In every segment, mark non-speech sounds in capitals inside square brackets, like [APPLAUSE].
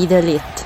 Be the.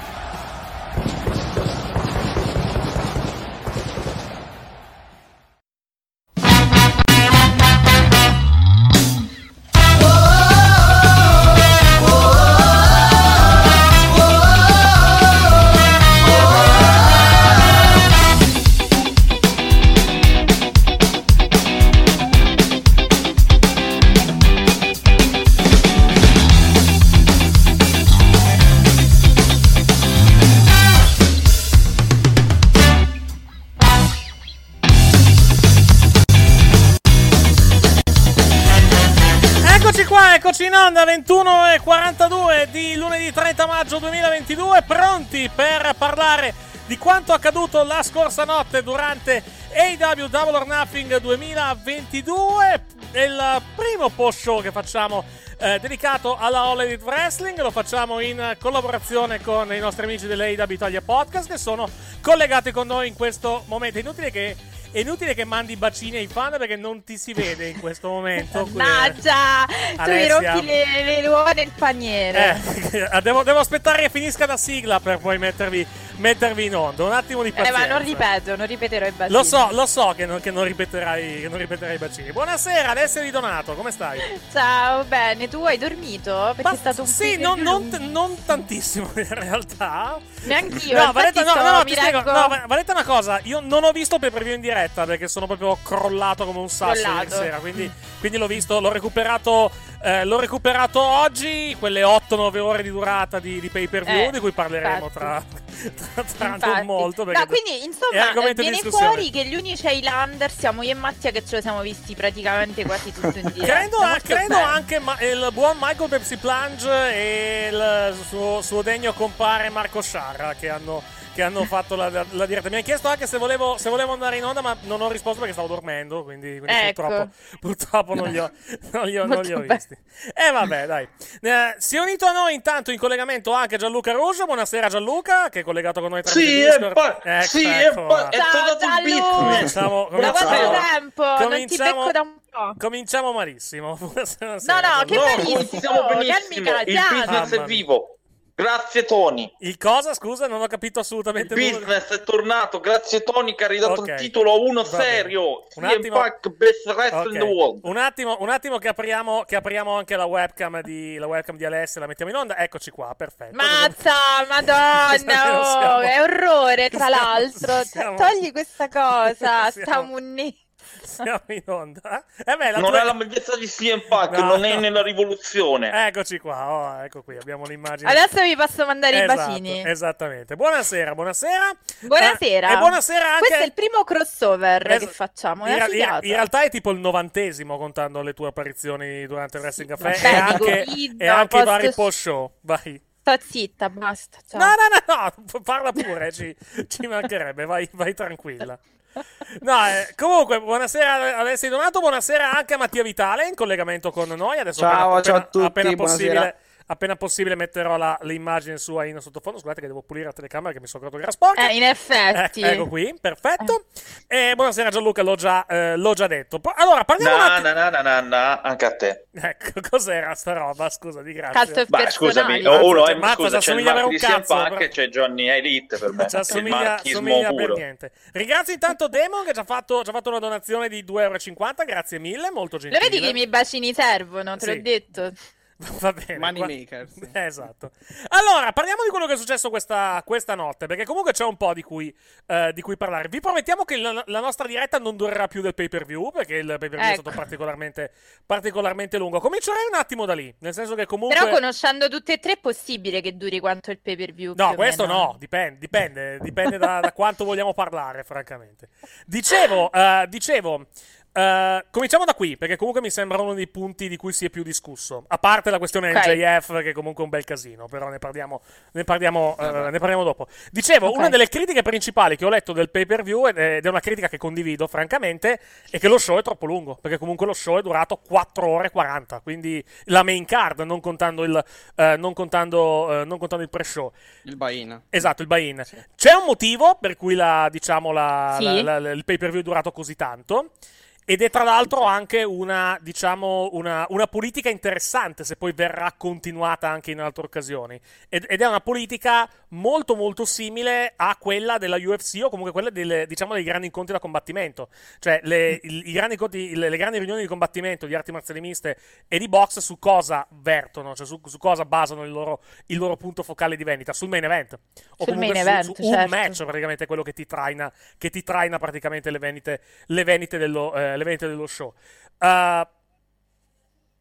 Maggio 2022, pronti per parlare di quanto accaduto la scorsa notte durante AW Double or Nothing 2022, il primo post show che facciamo eh, dedicato alla All Elite Wrestling, lo facciamo in collaborazione con i nostri amici dell'AW Italia Podcast che sono collegati con noi in questo momento. È inutile che è inutile che mandi bacini ai fan perché non ti si vede in questo momento. [LAUGHS] Mannaggia, tu mi rompi le, le uova nel paniere. Eh, [LAUGHS] devo, devo aspettare che finisca la sigla per poi mettervi, mettervi in onda. Un attimo di Eh, pazienza. ma non ripeto, non ripeterò i bacini. Lo so, lo so che non, che non ripeterai, che non ripeterai i bacini. Buonasera, Alessia Di Donato, come stai? Ciao, bene, tu hai dormito? Perché Ma- è stato un Sì, non, non- lungo. non tantissimo [LAUGHS] in realtà. Neanch'io, No, Valetta, no, no, no, ti spiego. No, va- Valetta, una cosa. Io non ho visto pay per view in diretta perché sono proprio crollato come un sasso ieri sera. Quindi, quindi l'ho visto, l'ho recuperato. eh, l'ho recuperato oggi, quelle 8-9 ore di durata di, di pay per view, Eh, di cui parleremo tra, [LAUGHS] Infatti. molto. perché No, quindi insomma viene fuori che gli unici Highlander siamo io e Mattia che ce lo siamo visti praticamente quasi tutto in diretta. Credo, Molto credo anche ma- il buon Michael Pepsi Plunge e il suo, suo degno compare Marco Sciarra che hanno, che hanno fatto la, la- la diretta. Mi hanno chiesto anche se volevo, se volevo andare in onda, ma non ho risposto perché stavo dormendo. Quindi, quindi Ecco. purtroppo, purtroppo non li ho, non li ho- non li ho visti. E vabbè, dai. Eh, si è unito a noi intanto in collegamento anche Gianluca Rouge. Buonasera, Gianluca, che è collegato con noi tramite Sì, Discord. e poi, Ecco, sì, ecco, va. è tornato il. Cominciamo, Da cominciamo- quanto tempo? Non ti cominciamo- becco da un po'. Cominciamo malissimo. [LAUGHS] Buonasera, No, no, che Gianluca. No, malissimo, iniziamo benissimo. calmi, Il business è vivo. Grazie Tony. Il cosa, scusa? Non ho capito Il assolutamente nulla. business è tornato. Grazie Tony che ha ridato Ok. il titolo a uno Va serio. Un attimo- Punk Best Wrestler Ok. in the World. Un attimo, un attimo che, apriamo, che apriamo anche la webcam di, la webcam di Alessia, la mettiamo in onda. Eccoci qua, perfetto. Mazza, madonna, [LAUGHS] oh, è orrore tra Siamo- l'altro. siamo- Togli questa cosa, [LAUGHS] Siamo- sta munni. Siamo in onda. Eh beh, la Non tua- è la bellezza di CM Punk, No, non è no. nella rivoluzione. Eccoci qua, oh, ecco qui, abbiamo l'immagine. Adesso vi posso mandare Esatto, i bacini. Esattamente. Buonasera, buonasera. Buonasera. Eh, e buonasera anche... Questo è il primo crossover Es- che facciamo. In, ra- in- realtà è tipo il novantesimo contando le tue apparizioni durante il Wrestling Café vabbè, e anche, Id, e anche i vari post show. Vai. Sto zitta, basta. Ciao. No, no, no, no, [LAUGHS] parla pure, ci, ci mancherebbe, vai, vai tranquilla. No, eh, comunque, buonasera Alessia Donato, buonasera anche a Mattia Vitale in collegamento con noi. Adesso Ciao, appena, ciao a tutti, appena buonasera. Appena possibile metterò la- l'immagine sua in sottofondo. Scusate che devo pulire la telecamera che mi sono accorto che era sporca. Eh, in effetti. Eh, ecco qui, perfetto. E buonasera Gianluca, l'ho già, eh, l'ho già detto. Allora, parliamo un Na, attimo... na, na, na, na, anche a te. Ecco, [LAUGHS] cos'era sta roba? Scusa, di grazia. of Beh, scusami, personali. uno è, mazza, scusa, c'è il assomiglia a marchio un di cazzo, Punk e c'è Johnny Elite per me. Ci assomiglia, marchismo assomiglia per puro. niente. Ringrazio intanto Demon che ci ha fatto, ci ha fatto una donazione di 2,50€. Grazie mille, molto Lo gentile. vedi che i miei bacini servono, te Sì. l'ho detto. [LAUGHS] Va bene. Money qua- makers. Eh, [LAUGHS] esatto. Allora, parliamo di quello che è successo questa, questa notte, perché comunque c'è un po' di cui, eh, di cui parlare. Vi promettiamo che la, la nostra diretta non durerà più del pay per view, perché il pay per view è Ecco. stato particolarmente, particolarmente lungo. Comincerei un attimo da lì, nel senso che comunque... Però conoscendo tutte e tre è possibile che duri quanto il pay per view. No, questo no, dipende, dipende, dipende da, da quanto vogliamo parlare, francamente. Dicevo, eh, dicevo Uh, cominciamo da qui, perché comunque mi sembra uno dei punti di cui si è più discusso. A parte la questione okay. NJF, che è comunque un bel casino, però ne parliamo, ne parliamo, uh, ne parliamo dopo. Dicevo, okay. una delle critiche principali che ho letto del pay per view, ed è una critica che condivido, francamente, è che lo show è troppo lungo. Perché comunque lo show è durato 4 ore e 40. Quindi la main card, non contando il, uh, non contando, non contando il pre-show. Il buy-in. Esatto, il buy-in. Sì. C'è un motivo per cui la, diciamo, la, sì. la, il pay per view è durato così tanto. Ed è tra l'altro anche una, diciamo, una, una, politica interessante se poi verrà continuata anche in altre occasioni. Ed, ed, è una politica molto molto simile a quella della UFC o comunque quella delle, diciamo, dei grandi incontri da combattimento. Cioè le, i, i grandi incontri, le, le, grandi riunioni di combattimento di arti marziali miste e di box su cosa vertono, cioè su, su cosa basano il loro, il loro, punto focale di vendita? Sul main event. O sul comunque event, su, su certo. un match praticamente quello che ti traina, che ti traina praticamente le vendite, le vendite dello... Eh, l'evento dello show. Uh,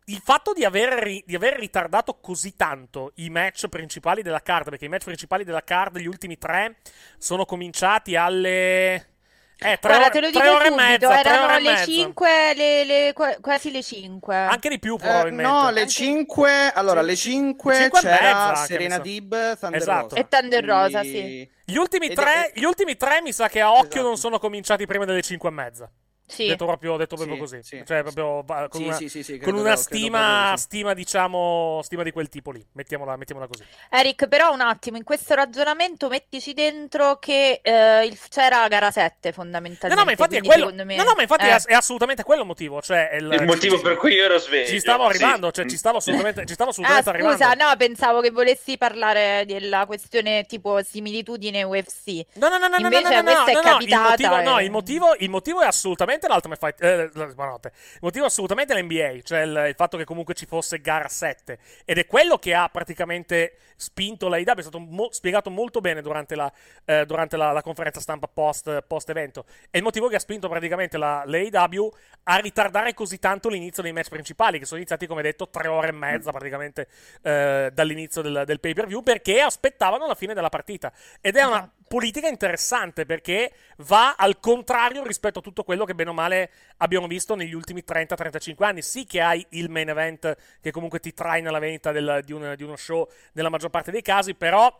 il fatto di aver, ri- di aver, ritardato così tanto i match principali della card, perché i match principali della card, gli ultimi tre, sono cominciati alle. Eh, tre, Guarda, te lo dico ore subito, e mezza, erano le mezza. 5, le, le, quasi le 5. Anche di più, probabilmente. Eh, no, le 5. Allora, le 5, 5 c'era mezza, Serena Dib, Thunder esatto. Rosa. E Thunder Rosa, sì. Gli ultimi, tre, è... gli ultimi tre mi sa che a occhio esatto. non sono cominciati prima delle 5 e mezza. Sì. Detto proprio, detto proprio sì, così. Sì, cioè, proprio con sì, una, sì, con una stima, stima, diciamo, stima di quel tipo lì. Mettiamola, mettiamola, così. Eric, però un attimo, in questo ragionamento mettici dentro che eh, il, c'era la gara 7 fondamentalmente. No, no, ma infatti, è, quello, me... no, no, ma infatti eh. è, assolutamente quello il motivo. Cioè, il, il motivo per cui io ero sveglio. Ci stavo arrivando, cioè ci stavo assolutamente, ci stavo assolutamente ah, arrivando. Scusa, no, pensavo che volessi parlare della questione tipo similitudine UFC. No, no, no, no, Invece no, no, no, no, no, il motivo, no, il motivo, il motivo è assolutamente l'Ultimate Fight. Eh, il motivo assolutamente l'NBA, cioè il, il, fatto che comunque ci fosse gara 7. Ed è quello che ha praticamente spinto la IW, è stato mo- spiegato molto bene durante, la, eh, durante la, la, conferenza stampa post, post, evento. È il motivo che ha spinto praticamente la, l'AEW a ritardare così tanto l'inizio dei match principali, che sono iniziati, come detto, tre ore e mezza praticamente eh, dall'inizio del, del pay per view, perché aspettavano la fine della partita. Ed è una esatto. Politica interessante perché va al contrario rispetto a tutto quello che bene o male abbiamo visto negli ultimi 30-35 anni. Sì che hai il main event che comunque ti traina la vendita del, di, un, di, uno show nella maggior parte dei casi, però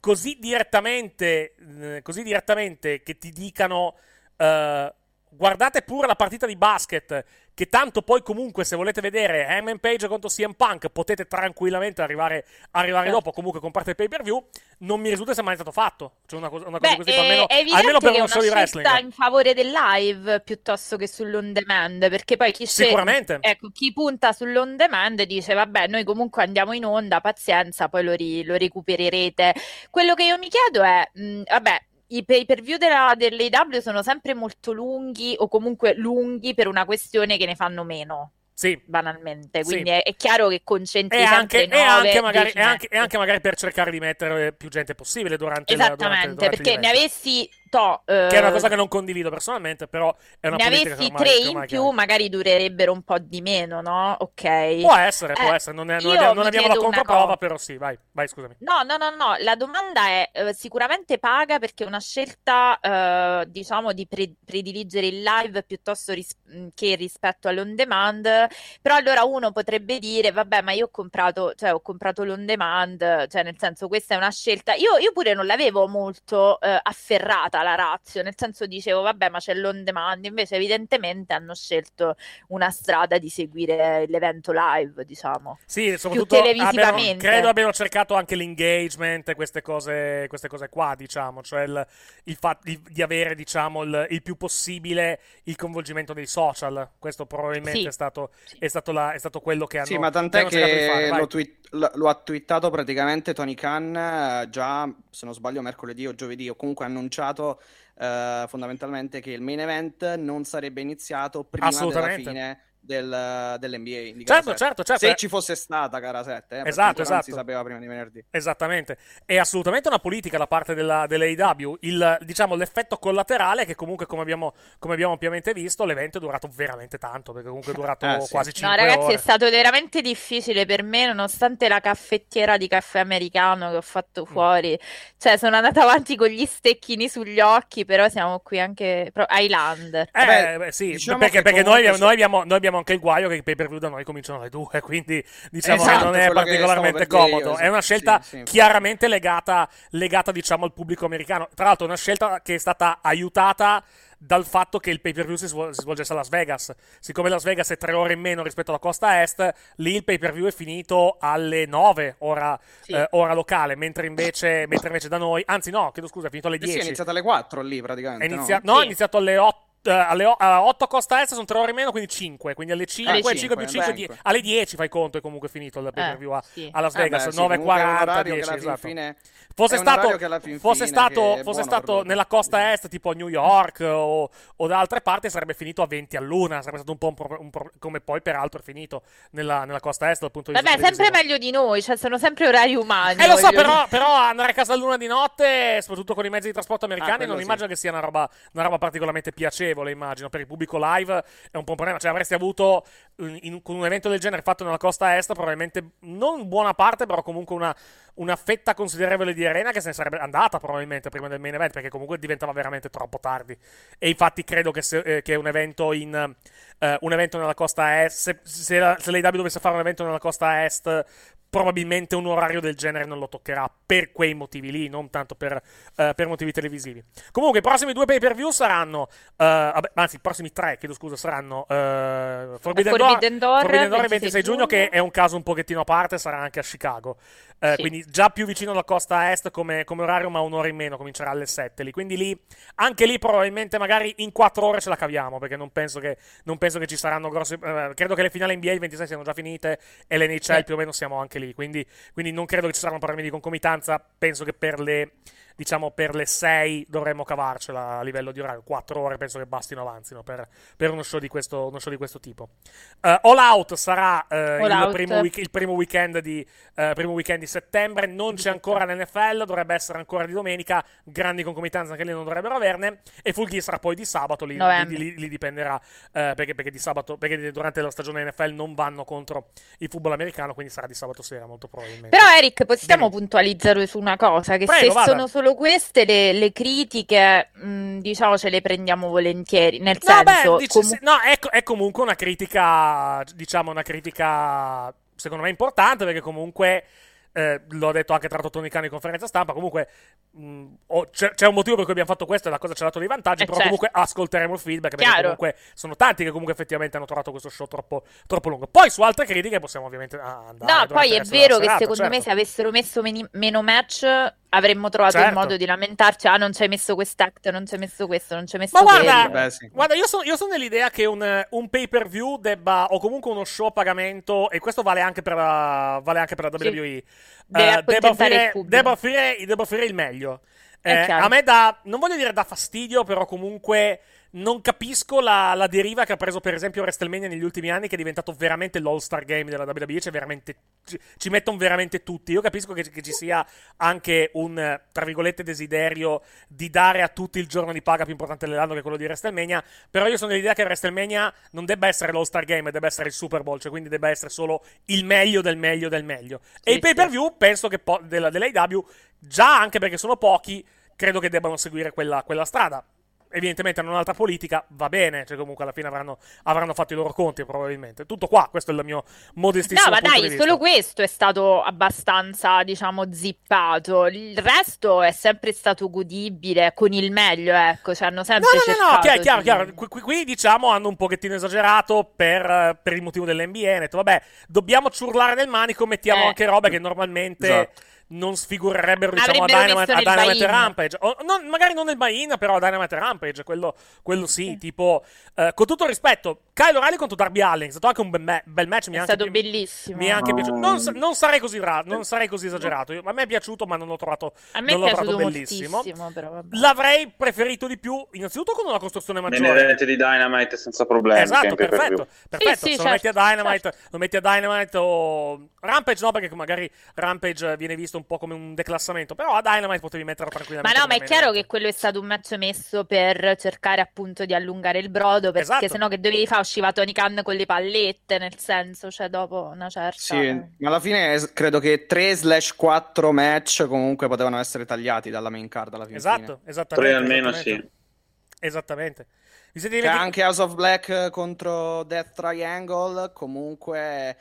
così direttamente, eh, così direttamente che ti dicano... Uh, guardate pure la partita di basket che tanto poi comunque se volete vedere Hangman Page contro CM Punk potete tranquillamente arrivare, arrivare certo. dopo, comunque comprate il pay per view, non mi risulta sia mai stato fatto. Cioè una cosa, una cosa Beh, così, almeno, almeno per uno show di wrestling. in favore del live piuttosto che sull'on demand, perché poi chi, Sicuramente. Sceglie, ecco, chi punta sull'on demand dice vabbè noi comunque andiamo in onda, pazienza, poi lo, ri- lo recupererete. Quello che io mi chiedo è, mh, vabbè, i pay per view della, dell'AW sono sempre molto lunghi o comunque lunghi per una questione che ne fanno meno. Sì. Banalmente, quindi sì. è, è, chiaro che concentri e anche, 9, e, anche magari, e, anche, e anche magari per cercare di mettere più gente possibile durante Esattamente, il durante, durante perché ne avessi to, uh, che è una cosa che non condivido personalmente, però è una ne politica avessi ormai, tre in più, magari durerebbero un po' di meno, no? Ok. Può essere, può eh, essere, non, è, non abbiamo, non abbiamo la controprova, però sì, vai, vai, scusami. No, no, no, no, la domanda è uh, sicuramente paga perché è una scelta, diciamo, di pre- prediligere il live piuttosto ris- che rispetto all'on demand, però allora uno potrebbe dire, vabbè, ma io ho comprato, cioè ho comprato l'on demand, cioè nel senso questa è una scelta, io, io pure non l'avevo molto afferrata la razio, nel senso dicevo vabbè ma c'è l'on demand, invece evidentemente hanno scelto una strada di seguire l'evento live, diciamo. Sì, soprattutto abbiano, credo abbiano cercato anche l'engagement, queste cose, queste cose qua, diciamo, cioè il, il fatto di, di, avere diciamo il, il, più possibile il coinvolgimento dei social, questo probabilmente sì. è, stato, sì. è, stato la, è, stato, quello che hanno Sì, ma tant'è che lo, tweet, lo, ha twittato praticamente Tony Khan eh, già, se non sbaglio, mercoledì o giovedì, o comunque ha annunciato uh, fondamentalmente che il main event non sarebbe iniziato prima della fine del, dell'NBA. Di certo, certo, certo. Se ci fosse stata gara 7, eh, esatto, esatto. non si sapeva prima di venerdì. Esattamente. È assolutamente una politica da parte della, dell'AEW. Il, diciamo, l'effetto collaterale è che comunque, come abbiamo, come abbiamo ampiamente visto, l'evento è durato veramente tanto, perché comunque è [LAUGHS] durato eh, sì. quasi 5 ore. No, ragazzi, ore. è stato veramente difficile per me, nonostante la caffettiera di caffè americano che ho fatto mm. fuori. Mm. Cioè, sono andata avanti con gli stecchini sugli occhi, però siamo qui anche... Pro- Highlander. Eh, beh, sì, diciamo perché, perché noi, abbiamo, noi, abbiamo, noi abbiamo anche il guaio che i pay per view da noi cominciano alle due, quindi diciamo esatto, che non è particolarmente comodo. Io, è una scelta sì, sì, chiaramente legata, legata, diciamo, al pubblico americano. Tra l'altro, una scelta che è stata aiutata dal fatto che il pay per view si, svol- si, svolgesse a Las Vegas. Siccome Las Vegas è tre ore in meno rispetto alla costa est, lì il pay per view è finito alle 9 ora, sì. eh, ora locale, mentre invece, mentre invece, da noi, anzi no, chiedo scusa, è finito alle 10. Sì, è iniziato alle 4 lì praticamente. È inizia- no, no sì. è iniziato alle 8 uh, alle o- uh, 8 costa est sono 3 ore in meno, quindi 5. Quindi alle 5, alle 5, 5 più 5, 10, alle 10 fai conto, è comunque finito il pay per view a, sì. a Las Vegas. Eh beh, 9.40, 10, esatto. Fine... Fosse stato, fosse stato, fosse stato nella costa est, tipo a New York o, o, da altre parti, sarebbe finito a 20 all'una. Sarebbe stato un po' un pro, un pro, come poi, peraltro, è finito nella, nella, costa est dal punto di vista. Vabbè, sempre meglio di noi, cioè sono sempre orari umani. Eh, lo so, però, però, andare a casa a luna di notte, soprattutto con i mezzi di trasporto americani, ah, non sì. immagino che sia una roba, una roba particolarmente piacevole. Immagino per il pubblico live è un po' un problema. Cioè, avresti avuto in, con un evento del genere fatto nella costa est, probabilmente non buona parte, però comunque una, una fetta considerevole di arena che se ne sarebbe andata probabilmente prima del main event perché comunque diventava veramente troppo tardi e infatti credo che, se, eh, che un evento in uh, un evento nella costa est se, se, la, se l'AEW dovesse fare un evento nella costa est probabilmente un orario del genere non lo toccherà per quei motivi lì, non tanto per, uh, per motivi televisivi. Comunque, i prossimi due pay per view saranno, uh, vabbè, anzi, i prossimi tre, chiedo scusa, saranno uh, Forbidden, Forbidden Door, Forbidden Door 26, 26 giugno, che è un caso un pochettino a parte, sarà anche a Chicago. Eh, sì. Quindi già più vicino alla costa est come, come, orario, ma un'ora in meno, comincerà alle 7 lì. Quindi lì, anche lì probabilmente magari in 4 ore ce la caviamo, perché non penso che, non penso che ci saranno grossi... Eh, credo che le finali NBA il 26 siano già finite e l'NHL sì. più o meno siamo anche lì. Quindi, quindi non credo che ci saranno problemi di concomitanza. Penso che per le diciamo per le 6 dovremmo cavarcela a livello di orario. 4 ore penso che bastino avanzino per, per uno, show questo, uno, show di questo, tipo. Uh, All Out sarà uh, All il, out. Primo week, il, primo weekend di, uh, primo weekend di settembre. Non c'è ancora l'NFL, dovrebbe essere ancora di domenica. Grandi concomitanze anche lì non dovrebbero averne. E Full Gear sarà poi di sabato. Lì, lì, lì, lì dipenderà perché, perché, di sabato, perché durante la stagione NFL non vanno contro il football americano. Quindi sarà di sabato sera, molto probabilmente. Però, Eric, possiamo Dimmi. puntualizzare su una cosa: che Prego, se vada. sono solo queste le, le critiche, mh, diciamo, ce le prendiamo volentieri. Nel no, senso, beh, dici, com- no, è, è, comunque una critica, diciamo, una critica secondo me importante perché comunque eh, l'ho detto anche tra l'altro Tony Cano in conferenza stampa, comunque mh, oh, c'è, c'è, un motivo per cui abbiamo fatto questo e la cosa ci ha dato dei vantaggi, eh però certo. comunque ascolteremo il feedback perché Chiaro. comunque sono tanti che comunque effettivamente hanno trovato questo show troppo, troppo lungo. Poi su altre critiche possiamo ovviamente andare. No, poi è vero che serata, secondo certo. me se avessero messo meni- meno match avremmo trovato certo. il modo di lamentarci. Ah, non ci hai messo quest'act, non ci hai messo questo, non ci hai messo Ma guarda, Beh, sì. guarda io, sono, io sono nell'idea che un, un, pay per view debba, o comunque uno show a pagamento, e questo vale anche per la, vale anche per la WWE, sì. uh, debba, offrire, il debba, offrire, debba offrire il meglio. Eh, a me dà, non voglio dire da fastidio, però comunque non capisco la, la, deriva che ha preso, per esempio, WrestleMania negli ultimi anni, che è diventato veramente l'all-star game della WWE. Cioè, veramente, ci, ci mettono veramente tutti. Io capisco che, che, ci sia anche un, tra virgolette, desiderio di dare a tutti il giorno di paga più importante dell'anno, che è quello di WrestleMania. Però io sono dell'idea che WrestleMania non debba essere l'all-star game, debba essere il Super Bowl, cioè quindi debba essere solo il meglio del meglio del meglio. Sì, e i pay per view, penso che po- della, dell'AW, già anche perché sono pochi, credo che debbano seguire quella, quella strada evidentemente hanno un'altra politica, va bene, cioè comunque alla fine avranno, avranno, fatto i loro conti probabilmente. Tutto qua, questo è il mio modestissimo No, ma dai, solo questo è stato abbastanza, diciamo, zippato. Il resto è sempre stato godibile, con il meglio, ecco, cioè hanno sempre no, no, no, no, chiaro, chiaro, chiaro. Qui, qui, diciamo hanno un pochettino esagerato per, per il motivo dell'NBA, hanno detto vabbè, dobbiamo ciurlare nel manico, mettiamo eh. anche robe che normalmente... Esatto non sfigurerebbero diciamo, a Dynamite, a Dynamite Rampage. O, non, magari non nel buy-in, però a Dynamite Rampage, quello, quello sì, sì. tipo, uh, con tutto il rispetto, Kyle O'Reilly contro Darby Allin, è stato anche un bel, me- bel match, mi è, è stato anche, bellissimo. Mi è anche piaciuto. Non, non, sarei così ra- non sarei così esagerato, a me è piaciuto, ma non l'ho trovato, a me non l'ho trovato bellissimo. L'avrei preferito di più, innanzitutto con una costruzione maggiore. Nell'evento di Dynamite senza problemi. Esatto, perfetto, perfetto. Sì, sì, se certo, lo metti a Dynamite, certo. lo metti a Dynamite o Rampage no, perché magari Rampage viene visto un po' come un declassamento, però a Dynamite potevi metterlo tranquillamente. Ma no, ma è chiaro che quello è stato un match messo per cercare appunto di allungare il brodo, perché Esatto. sennò che dovevi fare usciva Tony Khan con le pallette, nel senso, cioè dopo una certa... Sì, ma alla fine credo che 3/4 match comunque potevano essere tagliati dalla main card alla fine. Esatto, esattamente. Tre almeno esattamente. sì. Esattamente. Dimentichi- anche House of Black contro Death Triangle, comunque,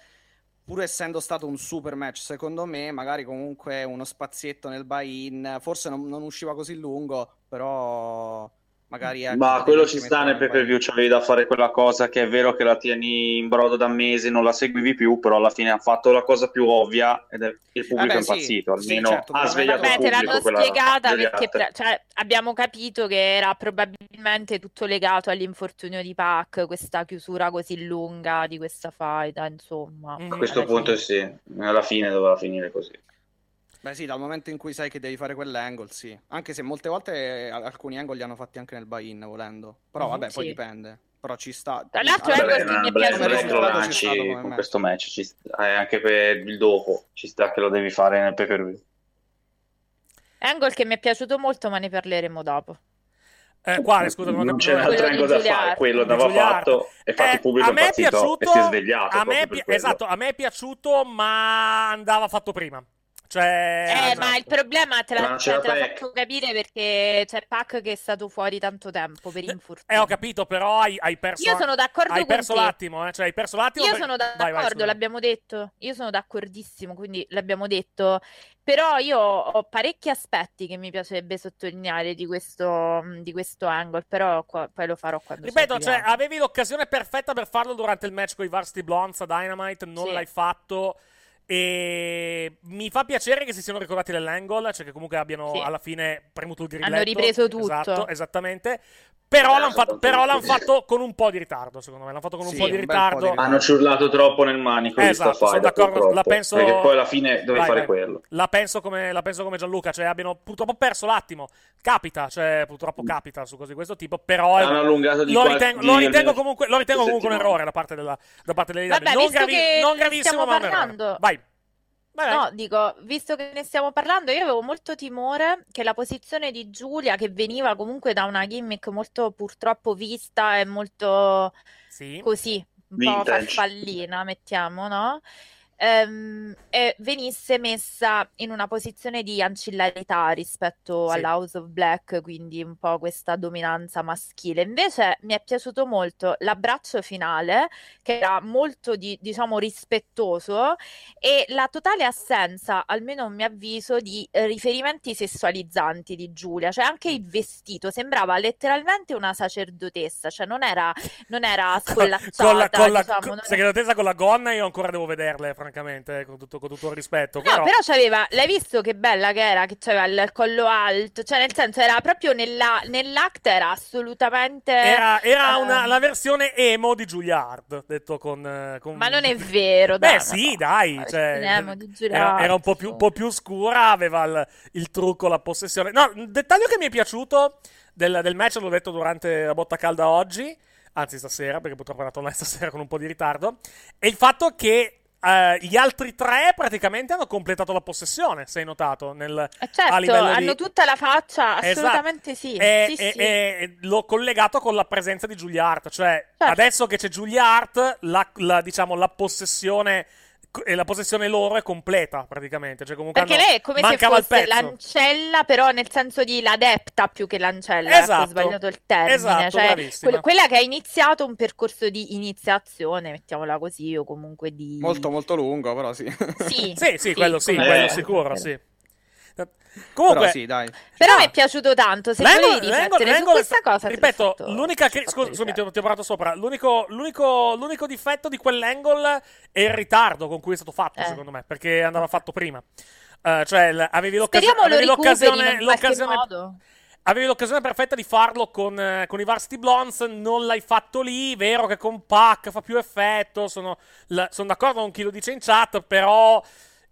pur essendo stato un super match, secondo me, magari comunque uno spazietto nel buy-in, forse non, non usciva così lungo, però magari... ecco, Ma quello anche ci sta nel pay per view, c'avevi da fare quella cosa che è vero che la tieni in brodo da mesi, non la seguivi più, però alla fine ha fatto la cosa più ovvia ed è il pubblico Vabbè, è sì, impazzito, sì, almeno certo, ha svegliato Vabbè, il te pubblico l'hanno quella spiegata perché pre- cioè, abbiamo capito che era probabilmente tutto legato all'infortunio di Pac, questa chiusura così lunga di questa faida, insomma. Mhm. A questo punto fine. sì, alla fine doveva finire così. Beh sì, dal momento in cui sai che devi fare quell'angle, sì. Anche se molte volte eh, alcuni angle li hanno fatti anche nel buy-in, volendo. Però Mhm, vabbè, poi sì. dipende. Però ci sta. Tra l'altro Allora, Angle mi è piaciuto con match. questo match, ci sta- eh, anche per il dopo, ci sta che lo devi fare nel pay per view. Angle che mi è piaciuto molto, ma ne parleremo dopo. Eh, quale, scusa, non non c'era altro angle da fare, quello Di andava fatto e infatti Eh, pubblico a è me è piaciuto, e si è svegliato a me, pi- esatto, a me è piaciuto, ma andava fatto prima. Cioè, Eh, esatto. ma il problema te l'ha, cioè, te l'ha fatto capire perché c'è Pac che è stato fuori tanto tempo per Eh, infortunio. ho capito, però hai, hai perso. Io sono d'accordo Hai con perso te. l'attimo, eh? Cioè, hai perso l'attimo. Io per- sono Vai, vai, d'accordo, scusa. l'abbiamo detto. Io sono d'accordissimo, quindi l'abbiamo detto. Però io ho parecchi aspetti che mi piacerebbe sottolineare di questo, di questo angle, però qua- poi lo farò quando Ripeto, cioè, avevi l'occasione perfetta per farlo durante il match con i Varsity Blondes a Dynamite, non Sì. l'hai fatto. E mi fa piacere che si siano ricordati dell'angle, cioè che comunque abbiano Sì. alla fine premuto il grilletto. Hanno ripreso tutto. Esatto, esattamente. Però, Eh, l'hanno fatto, però l'hanno fatto con un po' di ritardo, secondo me. L'hanno fatto con un Sì, po' di bel po' di ritardo. ritardo. Hanno ciurlato troppo nel manico di Esatto, sono faida, d'accordo, la penso- perché poi alla fine dovevi fare vai. quello. La penso, come, la penso come Gianluca, cioè abbiano purtroppo perso l'attimo. Capita, cioè purtroppo capita su cose di questo tipo, però di lo ritengo, lo ritengo comunque, lo ritengo comunque un errore da parte della, da parte delle Vabbè, non, visto che non ne gravissimo, stiamo ma parlando- Vai. Vai. No, dico, visto che ne stiamo parlando, io avevo molto timore che la posizione di Giulia, che veniva comunque da una gimmick molto purtroppo vista e molto Sì. così, un po' Vintage. farfallina, mettiamo, no? Ehm, e venisse messa in una posizione di ancillarità rispetto Sì. alla House of Black, quindi un po' questa dominanza maschile. Invece mi è piaciuto molto l'abbraccio finale, che era molto, di- diciamo, rispettoso, e la totale assenza, almeno a mio avviso, di eh, riferimenti sessualizzanti di Giulia. Cioè anche il vestito sembrava letteralmente una sacerdotessa, cioè non era, non era scollacciata, con la, con la diciamo, con- non segretezza con la gonna io ancora devo vederle francamente eh, con tutto, con tutto il rispetto No, però, però c'aveva, l'hai visto che bella che era, che c'aveva il collo alto, cioè nel senso era proprio nella, nell'act era assolutamente... era, era eh, una, la versione emo di Giuliard detto con, eh, con- Ma non è vero, beh dai, sì ma- dai cioè, era, era un, po più, un po' più scura aveva il, il trucco la possessione. No un dettaglio che mi è piaciuto del, del match l'ho detto durante la botta calda oggi anzi stasera perché purtroppo è andato online [LAUGHS] stasera con un po' di ritardo è il fatto che eh, gli altri tre praticamente hanno completato la possessione, se hai notato. Nel, Eh, certo, livello di- hanno tutta la faccia, Esatto. assolutamente sì. E, sì, e- sì. e l'ho collegato con la presenza di Giulia Hart. Cioè, Certo. adesso che c'è Giulia Hart, la, la- diciamo, la possessione. E La possessione loro è completa praticamente. Cioè, comunque Perché hanno- lei è come se mancava fosse l'ancella, però nel senso di l'adepta più che l'ancella. Esatto. ho sbagliato il termine. Esatto, cioè, quel- quella che ha iniziato un percorso di iniziazione, mettiamola così, o comunque di... Molto molto lungo, però sì. Sì, Sì, sì, quello sì, quello Eh. sicuro, sì. Comunque, Però sì, dai. Però No. mi è piaciuto tanto. Se L'angle- volevi su l'angle- questa cosa, ripeto, l'unica cri- scusa, scusami, ti, ho- ti ho parlato sopra. L'unico, l'unico, l'unico difetto di quell'angle è il ritardo con cui è stato fatto, Eh. secondo me, perché andava fatto prima. Uh, cioè, l- avevi, l'occasi- Speriamo lo avevi l'occasione, l'occasione, modo. avevi l'occasione perfetta di farlo con, eh, con i Varsity Blondes, non l'hai fatto lì, vero che con Pac fa più effetto, sono, l- sono d'accordo con chi lo dice in chat, però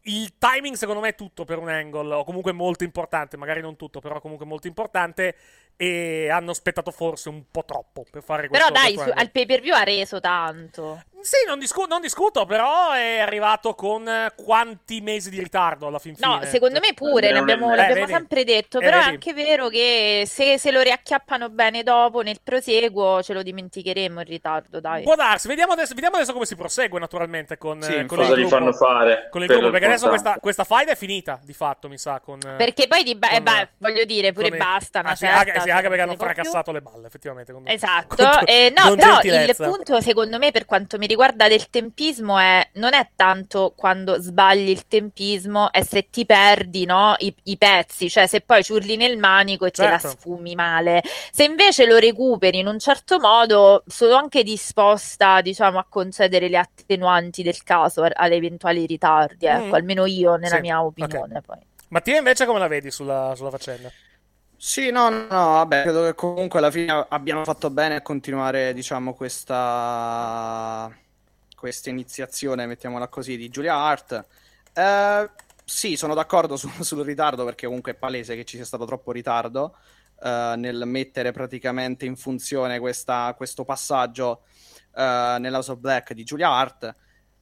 il timing secondo me è tutto per un angle, o comunque molto importante, magari non tutto, però comunque molto importante, e hanno aspettato forse un po' troppo per fare questo. Però dai, su- al pay per view ha reso tanto. Sì, non, discu- non discuto, però è arrivato con quanti mesi di ritardo alla fin fine. No, secondo me pure, Eh, l'abbiamo, eh, l'abbiamo sempre detto, Eh, però è vedi. anche vero che se, se lo riacchiappano bene dopo, nel proseguo, ce lo dimenticheremo il ritardo, dai. Può darsi, vediamo adesso, vediamo adesso come si prosegue naturalmente con, Sì, eh, con Cosa il gli gruppo. fanno fare? Con il gruppo, perché adesso questa, questa fight è finita, di fatto, mi sa, con... eh, Perché poi di ba- eh, con- beh, voglio dire, pure basta, una Ah, sì, certa, anche, sì, anche perché hanno può più. fracassato le balle, effettivamente. con- Esatto, con- eh, no, con però il punto secondo me per quanto mi riguarda del tempismo è non è tanto quando sbagli il tempismo, è se ti perdi no, i, i pezzi, cioè se poi ciurli nel manico e te la Certo. sfumi male. Se invece lo recuperi in un certo modo, sono anche disposta, diciamo, a concedere le attenuanti del caso alle eventuali ritardi, ecco, Mm. almeno io nella Sì, mia opinione poi. Mattia, invece, come la vedi sulla, sulla faccenda? Sì, no, no, no, vabbè, credo che comunque alla fine abbiamo fatto bene a continuare, diciamo, questa, questa iniziazione, mettiamola così, di Julia Hart. Eh, sì, sono d'accordo su- [LAUGHS] sul ritardo perché comunque è palese che ci sia stato troppo ritardo eh, nel mettere praticamente in funzione questa- questo passaggio eh, nell'House of Black di Julia Hart.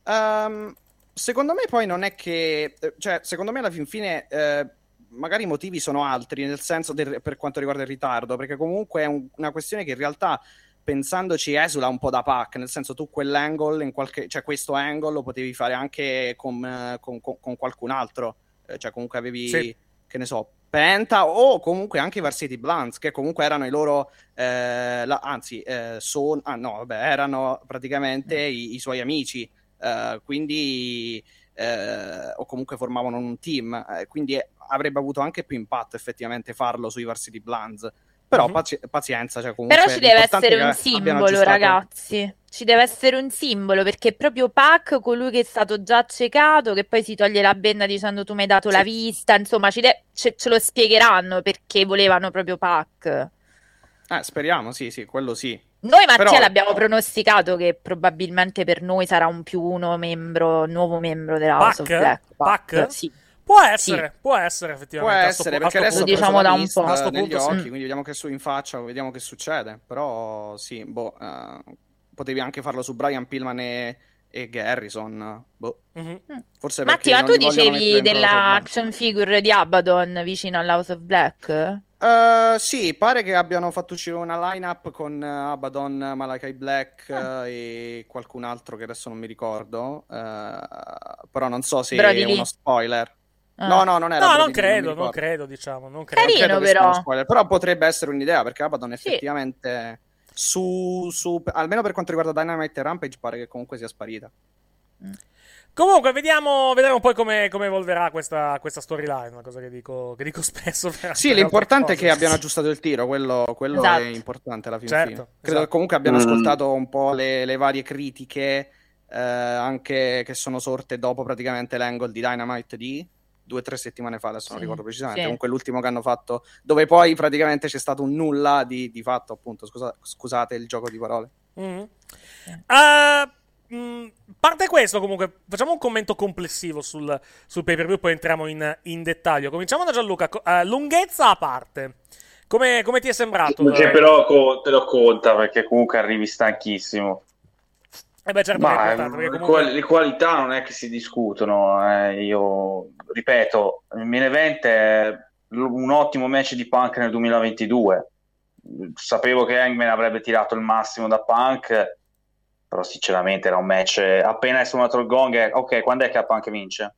Ehm, secondo me poi non è che, eh, cioè, secondo me alla fin fine eh, magari i motivi sono altri, nel senso del- per quanto riguarda il ritardo, perché comunque è un- una questione che in realtà pensandoci esula un po' da pack, nel senso tu quell'angle, in qualche, cioè questo angle lo potevi fare anche con, con- con- con qualcun altro, Eh, cioè comunque avevi, Sì. che ne so, Penta o comunque anche i Varsity Blunts, che comunque erano i loro, eh, la- anzi, eh, son- ah, no, vabbè, erano praticamente i, i suoi amici, eh, quindi, eh, o comunque formavano un team, eh, quindi avrebbe avuto anche più impatto effettivamente farlo sui Varsity Blunts. Però Mhm. pazi- pazienza, cioè comunque Però ci deve essere un simbolo, ragazzi. Ci deve essere un simbolo perché proprio Pac, colui che è stato già accecato, che poi si toglie la benna dicendo tu mi hai dato la Sì. vista. Insomma, ci de- ce, ce lo spiegheranno perché volevano proprio Pac. Eh, speriamo, sì, sì, quello sì. Noi, Mattia, Però- l'abbiamo pronosticato che probabilmente per noi sarà un più uno membro, nuovo membro della House of Pac? Black. Pac? Sì. Può essere, può essere, Può effettivamente. sto essere, perché adesso punto- preso diciamo da un po'. A sto negli punto sì. occhi, quindi vediamo che su in faccia, vediamo che succede. Però sì, boh, eh, potevi anche farlo su Brian Pillman e, e Garrison. Boh, Mhm. forse perché Mattia, ma tu dicevi della action figure di Abaddon vicino all'House of Black? Eh, sì, pare che abbiano fatto uscire una lineup con Abaddon, Malachi Black Ah. eh, e qualcun altro che adesso non mi ricordo. però non so se Brody è Lee. uno spoiler. Ah. No, no, non era No, non credo, non ricordo. credo, diciamo. Non credo. Carino, credo che sia però. spoiler, però potrebbe essere un'idea perché Abaddon Sì. effettivamente su, su- almeno per quanto riguarda Dynamite e Rampage pare che comunque sia sparita. Comunque, vediamo, vedremo poi come, come evolverà questa, questa storyline. Una cosa che dico, che dico [LAUGHS] spesso. Sì, l'importante è che abbiano aggiustato il tiro, quello, quello Esatto. è importante alla fine. Certo, Credo esatto. che comunque abbiano Mm. ascoltato un po' le, le varie critiche eh, anche che sono sorte dopo praticamente l'angle di Dynamite di due o tre settimane fa, adesso non Sì, ricordo precisamente. sì. Comunque l'ultimo che hanno fatto, dove poi praticamente c'è stato un nulla di, di fatto, appunto. Scusa- scusate il gioco di parole. Mhm. Uh, mh, parte questo, comunque, facciamo un commento complessivo sul, sul pay per view, poi entriamo in, in dettaglio. Cominciamo da Gianluca. Co- eh, lunghezza a parte, come, come ti è sembrato? Che però co- te lo conta perché comunque arrivi stanchissimo. Eh beh, certo, Ma le, comunque- le qualità non è che si discutono. eh, Io ripeto, il main event è l- un ottimo match di Punk nel 2022. Sapevo che Hangman avrebbe tirato il massimo da Punk, però sinceramente era un match. Appena è suonato il gong, è, ok, quando è che Punk vince?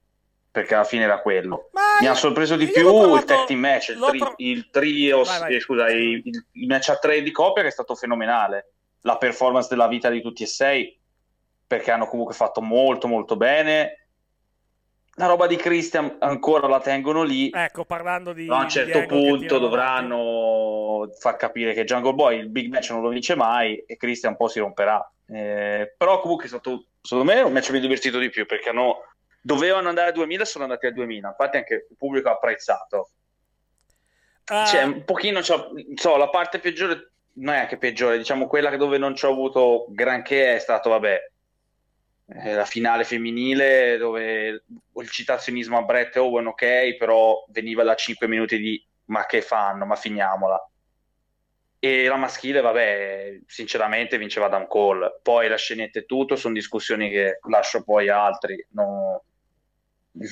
Perché alla fine era quello. Ma Mi io- ha sorpreso di più l'ho trovato- il tag team match, il, tri- tro- il trio, Vai, vai. eh, scusa, il- il match a tre di coppia che è stato fenomenale. La performance della vita di tutti e sei, perché hanno comunque fatto molto molto bene. La roba di Christian ancora la tengono lì. Ecco, parlando di... a un certo punto dovranno far capire che Jungle Boy il big match non lo vince mai e Christian un po' si romperà. Eh, però comunque è stato, secondo me, un match mi divertito di più perché hanno dovevano andare a 2000 sono andati a 2000 infatti anche il pubblico ha apprezzato Uh, cioè un pochino so, la parte peggiore non è anche peggiore diciamo quella dove non ci ho avuto granché è stato vabbè la finale femminile dove il citazionismo a Brett Owen ok però veniva da 5 minuti di ma che fanno ma finiamola e la maschile, vabbè, sinceramente vinceva Adam Cole. Poi la scenetta e tutto sono discussioni che lascio poi a altri. No,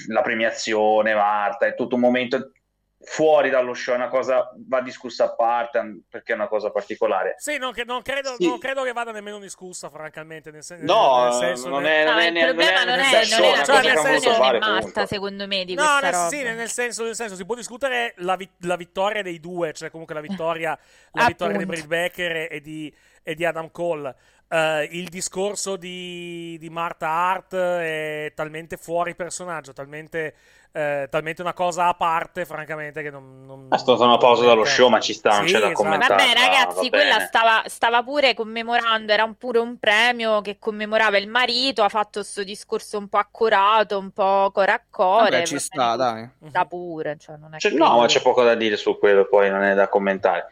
la premiazione, Marta, è tutto un momento fuori dallo show, è una cosa va discussa a parte perché è una cosa particolare. Sì, non, che, non, credo, Sì. non credo che vada nemmeno discussa, francamente. Nel, sen- No, nel senso non è, non No, è, il problema non nel è, senso, non è cioè, nel ha voluto senso- fare, Marta, secondo me, di No, questa nel, roba. sì, nel senso, nel senso, si può discutere la, vi- la vittoria dei due, cioè comunque la vittoria, la [LAUGHS] vittoria di. Britt Becker e di, e di Adam Cole. Eh, il discorso di, di Marta Hart è talmente fuori personaggio, talmente, eh, talmente una cosa a parte, francamente, che non... non È stata una pausa dallo Eh. show, ma ci sta, non Sì, c'è da esatto. commentare. Vabbè, va- ragazzi, va quella stava, stava pure commemorando, era un- pure un premio che commemorava il marito, ha fatto questo discorso un po' accorato, un po' core a core. Vabbè, ci sta, dai. Sta pure, cioè non è C'è- che- no, ma c'è poco da dire su quello, poi non è da commentare.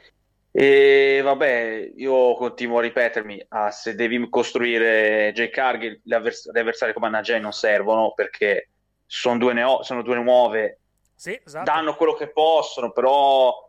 E vabbè, io continuo a ripetermi, ah, se devi costruire Jay Cargill, gli, avvers- gli avversari come Anna Jay non servono perché sono due, neo- sono due nuove, Sì, esatto. danno quello che possono, però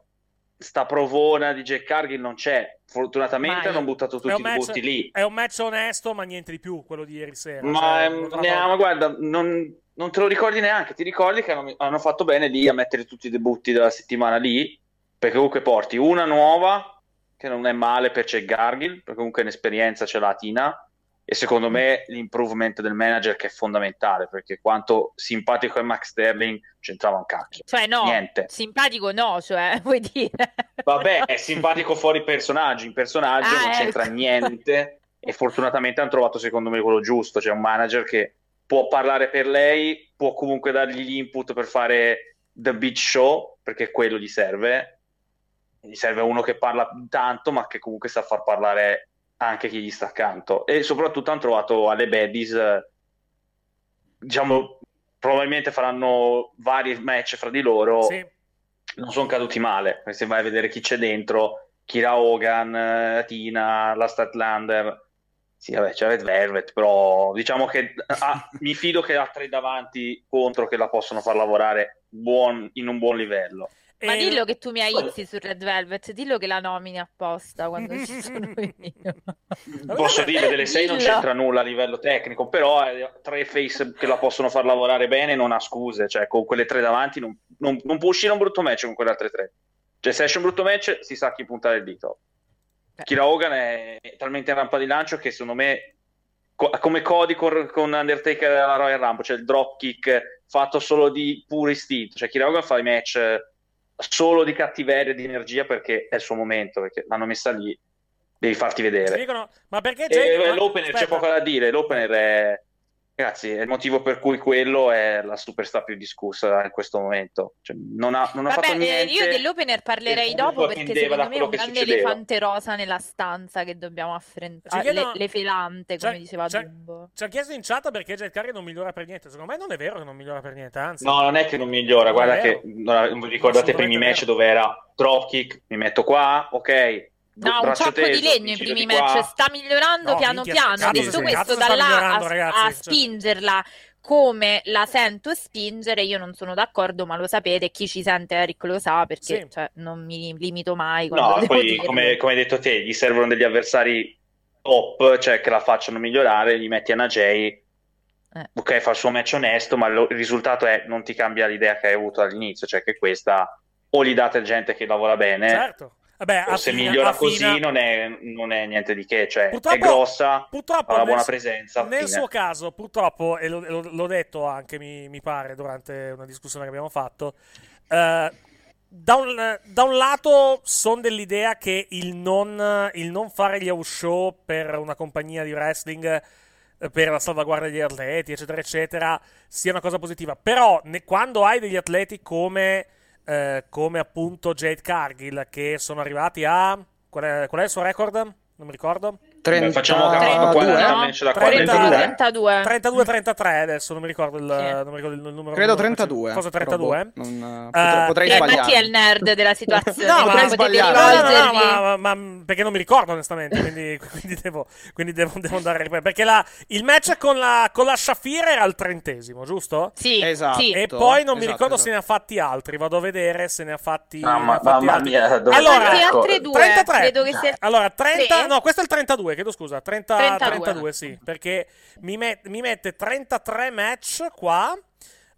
sta provona di Jay Cargill non c'è. Fortunatamente Mai. hanno buttato tutti i match- butti lì. È un match onesto, ma niente di più, quello di ieri sera. Ma, Cioè, ehm, ne- ma guarda, non, non te lo ricordi neanche, ti ricordi che hanno, hanno fatto bene lì a mettere tutti i debutti della settimana lì, perché comunque porti una nuova, che non è male per Jack Gargill, perché comunque un'esperienza ce l'ha Tina, e secondo me l'improvement del manager che è fondamentale, perché quanto simpatico è Max Sterling c'entrava un cacchio. Cioè no, Niente. simpatico no, cioè, [LAUGHS] vuoi dire? Vabbè, è simpatico fuori personaggio, in personaggio Ah, non c'entra ecco. niente e fortunatamente hanno trovato secondo me quello giusto, cioè un manager che può parlare per lei, può comunque dargli gli input per fare the big show, perché quello gli serve. Gli serve uno che parla tanto, ma che comunque sa far parlare anche chi gli sta accanto. E soprattutto hanno trovato alle Baddies, eh, diciamo, probabilmente faranno vari match fra di loro Sì. non sono caduti male, se vai a vedere chi c'è dentro, Kira Hogan, eh, Tina, la Statlander, sì, vabbè, c'è Red Velvet, però diciamo che ah, [LAUGHS] mi fido che ha tre davanti contro che la possono far lavorare buon- in un buon livello. Ma E- dillo che tu mi hai izzi su Red Velvet, dillo che la nomini apposta quando ci [LAUGHS] sono io. Posso dire, delle sei non Dillo. c'entra nulla a livello tecnico, però eh, tre face che la possono far lavorare bene non ha scuse, cioè con quelle tre davanti non, non- non può uscire un brutto match con quelle altre tre. Cioè se esce un brutto match si sa chi puntare il dito. Eh. Kira Hogan è talmente in rampa di lancio che secondo me co- come Cody con, con Undertaker alla Royal Rumble, cioè il drop kick fatto solo di puro istinto, cioè Kira Hogan fa i match eh, solo di cattiveria e di energia perché è il suo momento, perché l'hanno messa lì, devi farti vedere. dicono, ma perché E Eh, l'opener c'è aspetta. poco da dire. L'opener è, ragazzi, è il motivo per cui quello è la superstar più discussa in questo momento. Cioè, non ha, non ha Vabbè, fatto eh, niente. io dell'opener parlerei dopo perché secondo me è un grande succedeva. elefante rosa nella stanza che dobbiamo affrontare. Ci chiedono- l'elefante, come C'è- diceva c'è- Dumbo. Ci ha chiesto in chat perché Jet Carry non migliora per niente. Secondo me non è vero che non migliora per niente, anzi. No, non è che non migliora. Non Guarda che non vi ricordate i primi match dove era dropkick, mi metto qua, ok. No, un sacco di legno i primi match, sta migliorando No, piano minchia, piano. cazzo, Detto sì. questo, da là a, ragazzi, a cioè. spingerla come la sento spingere, io non sono d'accordo, ma lo sapete, chi ci sente Eric lo sa perché Sì. cioè, non mi limito mai No, poi come, come hai detto te, gli servono degli avversari top, cioè che la facciano migliorare, gli metti Anna Jay, Eh. ok, fa il suo match onesto, ma lo- il risultato è non ti cambia l'idea che hai avuto all'inizio, cioè che questa o gli date gente che lavora bene, Certo. Vabbè, o se affina- migliora così non è, non è niente di che, cioè Purtroppo- è grossa, Purtroppo ha una buona presenza, nel fine. suo caso, purtroppo, e lo- lo- l'ho detto anche, mi, mi pare, durante una discussione che abbiamo fatto, eh, da, un, da un lato sono dell'idea che il non, il non fare gli house show per una compagnia di wrestling, per la salvaguardia degli atleti, eccetera, eccetera, sia una cosa positiva. Però ne- quando hai degli atleti come, eh, come appunto Jade Cargill, che sono arrivati a... Qual è, qual è il suo record? Non mi ricordo. 30... Facciamo fatto 40 match da 32. 32. 32-33 adesso, non mi ricordo il, non mi ricordo il numero. Credo il numero 32. Cosa 32? però, boh, non, Eh, potrei, Eh, sbagliare. Matti è il nerd della situazione. No, [LAUGHS] ma- sbagliare. No, no, no, ma, ma- ma- perché non mi ricordo onestamente, quindi, [LAUGHS] quindi devo, quindi devo, devo andare a ripetere. Perché la- il match con la, con la Shafira era al trentesimo, giusto? Sì, Esatto. sì. E poi non mi esatto, ricordo esatto. se ne ha fatti altri, vado a vedere se ne ha fatti, Mamma- ne ha fatti mamma altri. mia, dove- allora, altri due? 33. Credo che sia... Allora, 30, Tre? no, questo è il 32, chiedo scusa, 30, 32. 32. sì, perché mi, met- mi mette 33 match qua.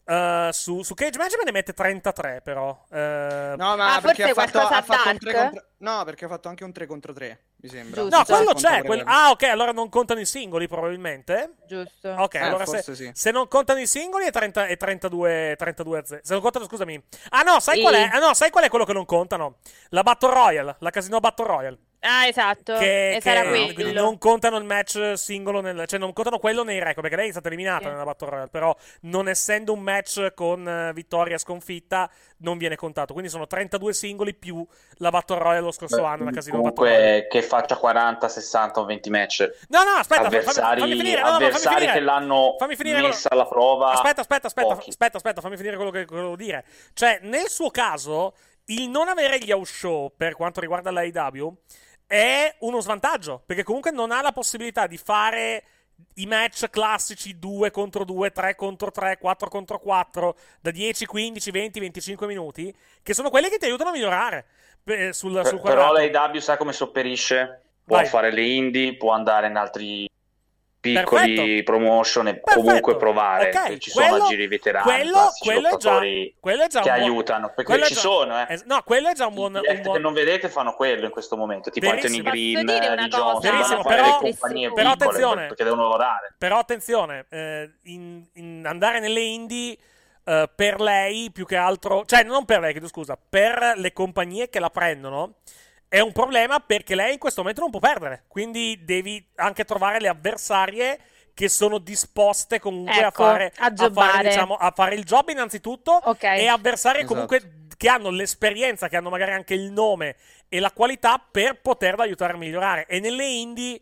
eh, su, su Cage Match me ne mette 33 però Eh, No, ma Ah, perché ha fatto, ha fatto un Dark? 3 contro... No, perché ha fatto anche un 3 contro 3, mi sembra. Giusto. No, quello c'è. quel- Ah, ok, allora non contano i singoli probabilmente. Giusto. Ok, Eh, allora se, sì. se non contano i singoli è, 30, è 32, 32 a 0. Se non contano, scusami. Ah no, sai Sì. qual è? Ah no, sai qual è quello che non contano? La Battle Royale, la Casino Battle Royale. Ah, esatto. Che, e che- sarà quindi non contano il match singolo, nel, cioè non contano quello nei record, perché lei è stata eliminata Sì. nella Battle Royale, però non essendo un match con eh, vittoria sconfitta non viene contato, quindi sono 32 singoli più la Battle Royale lo scorso anno, la Casino Battle Royale. Comunque che faccia 40, 60 o 20 match. No, no, aspetta, fammi- avversari fammi finire, no, no, fammi avversari finire. che l'hanno Fammi finire messa alla prova. Aspetta, aspetta, aspetta, pochi. aspetta, aspetta, fammi finire quello che volevo dire. Cioè, nel suo caso, il non avere gli house show per quanto riguarda l'AEW è uno svantaggio, perché comunque non ha la possibilità di fare i match classici 2 contro 2, 3 contro 3, 4 contro 4 da 10, 15, 20, 25 minuti, che sono quelli che ti aiutano a migliorare eh, sul, sul però l'AEW sa come sopperisce. Può Vai. fare le indie, può andare in altri piccoli Perfetto. promotion e Perfetto. comunque provare. Ok, Ci quello- sono giri veterani, quello, quello è già, quello è già che buon- aiutano. Perché ci già- sono, eh. es- no, quello è già un buon, un buon- che non vedete fanno quello in questo momento, tipo Verissimo. Anthony Green, cosa? Johnson, Verissimo, però- le compagnie però piccole attenzione. perché devono lavorare. Però attenzione, eh, in, in andare nelle indie eh, per lei più che altro, cioè non per lei, chiedo scusa, per le compagnie che la prendono è un problema perché lei in questo momento non può perdere. Quindi devi anche trovare le avversarie che sono disposte comunque Ecco, a fare, a a fare, diciamo, a fare il job innanzitutto Ok. e avversarie Esatto. comunque che hanno l'esperienza, che hanno magari anche il nome e la qualità per poterla aiutare a migliorare. E nelle indie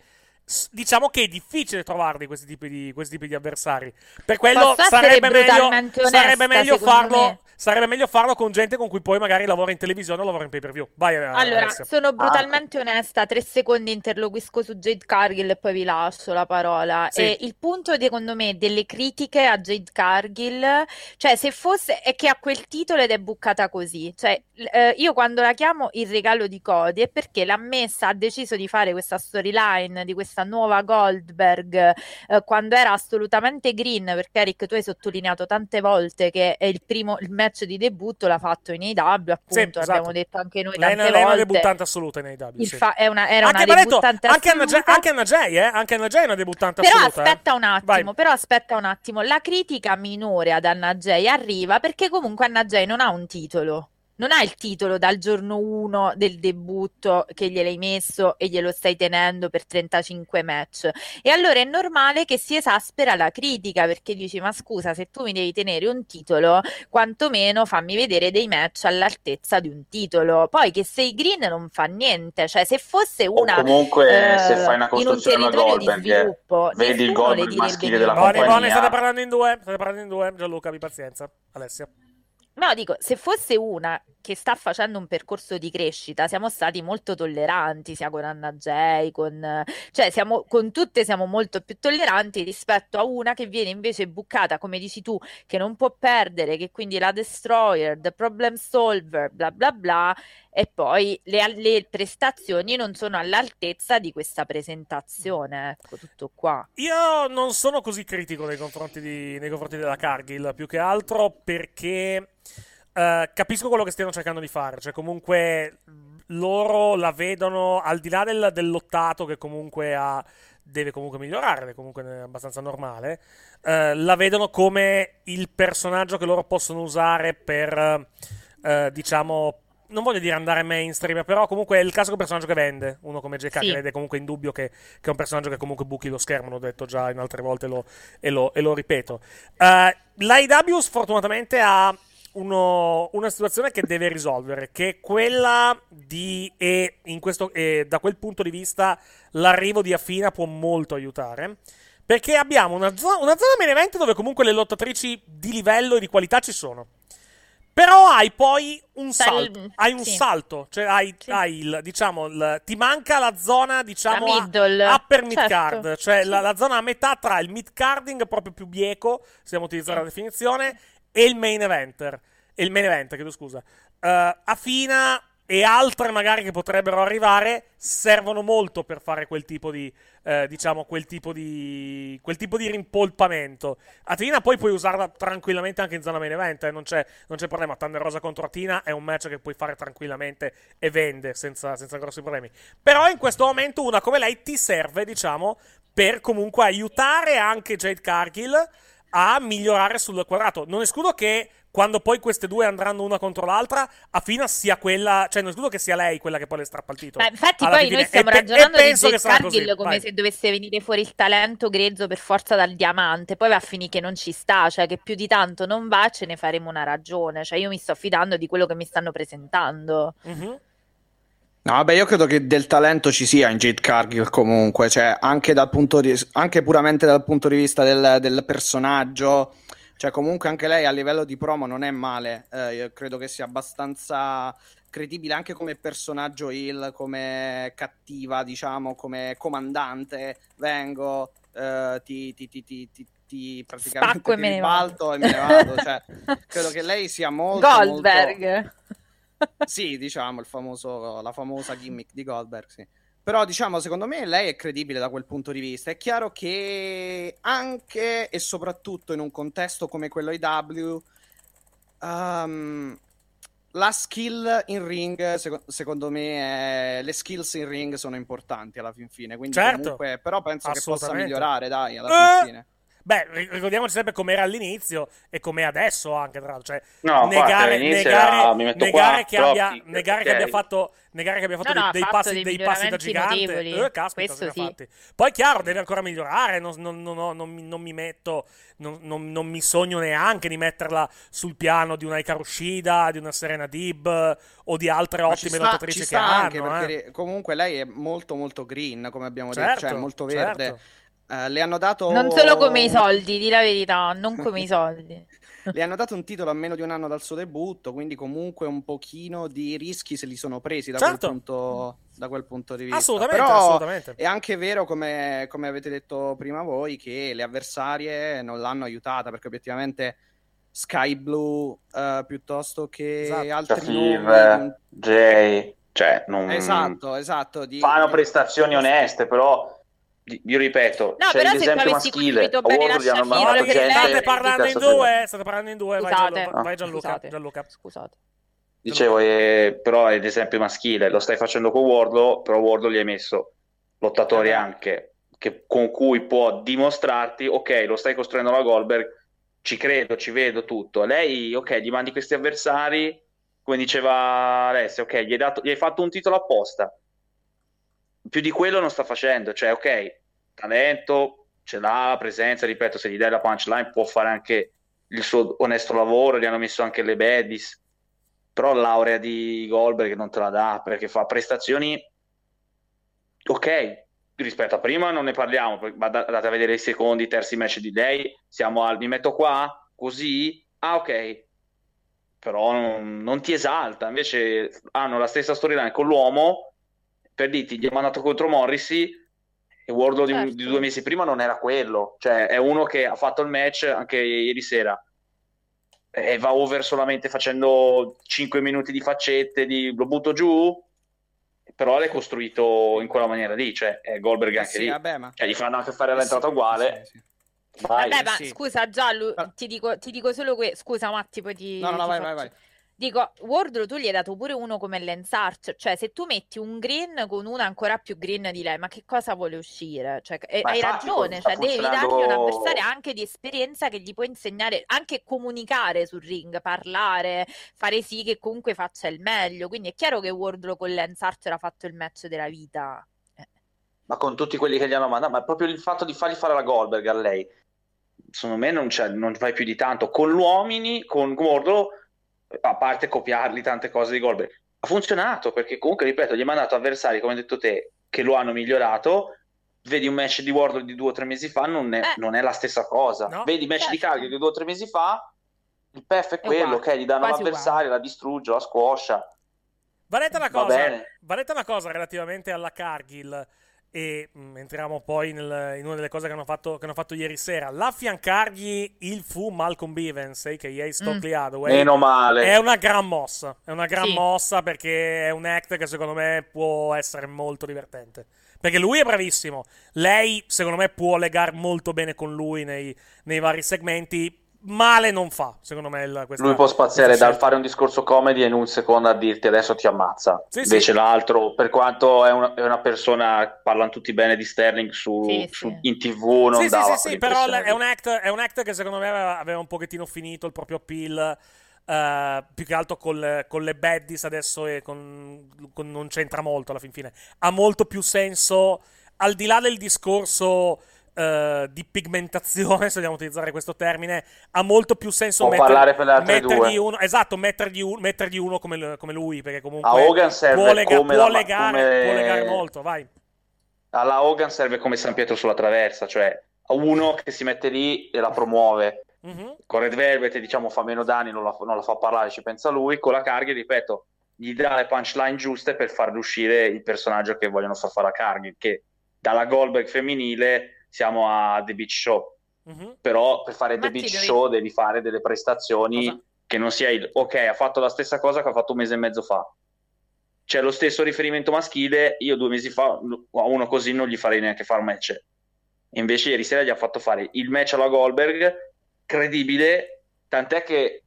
diciamo che è difficile trovarli questi tipi di, questi tipi di avversari. Per quello Posso sarebbe meglio, onesta, sarebbe meglio farlo. me? Sarebbe meglio farlo con gente con cui poi magari lavora in televisione o lavora in pay per view. Vai, eh, Allora, Alessia. sono brutalmente onesta, tre secondi interloquisco su Jade Cargill e poi vi lascio la parola. Sì. E il punto, secondo me, delle critiche a Jade Cargill, cioè se fosse, è che a quel titolo ed è buccata così. Cioè, eh, io quando la chiamo il regalo di Cody è perché l'ha messa, ha deciso di fare questa storyline di questa nuova Goldberg eh, quando era assolutamente green, perché Eric, tu hai sottolineato tante volte che è il primo, il match di debutto l'ha fatto in AEW, appunto, Sì, esatto. abbiamo detto anche noi lei, tante lei è una debuttante assoluta in. Il sì. fa- è una, era anche, una detto, debuttante anche Anna, Jay, assoluta. anche Anna Jay, eh? Anche Anna Jay è una debuttante Però assoluta. eh. aspetta un attimo, Vai. però aspetta un attimo. La critica minore ad Anna Jay arriva perché comunque Anna Jay non ha un titolo. Non ha il titolo dal giorno 1 del debutto che gliel'hai messo e glielo stai tenendo per 35 match. E allora è normale che si esaspera la critica perché dici: Ma scusa, se tu mi devi tenere un titolo, quantomeno fammi vedere dei match all'altezza di un titolo. Poi che sei green non fa niente. Cioè, se fosse O una comunque eh, se fai una in un costruzione a territorio di Goldberg, sviluppo, vedi il Goldberg direbbe maschile della. Boni, compagnia. Boni, state parlando in due. State parlando in due. Gianluca, abbi pazienza. Alessia. No, dico, se fosse una che sta facendo un percorso di crescita, siamo stati molto tolleranti, sia con Anna Jay, con, cioè siamo, con tutte siamo molto più tolleranti rispetto a una che viene invece buccata, come dici tu, che non può perdere, che quindi la destroyer, the problem solver, bla bla bla, e poi le, le prestazioni non sono all'altezza di questa presentazione, ecco, tutto qua. Io non sono così critico nei confronti, di- nei confronti della Cargill, più che altro perché eh, capisco quello che stiano cercando di fare. Cioè, comunque, loro la vedono al di là del, del lottato che comunque ha. Deve comunque migliorare, è comunque abbastanza normale. eh, la vedono come il personaggio che loro possono usare per, eh, diciamo, non voglio dire andare mainstream, però comunque è il classico personaggio che vende, uno come J.K. Sì. ed è comunque indubbio che, che è un personaggio che comunque buchi lo schermo, l'ho detto già in altre volte lo- e, lo, e lo ripeto. Uh, L'IW sfortunatamente ha uno, una situazione che deve risolvere, che è quella di, e, questo, e da quel punto di vista l'arrivo di Affina può molto aiutare, perché abbiamo una, zo- una zona main event dove comunque le lottatrici di livello e di qualità ci sono. Però hai poi un salto, hai un sì. salto, cioè hai, sì. hai il, diciamo, il, ti manca la zona, diciamo, la middle. upper mid certo. card, cioè sì. la, la, zona a metà tra il mid carding proprio più bieco, se dobbiamo utilizzare la definizione, e il main eventer, e il main event, chiedo scusa. Uh, Afina e altre magari che potrebbero arrivare servono molto per fare quel tipo di eh, diciamo quel tipo di quel tipo di rimpolpamento. Atina poi puoi usarla tranquillamente anche in zona main event eh, non, c'è, non c'è problema. Thunder Rosa contro Atina è un match che puoi fare tranquillamente e vende senza, senza grossi problemi. Però in questo momento una come lei ti serve diciamo per comunque aiutare anche Jade Cargill a migliorare sul quadrato non escludo che quando poi queste due andranno una contro l'altra, Afina sia quella, cioè non escludo che sia lei quella che poi le strappa il titolo. Beh, infatti poi fine. noi stiamo e ragionando pe- di Jade Cargill come Vai. se dovesse venire fuori il talento grezzo per forza dal diamante, poi va a finire che non ci sta, cioè che più di tanto non va, ce ne faremo una ragione, cioè io mi sto fidando di quello che mi stanno presentando. Mm-hmm. No, vabbè, io credo che del talento ci sia in Jade Cargill comunque, cioè anche, dal punto di, anche puramente dal punto di vista del, del personaggio, cioè, comunque anche lei a livello di promo non è male. Eh, io credo che sia abbastanza credibile anche come personaggio heel, come cattiva, diciamo, come comandante. Vengo, eh, ti, ti, ti, ti, ti praticamente Spacco ti e me ne vado. e me ne vado. Cioè, [LAUGHS] credo che lei sia molto Goldberg. Molto... Sì, diciamo, famoso, la famosa gimmick di Goldberg, sì. Però, diciamo, secondo me lei è credibile da quel punto di vista. È chiaro che anche e soprattutto in un contesto come quello IW, um, ehm, la skill in ring, seco- secondo me, è... le skills in ring sono importanti alla fin fine. Quindi, certo. comunque, però penso che possa migliorare, dai, alla fin eh! fine. Beh, ricordiamoci sempre com'era all'inizio e com'è adesso anche, tra l'altro. Cioè, no, negare, negare, negare, qua, che abbia, negare che abbia fatto, negare che abbia fatto no, no, dei, dei, passi, dei, dei passi, da gigante. Eh, caspita, sì. fatti. Poi, chiaro, deve ancora migliorare. Non, non, non, non mi, mi, metto, non, mi sogno neanche di metterla sul piano di una Ikaru Shida, di una Serena Dib o di altre ottime lottatrici che hanno. Perché eh. comunque lei è molto, molto green, come abbiamo certo, detto, cioè molto verde. Certo. Uh, le hanno dato. Non solo come i soldi, di la verità, non come i soldi. [LAUGHS] le hanno dato un titolo a meno di un anno dal suo debutto, quindi comunque un pochino di rischi se li sono presi da, certo. quel, punto, da quel punto di vista. Assolutamente, Però assolutamente. È anche vero, come, come, avete detto prima voi, che le avversarie non l'hanno aiutata perché obiettivamente Sky Blue uh, piuttosto che esatto. altri Steve, nomi... Jay, cioè non... Esatto, esatto. Di... Fanno prestazioni oneste, però io ripeto, no, c'è l'esempio maschile, bene la hanno mandato gente state parlando in due, state parlando in due, vai, Gianluca, vai Gianluca, Scusate. Gianluca. Scusate. Dicevo, eh, però è l'esempio maschile, lo stai facendo con Wardlow, però Wardlow gli hai messo lottatori anche che, con cui può dimostrarti, ok, lo stai costruendo la Goldberg, ci credo, ci vedo tutto. Lei, ok, gli mandi questi avversari, come diceva Alessia, ok, gli hai, dato, gli hai fatto un titolo apposta, più di quello non sta facendo, cioè ok, talento, ce l'ha, la presenza, ripeto, se gli dai la punchline può fare anche il suo onesto lavoro, gli hanno messo anche le baddies, però l'aurea di Goldberg non te la dà perché fa prestazioni ok, rispetto a prima non ne parliamo, andate a vedere i secondi, i terzi match di lei, siamo al mi metto qua, così, ah ok, però non, non ti esalta, invece hanno la stessa storyline con l'uomo, per dirti, gli ha mandato contro Morrissey, e Wardlow certo. di, di, due mesi prima non era quello, cioè è uno che ha fatto il match anche ieri sera e va over solamente facendo 5 minuti di faccette, di lo butto giù, però l'hai costruito in quella maniera lì, cioè è Goldberg anche sì, lì, vabbè, ma... cioè gli fanno anche fare l'entrata sì, uguale. Sì, Vai. Vabbè, ma scusa Giallo, ti dico, ti dico solo questo, scusa Matti, poi ti... No, no, no ti vai, faccio... vai, vai. Dico, Wardrow tu gli hai dato pure uno come Lance Archer, cioè se tu metti un green con una ancora più green di lei, ma che cosa vuole uscire? Cioè, hai infatti, ragione, cioè, devi dargli un avversario anche di esperienza che gli può insegnare, anche comunicare sul ring, parlare, fare sì che comunque faccia il meglio, quindi è chiaro che Wardrow con Lance Archer ha fatto il match della vita. Eh. Ma con tutti quelli che gli hanno mandato, ma proprio il fatto di fargli fare la Goldberg a lei, secondo me non, non fai più di tanto, con l'uomini, con Wardrow a parte copiarli tante cose di Goldberg, ha funzionato perché comunque, ripeto, gli ha mandato avversari, come hai detto te, che lo hanno migliorato. Vedi un match di Wardlow di due o tre mesi fa, non è, Eh. non è la stessa cosa. No. Vedi match di Certo. Calgary di due o tre mesi fa, il PF è quello, uguale, ok, gli danno l'avversario, la distrugge, la squascia. Va detta una Va cosa, va detta una cosa relativamente alla Cargill e mm, entriamo poi nel- in una delle cose che hanno, fatto, che hanno fatto ieri sera. L'affiancargli il fu Malcolm Bivens, a.k.a. Stockley Hathaway, Meno male. è una gran mossa. È una gran Sì. mossa perché è un act che secondo me può essere molto divertente. Perché lui è bravissimo. Lei, secondo me, può legare molto bene con lui nei, nei vari segmenti. Male non fa, secondo me. il- questa, Lui può spaziare dal fare un discorso comedy e in un secondo a dirti adesso ti ammazza. Sì, Invece sì. l'altro, per quanto è una, è una persona, parlano tutti bene di Sterling su, Sì, su- sì. in tv, non sì, dava sì, sì, sì, però è un, act, è un act che secondo me aveva, aveva un pochettino finito il proprio appeal. eh, più che altro col- con le baddies adesso e con, con- non c'entra molto alla fin fine. Ha molto più senso, al di là del discorso eh, di pigmentazione, [LAUGHS] se vogliamo utilizzare questo termine, ha molto più senso Può mettergli due. uno, esatto, mettergli, un- mettergli uno come, come lui, perché comunque A Hogan serve può, lega- come può la- legare, come- può legare molto, vai. Alla Hogan serve come San Pietro sulla traversa, cioè uno che si mette lì e la promuove. Mhm. Con Red Velvet, diciamo, fa meno danni, non la, non la fa parlare, ci pensa lui. Con la Carghi, ripeto, gli dà le punchline giuste per far uscire il personaggio che vogliono far fare a Carghi, che dalla Goldberg femminile siamo a The Beach Show. Mhm. Però per fare The Infatti Beach devi- Show devi fare delle prestazioni Cosa? che non sia il ok, ha fatto la stessa cosa che ha fatto un mese e mezzo fa. C'è lo stesso riferimento maschile, io due mesi fa a uno così non gli farei neanche fare un match. Invece ieri sera gli ha fatto fare il match alla Goldberg, credibile, tant'è che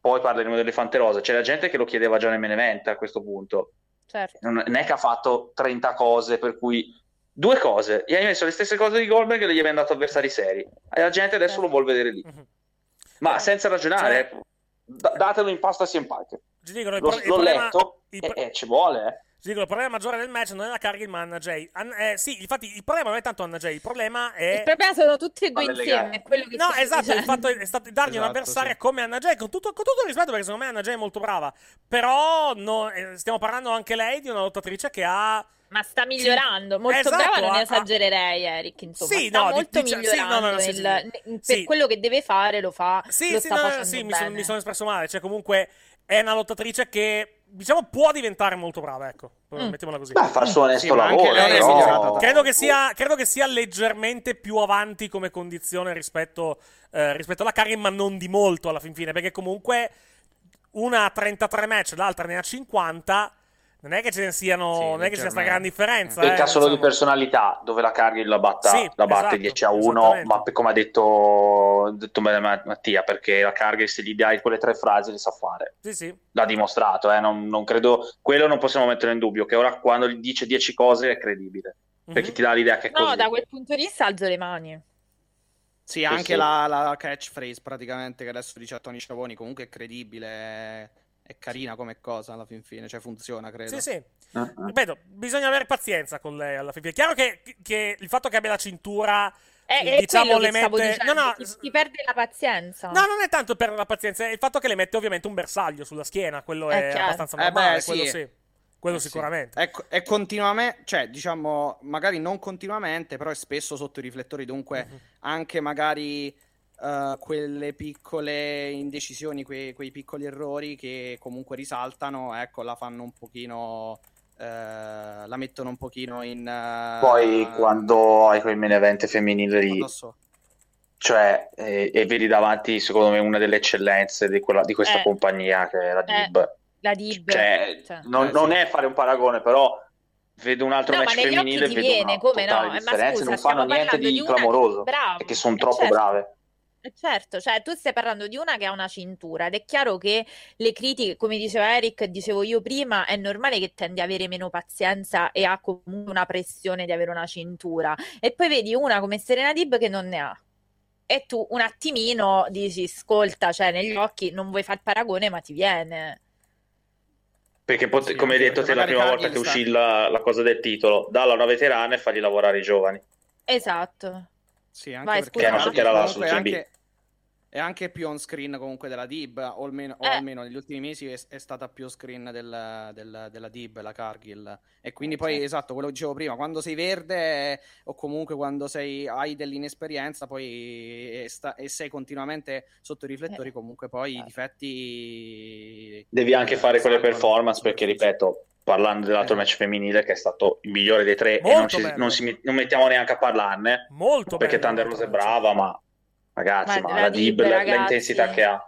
poi parleremo dell'elefante rosa, c'era gente che lo chiedeva già nel main event a questo punto. Certo. Non è che ha fatto 30 cose per cui due cose, gli hai messo le stesse cose di Goldberg e gli avevi dato avversari seri. E la gente adesso lo vuole vedere lì. Mhm. Ma Eh, senza ragionare, cioè- da- datelo in pasta a CM Punk. Ci dicono, il L'ho, il l'ho problema- letto il e pro- e ci vuole, eh. Ci dico, il problema maggiore del match non è la Cargill, ma Anna Jay. An- eh, sì, infatti, il problema non è tanto Anna Jay, il problema è. Il problema sono tutti e due insieme. legare. è quello che No, esatto, il dicendo. fatto è stato dargli Esatto, un'avversaria sì. come Anna Jay, con tutto, con tutto il rispetto, perché secondo me Anna Jay è molto brava. Però no, eh, stiamo parlando anche lei di una lottatrice che ha. Ma sta migliorando, molto Esatto, brava, non esagererei, Eric. Insomma, Sì, sta no, molto dice- sì, no, migliorando. no, no, sì, sì. per Sì. quello che deve fare, lo fa. Sì, lo sì, sta no, no, facendo sì, mi, bene. sono, mi sono espresso male. Cioè, comunque, è una lottatrice che, diciamo, può diventare molto brava, ecco. Mm. Mettiamola così. Beh, fa il suo onesto Sì, lavoro. però-. Credo che, sia, credo che sia leggermente più avanti come condizione rispetto, eh, rispetto alla Karin, ma non di molto alla fin fine, perché comunque una ha 33 match, l'altra ne ha 50. Non è che ce ne siano, Sì, non è che sia sta leggermente. gran differenza. Pecca eh, solo di insomma. personalità, dove la Carghi la, batta, Sì, la batte esatto, 10 a 1, esattamente. ma come ha detto, detto Mattia, perché la Carghi se gli dai quelle tre frasi le sa fare. Sì, sì. L'ha dimostrato, eh, non, non credo, quello non possiamo mettere in dubbio, che ora quando gli dice 10 cose è credibile, perché Mhm. ti dà l'idea che è No, così. da quel punto di vista alzo le mani. Sì, anche sì. La, la catchphrase praticamente che adesso dice a Tony Schiavoni comunque è credibile, è, è carina come cosa alla fin fine, cioè funziona credo. Sì, sì. Mhm. Ripeto, bisogna avere pazienza con lei alla fine. È chiaro che, che il fatto che abbia la cintura. È, è diciamo, le mette. dicendo, no, no, ti, ti perde la pazienza. No, non è tanto per la pazienza, è il fatto che le mette ovviamente un bersaglio sulla schiena, quello è, È chiaro. abbastanza Eh normale, beh, sì. quello sì. Quello Eh sì. sicuramente. È, è continuamente, cioè diciamo, magari non continuamente, però è spesso sotto i riflettori, dunque Mhm. anche magari eh, quelle piccole indecisioni, quei, quei piccoli errori che comunque risaltano, ecco, la fanno un pochino, eh, la mettono un pochino in... eh, Poi quando hai quel main event femminile lì, addosso. cioè, eh, e vedi davanti, secondo me, una delle eccellenze di, quella- di questa Eh. compagnia che è la Eh. Dib. La Dib. Cioè, Cioè. non, Eh, non sì. è fare un paragone, però vedo un altro No, match femminile e vedo viene, una come no? Eh, differenza, scusa, non fanno niente di di una che- clamoroso, Bravo. perché sono Eh, troppo certo. brave. Eh, Certo, cioè tu stai parlando di una che ha una cintura ed è chiaro che le critiche, come diceva Eric, dicevo io prima, è normale che tendi ad avere meno pazienza e ha comunque una pressione di avere una cintura. E poi vedi una come Serena Dib che non ne ha. E tu un attimino dici, ascolta, cioè negli occhi non vuoi fare il paragone, ma ti viene. Perché, pot- Sì, come hai detto te la prima volta che uscì la, la cosa del titolo, dalla una veterana e fagli lavorare i giovani. Esatto. Sì, anche Vai, perché scusa, era- era la soluzione B. anche, è anche più on screen comunque della Dib, o almeno, o Eh. almeno negli ultimi mesi è, è stata più screen del- del- della Dib, la Cargill. E quindi poi, esatto, quello che dicevo prima, quando sei verde o comunque quando sei, hai dell'inesperienza poi e, sta- e sei continuamente sotto i riflettori, Eh. comunque poi i Certo. difetti... Devi anche eh, fare quelle performance perché, ripeto, parlando dell'altro Eh. match femminile che è stato il migliore dei tre e Molto non, ci- non si- non mettiamo neanche a parlarne Molto perché bello, Thunder Rose è brava, ma ragazzi, Ma ma, la Dib, Dib, la- ragazzi. l'intensità che ha.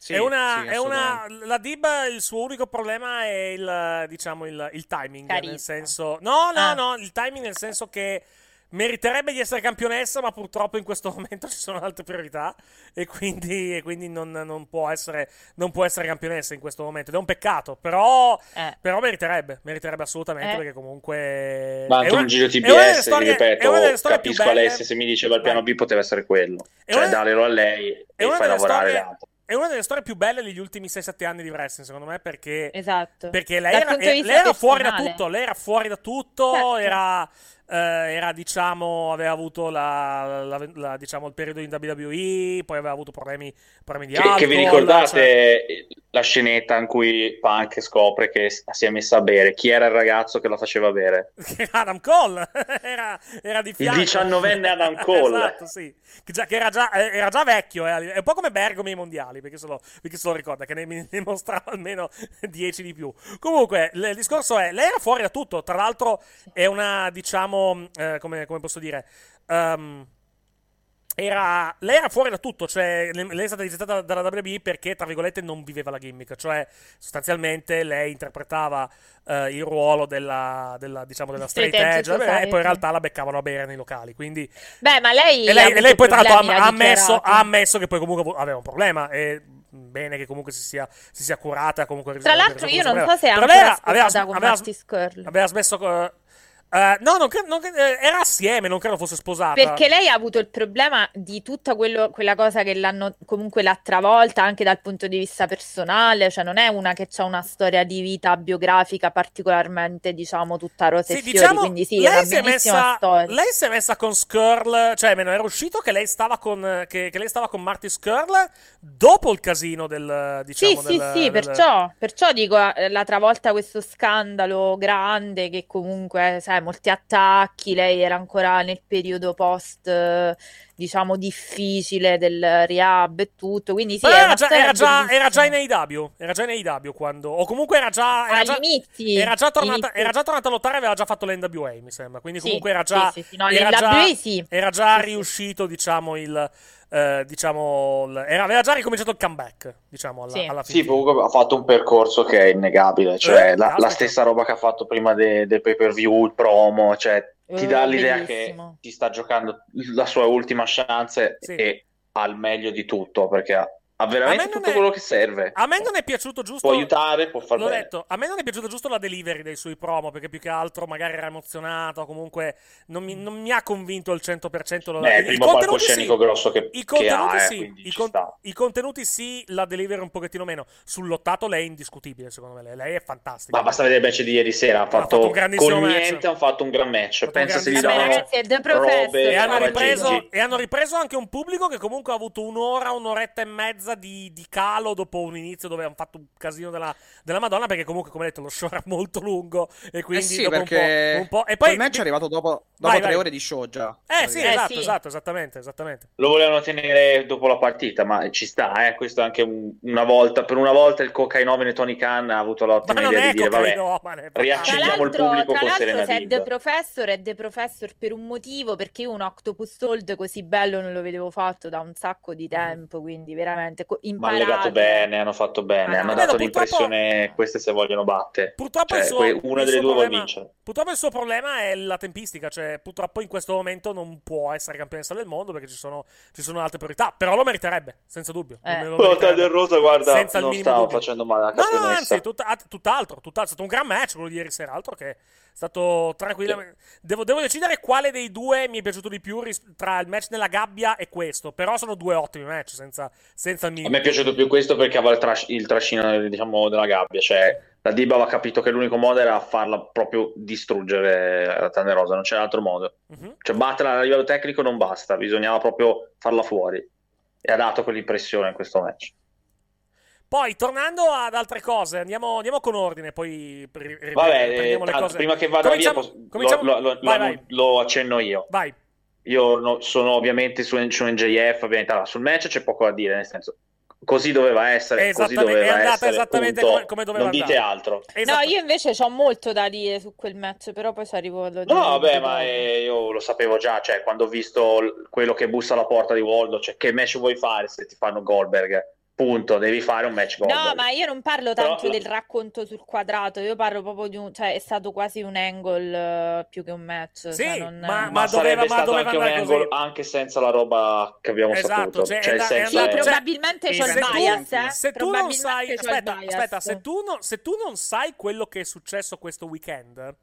Sì, è una, sì, è una- la Dib il suo unico problema è il, diciamo, il, il timing, Carisma. nel senso... No, no, Ah. no, il timing nel senso che meriterebbe di essere campionessa, ma purtroppo in questo [LAUGHS] momento ci sono altre priorità e quindi, e quindi non, non può essere, non può essere campionessa in questo momento ed è un peccato, però... Eh. Però meriterebbe, meriterebbe assolutamente Eh. perché comunque... Ma è anche una- un giro TBS, storie- ripeto, capisco belle- Alessia se mi diceva il piano. B poteva essere quello. È Cioè, una- darglielo a lei e fai lavorare storie- le altre. È una delle storie più belle degli ultimi 6-7 anni di wrestling, secondo me, perché... Esatto. Perché lei era, eh, lei era fuori da tutto, lei era fuori da tutto, Certo. era, eh, era, diciamo, aveva avuto la, la- la- diciamo, il periodo in WWE, poi aveva avuto problemi, problemi di Che, che vi alcol, ricordate cioè- la scenetta in cui Punk scopre che si è messa a bere? Chi era il ragazzo che la faceva bere? [LAUGHS] Adam Cole [LAUGHS] era, era di Il fianco. 19enne Adam [LAUGHS] Cole. esatto, sì. Che, già- che era, già, eh, era già vecchio, eh, è un po' come Bergomi ai mondiali, perché se lo, perché se lo ricorda, che ne, ne mostrava almeno 10 di più. Comunque, il discorso è, lei era fuori da tutto, tra l'altro è una, diciamo, eh, come, come posso dire... ehm, era, lei era fuori da tutto, cioè le- lei è stata rigettata dalla WWE perché, tra virgolette, non viveva la gimmick, cioè sostanzialmente lei interpretava eh, il ruolo della, della, diciamo, della straight Straight edge edge vabbè, e poi in realtà la beccavano a bere nei locali, quindi... Beh, ma lei. E ha lei, e lei poi tra l'altro ha, ha ammesso, ha ammesso che poi comunque aveva un problema e bene che comunque si sia, si sia curata, comunque Tra l'altro, io non so se Però ancora aveva, aveva- Skrull. aveva smesso... co- eh, no, non cre- non cre- eh, era assieme, non credo fosse sposata. Perché lei ha avuto il problema di tutta quello- quella cosa che l'hanno comunque l'ha travolta anche dal punto di vista personale, cioè non è una che ha una storia di vita biografica particolarmente, diciamo, tutta rose Sì, e fiori, diciamo, quindi sì, lei, si è messa, storia. lei si è messa con Skrull, cioè almeno era uscito che lei stava con, che, che lei stava con Marty Skrull dopo il casino del, diciamo, Sì, sì, del- sì, del- perciò, perciò dico, eh, la travolta questo scandalo grande che comunque, sai, molti attacchi, lei era ancora nel periodo post, eh, diciamo, difficile del rehab e tutto, quindi sì, era già, era, già, era già in. AEW, era già in AEW quando, o comunque era già, era Agli già, inizi, era già tornata, era già tornata a lottare e aveva già fatto l'NWA, mi sembra, quindi Sì, comunque era già, sì, sì, sì, no, era già, l'NWA sì. era già Sì, sì. riuscito, diciamo, il, eh, diciamo, il- era- aveva già ricominciato il comeback, diciamo, alla, Sì. alla Sì, fine. comunque ha fatto un percorso che è innegabile, cioè Eh, la, la stessa roba che ha fatto prima de- del pay per view, il promo, cioè ti Eh, dà l'idea bellissimo. che ti sta giocando la sua ultima chance Sì. e ha il meglio di tutto perché ha, ha A me veramente non tutto è- quello che serve. A me non è piaciuto giusto. Può aiutare, può far L'ho bene. detto, a me non è piaciuta giusto la delivery dei suoi promo, perché più che altro magari era emozionato, comunque non mi, non mi ha convinto al 100%. Lo, Beh, è il primo palcoscenico grosso che, I che contenuti ha, eh, sì, quindi i, con- i contenuti sì, la delivery un pochettino meno. Sul lottato lei è indiscutibile, secondo me. Lei, lei è fantastica. Ma basta vedere il match di ieri sera, hanno fatto fatto, un grandissimo con match. niente, hanno fatto un gran match. fatto Pensa se gli davano robe E hanno, ripreso, e hanno ripreso anche un pubblico che comunque ha avuto un'ora, un'oretta e mezza di, di calo dopo un inizio dove hanno fatto un casino della, della Madonna. Perché comunque, come detto, lo show era molto lungo. E quindi eh sì, dopo un po', un po'. E poi il match è arrivato dopo, dopo Vai, tre vai. ore di show già. Eh sì, Eh, esatto, sì. esatto, esattamente, esattamente. Lo volevano tenere dopo la partita, ma ci sta, eh. Questo anche un- una volta, per una volta il cocainomane Tony Khan ha avuto Ma l'ottima non idea è di dire, vabbè, riaccendiamo il pubblico tra con l'altro Serena se è. The Professor è The Professor per un motivo, perché io un Octopus Hold così bello non lo vedevo fatto da un sacco di tempo, quindi veramente co- Ma hanno legato bene, hanno fatto bene, Ah, hanno no. dato purtroppo- l'impressione queste se vogliono battere. Purtroppo Cioè, il suo, una delle due vuole problema, vincere. Purtroppo il suo problema è la tempistica, cioè purtroppo in questo momento non può essere campionessa del mondo perché ci sono, ci sono altre priorità, però lo meriterebbe, senza dubbio. Eh. Lo meriterebbe. Thunder Rosa, guarda, Senza non stava dubbio. facendo male alla No, no, no, campionessa. anzi, tutta- tutt'altro, tutt'altro, è stato un gran match quello di ieri sera, altro che stato tranquillamente... Devo, devo decidere quale dei due mi è piaciuto di più ris- tra il match nella gabbia e questo, però sono due ottimi match, senza, senza A me è piaciuto più questo perché aveva il, tras- il trascino diciamo, della gabbia, cioè la Diba aveva capito che l'unico modo era farla proprio distruggere la Thunder Rosa, non c'era altro modo. Mhm. Cioè batterla a livello tecnico non basta, bisognava proprio farla fuori. e ha dato quell'impressione in questo match. Poi, tornando ad altre cose, andiamo, andiamo con ordine, poi ri- ri- Vabbè, prendiamo eh, le cose. prima che vada Cominciamo- via, posso- cominciamo- lo, lo- lo- vai, lo- vai. lo accenno io. Vai. Io no- sono ovviamente su, su NJF, ovviamente allora, sul match c'è poco da dire, nel senso, così doveva essere, così doveva è andata essere, esattamente punto. come- come doveva Non dite andare. altro. No, io invece ho molto da dire su quel match, però poi ci arrivo allo No, vabbè, ma eh, io lo sapevo già, cioè, quando ho visto quello che bussa alla porta di Waldo, cioè, che match vuoi fare se ti fanno Goldberg? Punto, devi fare un match Goldberg. No, ma io non parlo Però- tanto del racconto sul quadrato, io parlo proprio di un... cioè è stato quasi un angle eh, più che un match. Sì, cioè non- ma- Ma, sarebbe doveva- ma doveva anche un angle così. anche senza la roba che abbiamo Esatto, saputo. cioè, Cioè, è il è- cioè, probabilmente sì, c'ho il se tu- bias, eh? se tu non sai, Probabilmente il aspetta, aspetta, se tu, non, se tu non sai quello che è successo questo weekend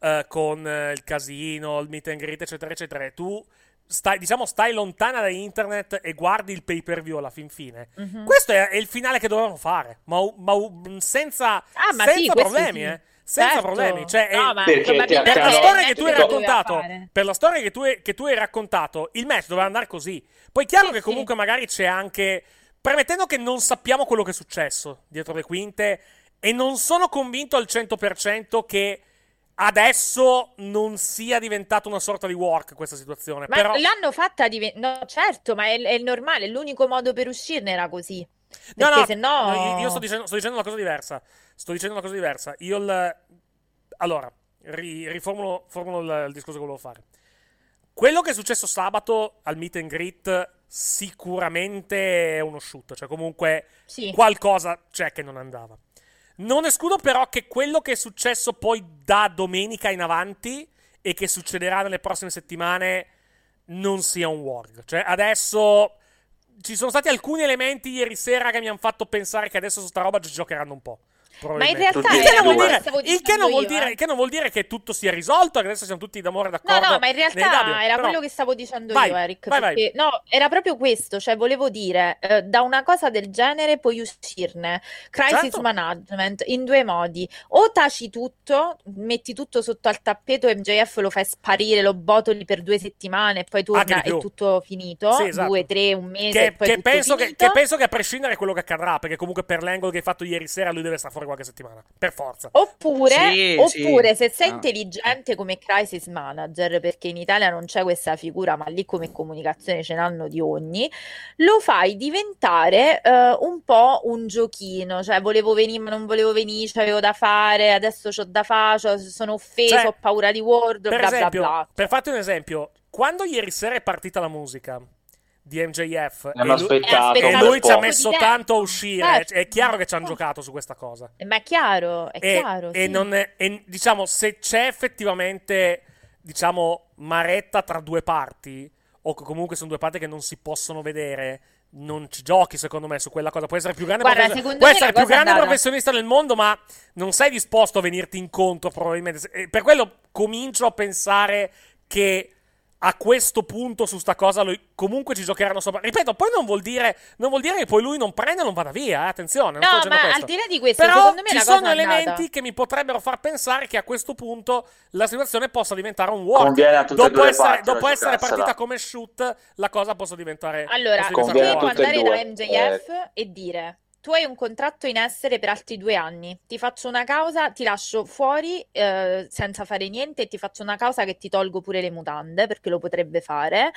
eh, con eh, il casino, il meet and greet, eccetera, eccetera, e tu stai, diciamo, stai lontana da internet e guardi il pay per view alla fin fine. Mhm. Questo è, è il finale che dovevano fare, ma, ma senza, Ah, ma senza sì, problemi, sì. eh. Senza Certo. problemi, cioè, è- No, ti- probabilmente per la storia che tu hai raccontato, per la storia che tu hai, che tu hai raccontato, il match doveva andare così. Poi chiaro Sì, che sì. comunque magari c'è anche premettendo che non sappiamo quello che è successo dietro le quinte e non sono convinto al 100% che adesso non sia diventata una sorta di work questa situazione, Ma però l'hanno fatta diventare... No, certo, ma è, è normale, l'unico modo per uscirne era così. No, no, se no... io- sto dicendo, sto dicendo una cosa diversa. Sto dicendo una cosa diversa. Io il... Allora, ri- riformulo formulo il, il discorso che volevo fare. Quello che è successo sabato al meet and greet sicuramente è uno shoot, cioè comunque Sì. qualcosa c'è che non andava. Non escludo però che quello che è successo poi da domenica in avanti e che succederà nelle prossime settimane non sia un warg. Cioè adesso ci sono stati alcuni elementi ieri sera che mi hanno fatto pensare che adesso su sta roba ci giocheranno un po'. Ma in realtà il che, non vuol dire, il che vuol io, dire, eh. che non vuol dire che tutto sia risolto, che adesso siamo tutti d'amore No, d'accordo. no, ma in realtà era però- quello che stavo dicendo Vai, io, Eric. vai, vai. perché- no, era proprio questo, cioè volevo dire, eh, da una cosa del genere puoi uscirne crisis Certo. management in due modi. O taci tutto, metti tutto sotto al tappeto e MJF lo fai sparire, lo botoli per due settimane e poi torna e tutto finito. Sì, esatto. Due, tre, un mese Che, e poi che tutto penso che, che penso che a prescindere da quello che accadrà, perché comunque per l'angle che hai fatto ieri sera lui deve stare fuori qualche settimana. Per forza. Oppure, Sì, oppure sì. se sei Ah. intelligente come crisis manager, perché in Italia non c'è questa figura, ma lì come comunicazione ce n'hanno di ogni, lo fai diventare eh, un po' un giochino, cioè volevo venire ma non volevo venire, avevo da fare, adesso c'ho da fare, sono offeso, Cioè, ho paura di Word, Per bla esempio, bla bla. per farti un esempio, quando ieri sera è partita la musica di MJF e Hanno lui, aspettato e lui ci ha messo tanto a uscire, è chiaro che ci hanno giocato su questa cosa. Ma è chiaro, è e, chiaro, e sì. non è- e, diciamo, se c'è effettivamente, diciamo, maretta tra due parti, o comunque sono due parti che non si possono vedere, non ci giochi, secondo me, su quella cosa. Puoi essere più grande, Guarda, secondo puoi essere più è grande professionista del mondo, ma non sei disposto a venirti incontro, probabilmente. E per quello comincio a pensare che a questo punto su sta cosa lui- comunque ci giocheranno sopra. Ripeto, poi non vuol dire, non vuol dire che poi lui non prenda e non vada via, eh, attenzione. No, ma questo. al di là di questo, Però secondo me ci la sono andata. elementi che mi potrebbero far pensare che a questo punto la situazione possa diventare un war. Dopo essere, dopo essere partita come shoot, la cosa possa diventare. Allora, possa tu diventare andare da. MJF e dire tu hai un contratto in essere per altri due anni, ti faccio una causa, ti lascio fuori eh, senza fare niente e ti faccio una causa che ti tolgo pure le mutande perché lo potrebbe fare.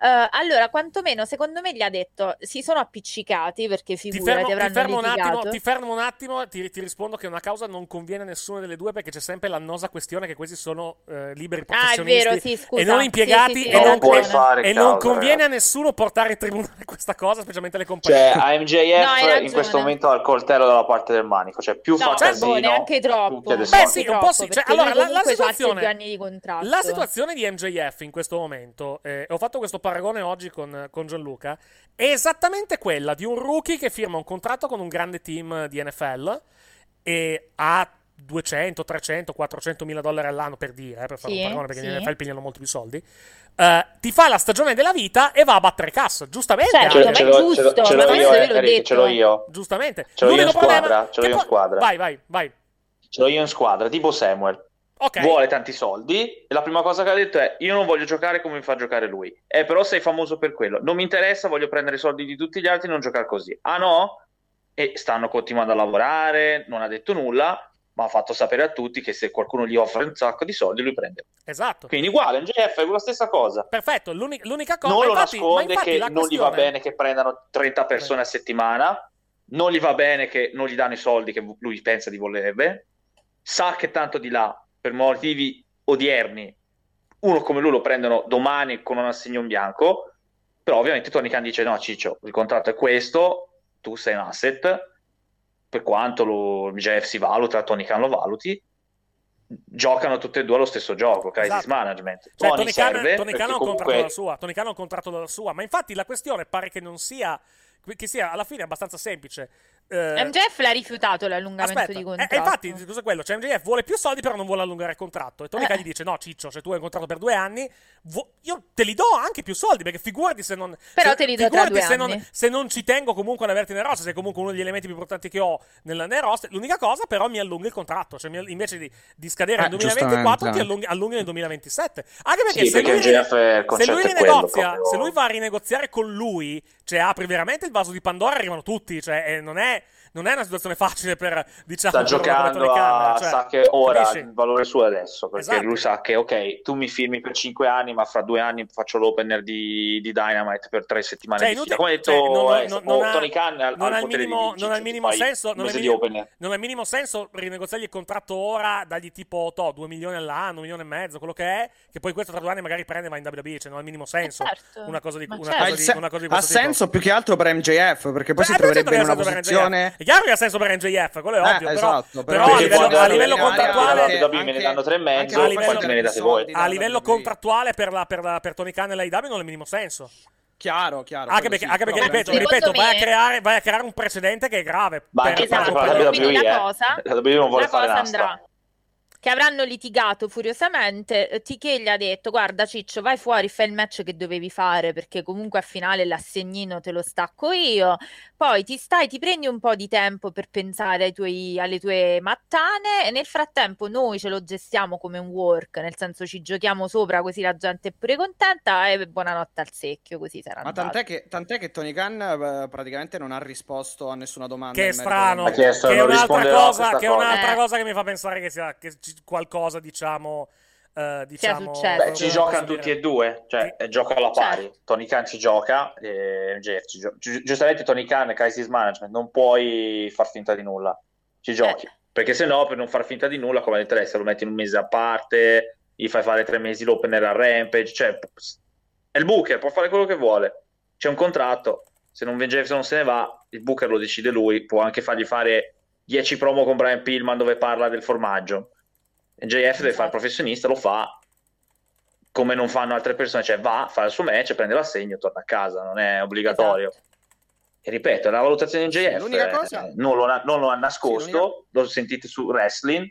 Eh, allora, quantomeno secondo me gli ha detto si sono appiccicati perché Ti figurati fermo, ti avranno fermo un attimo, litigato. ti fermo un attimo e ti, ti rispondo che una causa non conviene a nessuna delle due perché c'è sempre l'annosa questione che questi sono eh, liberi Ah, è professionisti vero, sì, scusa. e non impiegati sì, sì, e, non, puoi ragione. fare e non causa, conviene a ragazzi. nessuno portare in tribunale [LAUGHS] questa cosa, specialmente le compagnie. Cioè, a MJF No, in ragione. Questo momento ha il coltello dalla parte del manico, cioè più fa No, casino, boh, neanche troppo. Beh, sì, Neanche un po' sì. troppo, Cioè, allora, la- la situazione- di. La situazione di MJF in questo momento, eh, ho fatto questo paragone oggi con, con Gianluca, è esattamente quella di un rookie che firma un contratto con un grande team di NFL e ha 200, 300, 400 mila dollari all'anno per dire, eh, per fare Sì, un paragone perché sì. in NFL pigliano molti più soldi. eh, ti fa la stagione della vita e va a battere cassa, giustamente. Certo, anche. Ce, ma ce è l'ho, ce l'ho- giusto, ce l'ho io, eh, Eric, ce l'ho io. Giustamente. Ce l'ho io in squadra, ce l'ho io in squadra. Vai, vai, vai. Ce l'ho io in squadra, tipo Samuel. Ok. vuole tanti soldi e la prima cosa che ha detto è io non voglio giocare come mi fa giocare lui. Eh, però sei famoso per quello. Non mi interessa, voglio prendere i soldi di tutti gli altri e non giocare così. Ah no? E stanno continuando a lavorare, non ha detto nulla, ma ha fatto sapere a tutti che se qualcuno gli offre un sacco di soldi lui prende. Esatto. Quindi uguale, MJF è la stessa cosa. Perfetto, l'uni- l'unica cosa... non lo infatti- nasconde che la non gli va questione- bene che prendano 30 persone a settimana, non gli va bene che non gli danno i soldi che lui pensa di volerebbe, sa che tanto di là, per motivi odierni, uno come lui lo prendono domani con un assegno in bianco, però ovviamente Tony Khan dice no Ciccio, il contratto è questo, tu sei un asset, per quanto lo, MJF si valuta, Tony Khan lo valuti, giocano tutte e due allo stesso gioco, crisis Esatto. management. Cioè, Tony, Tony Khan, Tony Khan ha un contratto comunque dalla sua, Tony Khan ha un contratto dalla sua, ma infatti la questione pare che non sia che sia alla fine abbastanza semplice. Eh, MJF l'ha rifiutato l'allungamento Aspetta, di eh, contratto. eh, infatti, cosa è quello? Cioè, MJF vuole più soldi, però non vuole allungare il contratto. E Tony Eh. Gli dice: No, Ciccio, se tu hai un contratto per due anni, vo- io te li do anche più soldi. Perché figurati se non. Però se, te li do tra due se non, anni. se non ci tengo comunque ad averti nel roster. Sei comunque uno degli elementi più importanti che ho nel, nel roster. L'unica cosa, però, mi allunga il contratto. Cioè, mi- invece di, di scadere Eh, nel 2024, ti giustamente. allunghi, allunghi nel 2027. Anche perché, Sì, se, perché lui, MJF è il se lui rinegozia, proprio. se lui va a rinegoziare con lui, cioè apri veramente il vaso di Pandora, arrivano tutti. Cioè, eh, non è. that Non è una situazione facile per, diciamo, sta per giocando a cioè, sa che ora capisci? il valore suo è adesso perché Esatto. lui sa che ok tu mi firmi per 5 anni ma fra due anni faccio l'opener di, di Dynamite per 3 settimane Cioè, di fila inutile- come ha detto cioè, non- non- eh, non- oh, non ha- Tony Khan ha, non ha il minimo, non ha il minimo senso, non ha il minimo, senso rinegoziargli il contratto ora, dagli tipo to, 2 milioni all'anno, un milione e mezzo, quello che è, che poi questo tra due anni magari prende va in WWE, cioè non ha il minimo senso. certo. Una cosa di, Ma una certo. cosa di, una cosa di ha tipo. senso più che altro per MJF perché poi Eh, si beh, certo troverebbe in una posizione chiaro che ha senso per NJF, quello è Eh, ovvio, però, esatto, però però a livello, a livello contrattuale... la WWE me ne danno tre e mezzo, anche a livello- quanti me ne date voi? A livello contrattuale per, la, per, la, per Tony Khan e l'AEW non ha il minimo senso. Chiaro, chiaro. Anche perché, sì, anche perché ripeto, ripeto vai, a creare, vai a creare un precedente che è grave. ma per- anche per per Esatto, la WWE la eh. cosa- la WWE non vuole la fare cosa andrà che avranno litigato furiosamente eh, TK gli ha detto guarda Ciccio vai fuori fai il match che dovevi fare perché comunque a finale l'assegnino te lo stacco io poi ti stai ti prendi un po' di tempo per pensare ai tuoi, alle tue mattane e nel frattempo noi ce lo gestiamo come un work nel senso ci giochiamo sopra così la gente è pure contenta e buonanotte al secchio così sarà Ma tant'è che, tant'è che Tony Khan eh, praticamente non ha risposto a nessuna domanda. Che è strano, che è un'altra risponderò a cosa, che è un'altra cosa. cosa che mi fa pensare che sia che ci- qualcosa, diciamo, eh, diciamo. Beh, ci giocano tutti e due, cioè Sì. eh, gioca alla pari. Certo. Tony Khan ci gioca, e MJF ci gioca. Gi- giustamente Tony Khan, crisis management, non puoi far finta di nulla, ci giochi. Eh. Perché se no, per non far finta di nulla, come ha detto lei, se lo metti in un mese a parte, gli fai fare tre mesi l'opener a Rampage, cioè è il booker, può fare quello che vuole. C'è un contratto, se non se non se ne va, il booker lo decide lui, può anche fargli fare 10 promo con Brian Pillman dove parla del formaggio. MJF deve fare il Esatto. professionista, lo fa come non fanno altre persone, cioè va, fa il suo match, prende l'assegno, torna a casa, non è obbligatorio. Esatto. E ripeto, la valutazione di JF cosa- non, lo, ha- non lo ha nascosto, Sì, lo sentite su Wrestling,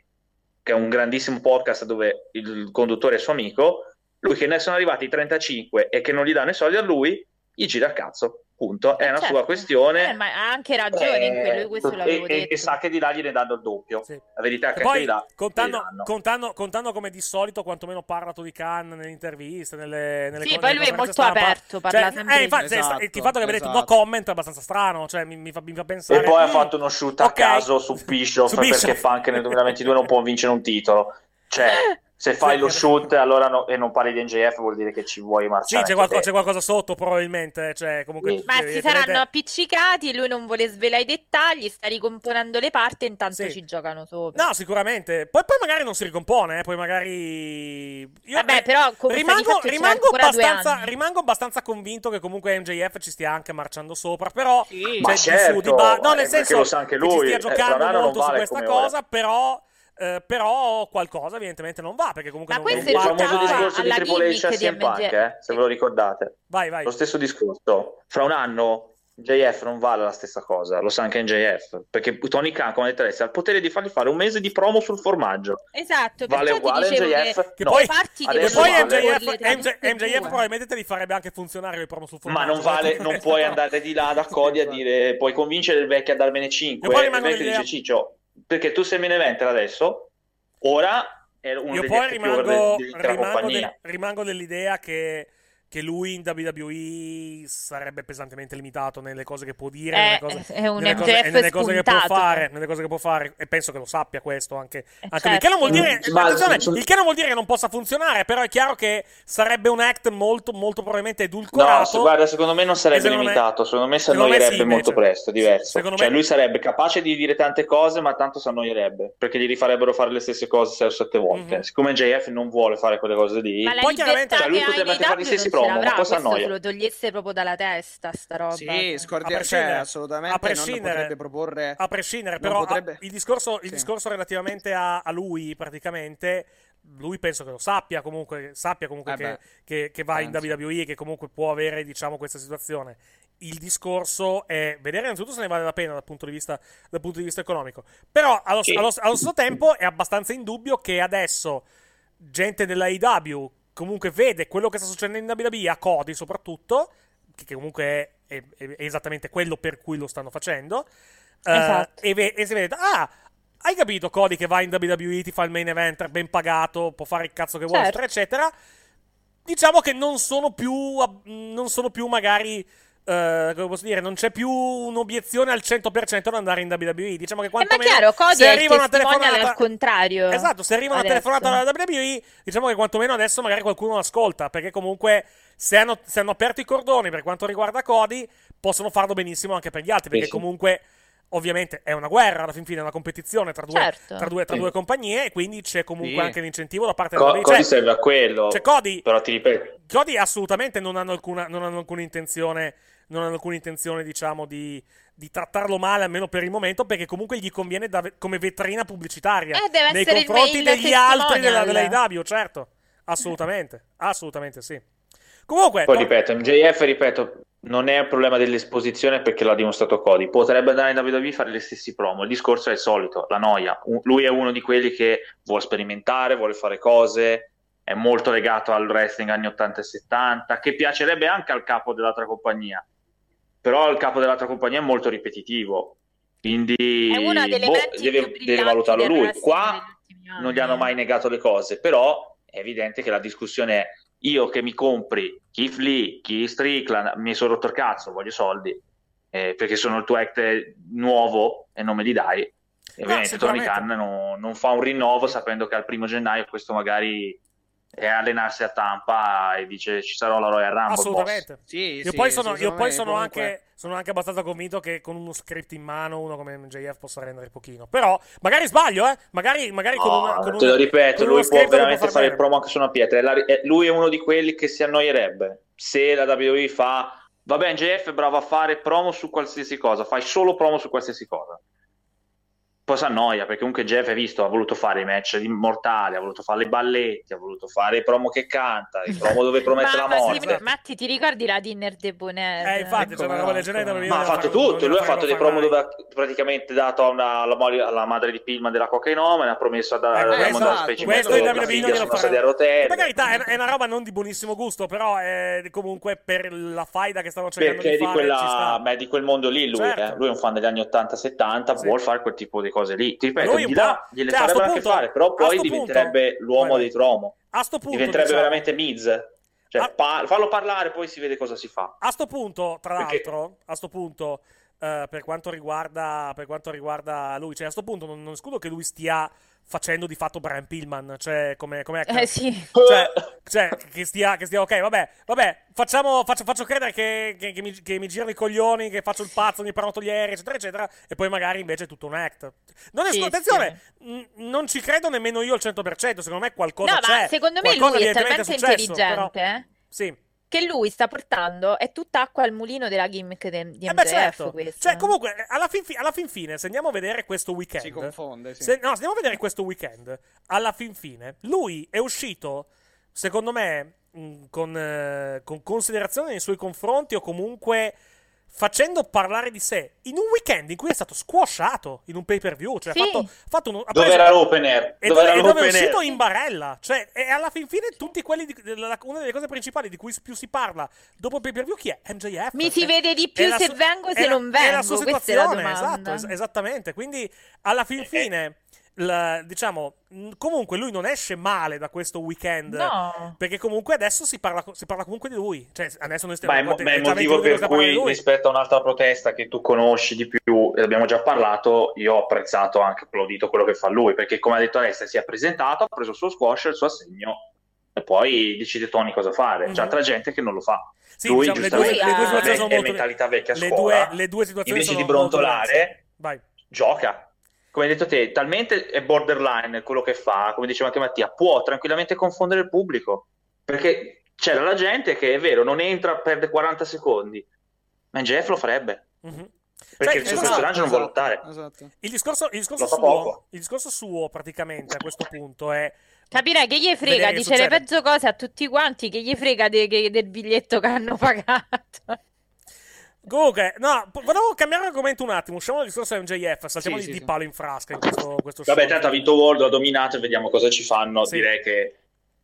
che è un grandissimo podcast dove il conduttore è suo amico, lui che ne sono arrivati 35 e che non gli danno i soldi a lui, gli gira il cazzo, punto. È una Certo. sua questione. Eh, ma ha anche ragione in quello, questo Eh, l'avevo e, e- detto. e sa che di là gliene danno il doppio. Sì. La verità è E che poi, di là contando, contando, contando come di solito, quantomeno parla Tony Khan nelle interviste, nelle, nelle Sì, co- poi lui è molto stampa. aperto, parla Cioè, sempre eh, di- infatti, se- Esatto, il fatto che abbia detto no esatto. comment è abbastanza strano, cioè mi, mi fa, mi fa pensare... E poi ha "Mm, fatto uno shoot ok." a caso su Bischoff, [LAUGHS] Su Bischoff. perché Punk nel 2022 non può vincere un titolo. Cioè, [LAUGHS] se fai Sì, lo shoot allora no- e non parli di NJF vuol dire che ci vuoi Sì, marciare. c'è, anche qualco- c'è qualcosa sotto probabilmente, cioè comunque... Sì. Ma si saranno appiccicati, lui non vuole svelare i dettagli, sta ricomponendo le parti e intanto Sì. ci giocano sopra. No, sicuramente. Poi, poi magari non si ricompone, eh, poi magari... Io, Vabbè, eh, però rimango, rimango abbastanza, rimango abbastanza convinto che comunque MJF ci stia anche marciando sopra, però... Sì. cioè, Ma su, certo, di ba- no, eh, nel senso lo sa anche che ci lui, stia eh, giocando non molto su vale questa come cosa, ora. però... eh, però qualcosa evidentemente non va perché comunque Ma non, questo Il è parte- tutta famoso discorso di alla Triple H a CM Punk, eh, se ve lo ricordate. vai vai Lo stesso discorso. Fra un anno JF non vale la stessa cosa, lo sa anche NJF, perché Tony Khan, come ha detto ha il potere di fargli fare un mese di promo sul formaggio. Esatto, Vale uguale NJF? che No. poi- che poi vale. MJF, MJ MJF probabilmente te li farebbe anche funzionare le promo sul Ma formaggio non vale, non puoi andare di là da [LAUGHS] Cody a dire puoi convincere il vecchio a darmene 5 E poi e il vecchio dice Ciccio perché tu sei main eventer adesso ora è uno Io degli poi act più rimango, rimango, compagnia. del- rimango dell'idea che, che lui in WWE sarebbe pesantemente limitato nelle cose che può dire, È- nelle cose, è un nelle cose- e nelle cose che può fare, nelle cose che può fare, e penso che lo sappia questo anche, Eh, anche lui. Che non vuol dire, Mm, il che non vuol dire che non possa funzionare, però è chiaro che sarebbe un act molto, molto probabilmente edulcorato. No, se- guarda, secondo me non sarebbe secondo me- limitato, secondo me si secondo me annoierebbe sì, molto invece. presto, è diverso. Secondo Cioè me- lui sarebbe capace di dire tante cose, ma tanto si annoierebbe, perché gli rifarebbero fare le stesse cose 6 o 7 volte. Mhm. Siccome JF non vuole fare quelle cose lì, Poi chiaramente- cioè, lui potrebbe anche fare gli stessi non promo, l'avrà, cosa questo annoia? se lo togliesse proprio dalla testa sta roba. Sì, scordia- A cioè, assolutamente a prescindere- non potrebbe proporre... A prescindere, però a- potrebbe- il, discorso, il Sì. discorso relativamente a, a lui, praticamente, lui penso che lo sappia comunque, sappia comunque Eh che, che- che va in penso. WWE e che comunque può avere, diciamo, questa situazione. Il discorso è vedere innanzitutto se ne vale la pena dal punto di vista, dal punto di vista economico. Però allo, Sì. allo- allo stesso tempo è abbastanza indubbio che adesso gente della AEW comunque vede quello che sta succedendo in WWE, a Cody soprattutto, che, comunque è, è- è esattamente quello per cui lo stanno facendo. eh, Esatto. e, ve- e si vede, ah, hai capito Cody che va in WWE, ti fa il main event, ben pagato, può fare il cazzo che vuole, Certo. eccetera, eccetera. Diciamo che non sono più, non sono più magari... eh, come posso dire, non c'è più un'obiezione al 100% ad andare in WWE. Diciamo che Eh, ma quantomeno chiaro, Cody se arriva una telefonata al contrario. Esatto, se arriva una adesso. telefonata dalla WWE, diciamo che quantomeno adesso magari qualcuno ascolta, perché comunque se hanno, se hanno aperto i cordoni per quanto riguarda Cody, possono farlo benissimo anche per gli altri, perché sì. comunque ovviamente è una guerra, alla fin fine è una competizione tra due, Certo. tra due, tra Sì. due compagnie e quindi c'è comunque Sì. anche l'incentivo da parte Co- della Cody. Cioè, serve a quello, cioè, Cody, però ti ripeto, Cody assolutamente non hanno alcuna, non hanno alcuna intenzione, non hanno alcuna intenzione, diciamo, di, di trattarlo male, almeno per il momento, perché comunque gli conviene da- come vetrina pubblicitaria Eh, deve nei confronti degli altri della, della AEW, certo. Assolutamente, assolutamente sì. Comunque, poi tor- ripeto, MJF, ripeto, non è un problema dell'esposizione perché l'ha dimostrato Cody, potrebbe andare in WWE e fare gli stessi promo, il discorso è il solito, la noia, U- lui è uno di quelli che vuole sperimentare, vuole fare cose, è molto legato al wrestling anni 80 e 70, che piacerebbe anche al capo dell'altra compagnia, però il capo dell'altra compagnia è molto ripetitivo, quindi boh, deve, deve valutarlo lui. Qua non gli hanno mai negato le cose, però è evidente che la discussione è io che mi compri Keith Lee, Keith Strickland, mi sono rotto il cazzo, voglio soldi, eh, perché sono il tuo act nuovo e non me li dai. E ovviamente Tony. Khan non, non fa un rinnovo sapendo che al primo gennaio questo magari è allenarsi a Tampa e dice ci sarò la Royal Rumble. boss." assolutamente. Sì, Io sì, poi sono, io poi sono comunque- anche, sono anche abbastanza convinto che con uno script in mano uno come MJF possa rendere pochino. Però, magari sbaglio, eh? Magari, magari con No, una. Con te lo ripeto, con lui può veramente far fare il promo anche su una pietra. La- lui è uno di quelli che si annoierebbe se la WWE fa. Vabbè, NJF è bravo a fare promo su qualsiasi cosa, fai solo promo su qualsiasi cosa. Poi si annoia perché comunque Jeff, hai visto, ha voluto fare i match immortali, ha voluto fare le balletti, ha voluto fare i promo che canta, i promo dove promette la Ma, ma sì, morte. Matti, ti ricordi la dinner debonair? Eh, infatti, Ecco, c'è una roba del ecco. Ma vedere, ha fatto tutto, lui ha fatto dei promo mai. dove ha praticamente dato una- alla, moglie- alla madre di Pillman della cocainoma, ha promesso a dare Eh, questo- mandare specie questo in la figlia su una sedia a rotelle. Per carità, è, è una roba non di buonissimo gusto, però è comunque per la faida che stanno cercando perché di di, fare quella, beh, di quel mondo lì lui, Certo. eh. lui è un fan degli anni 80-70 Sì. vuole fare quel tipo di cose lì. Ti ripeto, Lui di là gliele cioè, a sto farebbero anche punto- fare però a poi diventerebbe punto- l'uomo dei tromo. A sto punto, diventerebbe diciamo- veramente Miz. Cioè, Ah. pa- fallo parlare poi si vede cosa si fa. A sto punto, tra Perché- l'altro, a sto punto, eh, per, quanto riguarda, per quanto riguarda lui, cioè a sto punto non, non escludo che lui stia facendo di fatto Brian Pillman, cioè come, come. Eh sì. Cioè, cioè, che stia, che stia ok, vabbè, vabbè, facciamo, faccio, faccio credere che, che- che mi, che mi girano i coglioni, che faccio il pazzo, mi prenoto gli aerei, eccetera, eccetera, e poi magari invece è tutto un act. Non è, Sì, attenzione, n- non ci credo nemmeno io al 100%, secondo me qualcosa No, c'è. ma secondo me lui è talmente successo, però- intelligente eh, Sì. Che lui sta portando è tutta acqua al mulino della gimmick de- di Eh MJF beh, certo. questo. Cioè, comunque, alla fin, fi- alla fin fine, se andiamo a vedere questo weekend. Si confonde, sì. se- no, se andiamo a vedere questo weekend, alla fin fine, lui è uscito, secondo me, mh, con, eh, con considerazione nei suoi confronti o comunque facendo parlare di sé in un weekend in cui è stato squashato in un pay per view. Cioè, Sì. ha fatto, fatto un, dove preso- era l'open air e dove era e dove è uscito in barella. Cioè, e alla fin fine, tutti quelli. Di, della- una delle cose principali di cui più si parla dopo il pay per view, chi è? MJF. Mi si È- vede di più la se su- vengo, è se la- non È la vengo, sua questa è la situazione, domanda. esatto, es- esattamente. Quindi, alla fin fine. La- diciamo, comunque lui non esce male da questo weekend. No. Perché comunque adesso si parla, si parla comunque di lui. Cioè, adesso noi stiamo Ma è, mo- ma è il motivo 22 per cui rispetto a un'altra protesta che tu conosci di più, e abbiamo già parlato, io ho apprezzato anche applaudito quello che fa lui, perché come ha detto Alessia si è presentato, ha preso il suo squash, il suo assegno e poi decide Tony cosa fare. C'è Mhm. altra gente che non lo fa. Sì, lui diciamo, le due, giustamente le due situazioni è, sono è molto mentalità vecchia le scuola, due, le due situazioni invece sono di brontolare gioca. Come hai detto te, talmente è borderline quello che fa, come diceva anche Mattia, può tranquillamente confondere il pubblico. Perché c'era la gente che è vero, non entra, perde 40 secondi, ma in GF lo farebbe. Mhm. Perché Sai, il suo esatto, personaggio non vuole lottare. Esatto. Il discorso, il discorso suo, il discorso suo praticamente a questo punto è Capirei che gli frega, dice le succede. peggio cose a tutti quanti, che gli frega de- che- del biglietto che hanno pagato. Comunque, no, volevo cambiare argomento un attimo. Usciamo dal discorso MJF. Saltiamo Sì, di, sì, di sì. palo in frasca in questo, questo Vabbè, show. tanto ha vinto World, ha dominato e vediamo cosa ci fanno. Sì. Direi che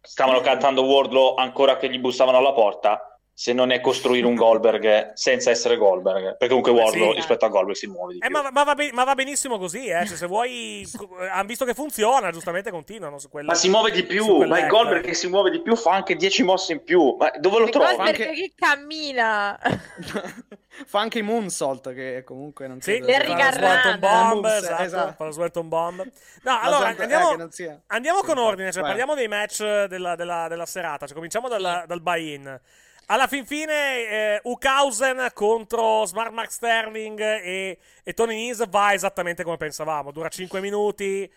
stavano cantando Wardlow ancora che gli bussavano alla porta. Se non è costruire un Goldberg senza essere Goldberg, perché comunque Wardlow sì. rispetto a Goldberg si muove di Eh, più. ma, ma va be- ma va benissimo così, eh. Cioè, se vuoi, eh, hanno visto che funziona, giustamente continuano su quella. Ma si muove di più, ma il. Goldberg che si muove di più fa anche 10 mosse in più. Ma dove lo trovi? Goldberg anche- che cammina. [LAUGHS] Fa anche i moonsault che comunque non Sì, credo Le. Swelton Bomb, esatto, esatto. fa lo Swelton Bomb. No, allora, andiamo, eh, andiamo Sì, con ordine, cioè parliamo dei match della, della- della serata, cioè cominciamo dal, dal buy-in. Alla fin fine eh, Ukausen contro Smart Mark Sterling e, e Tony Nese va esattamente come pensavamo, dura 5 minuti.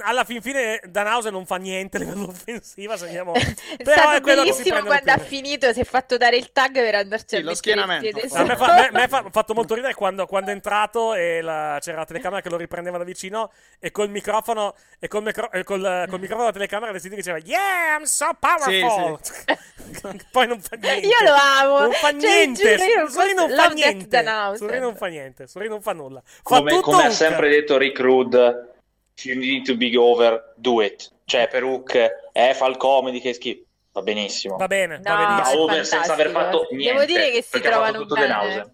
Alla fin fine Danhausen non fa niente a livello [LAUGHS] offensiva, se andiamo... [LAUGHS] È Però stato è quello che si bellissimo quando ha finito, si è fatto dare il tag per andarci Sì, a lo schienamento, A me, fa, me- me fa [LAUGHS] fatto molto ridere quando, quando è entrato e la- c'era la telecamera che lo riprendeva da vicino e col microfono e col, micro- e col- col microfono della telecamera che diceva Yeah, I'm so powerful. Poi non fa niente. Io lo amo. non fa Cioè, niente. Suri non fa niente. Suri non fa niente. Suri non fa nulla. Fa come, tutto come ha sempre detto Rick Rude, if you need to be over, do it. Cioè, per Hook, eh, fa il comedy che schifo. Va benissimo. va bene No, Va benissimo è over senza aver fatto niente. Devo dire che si trovano bene.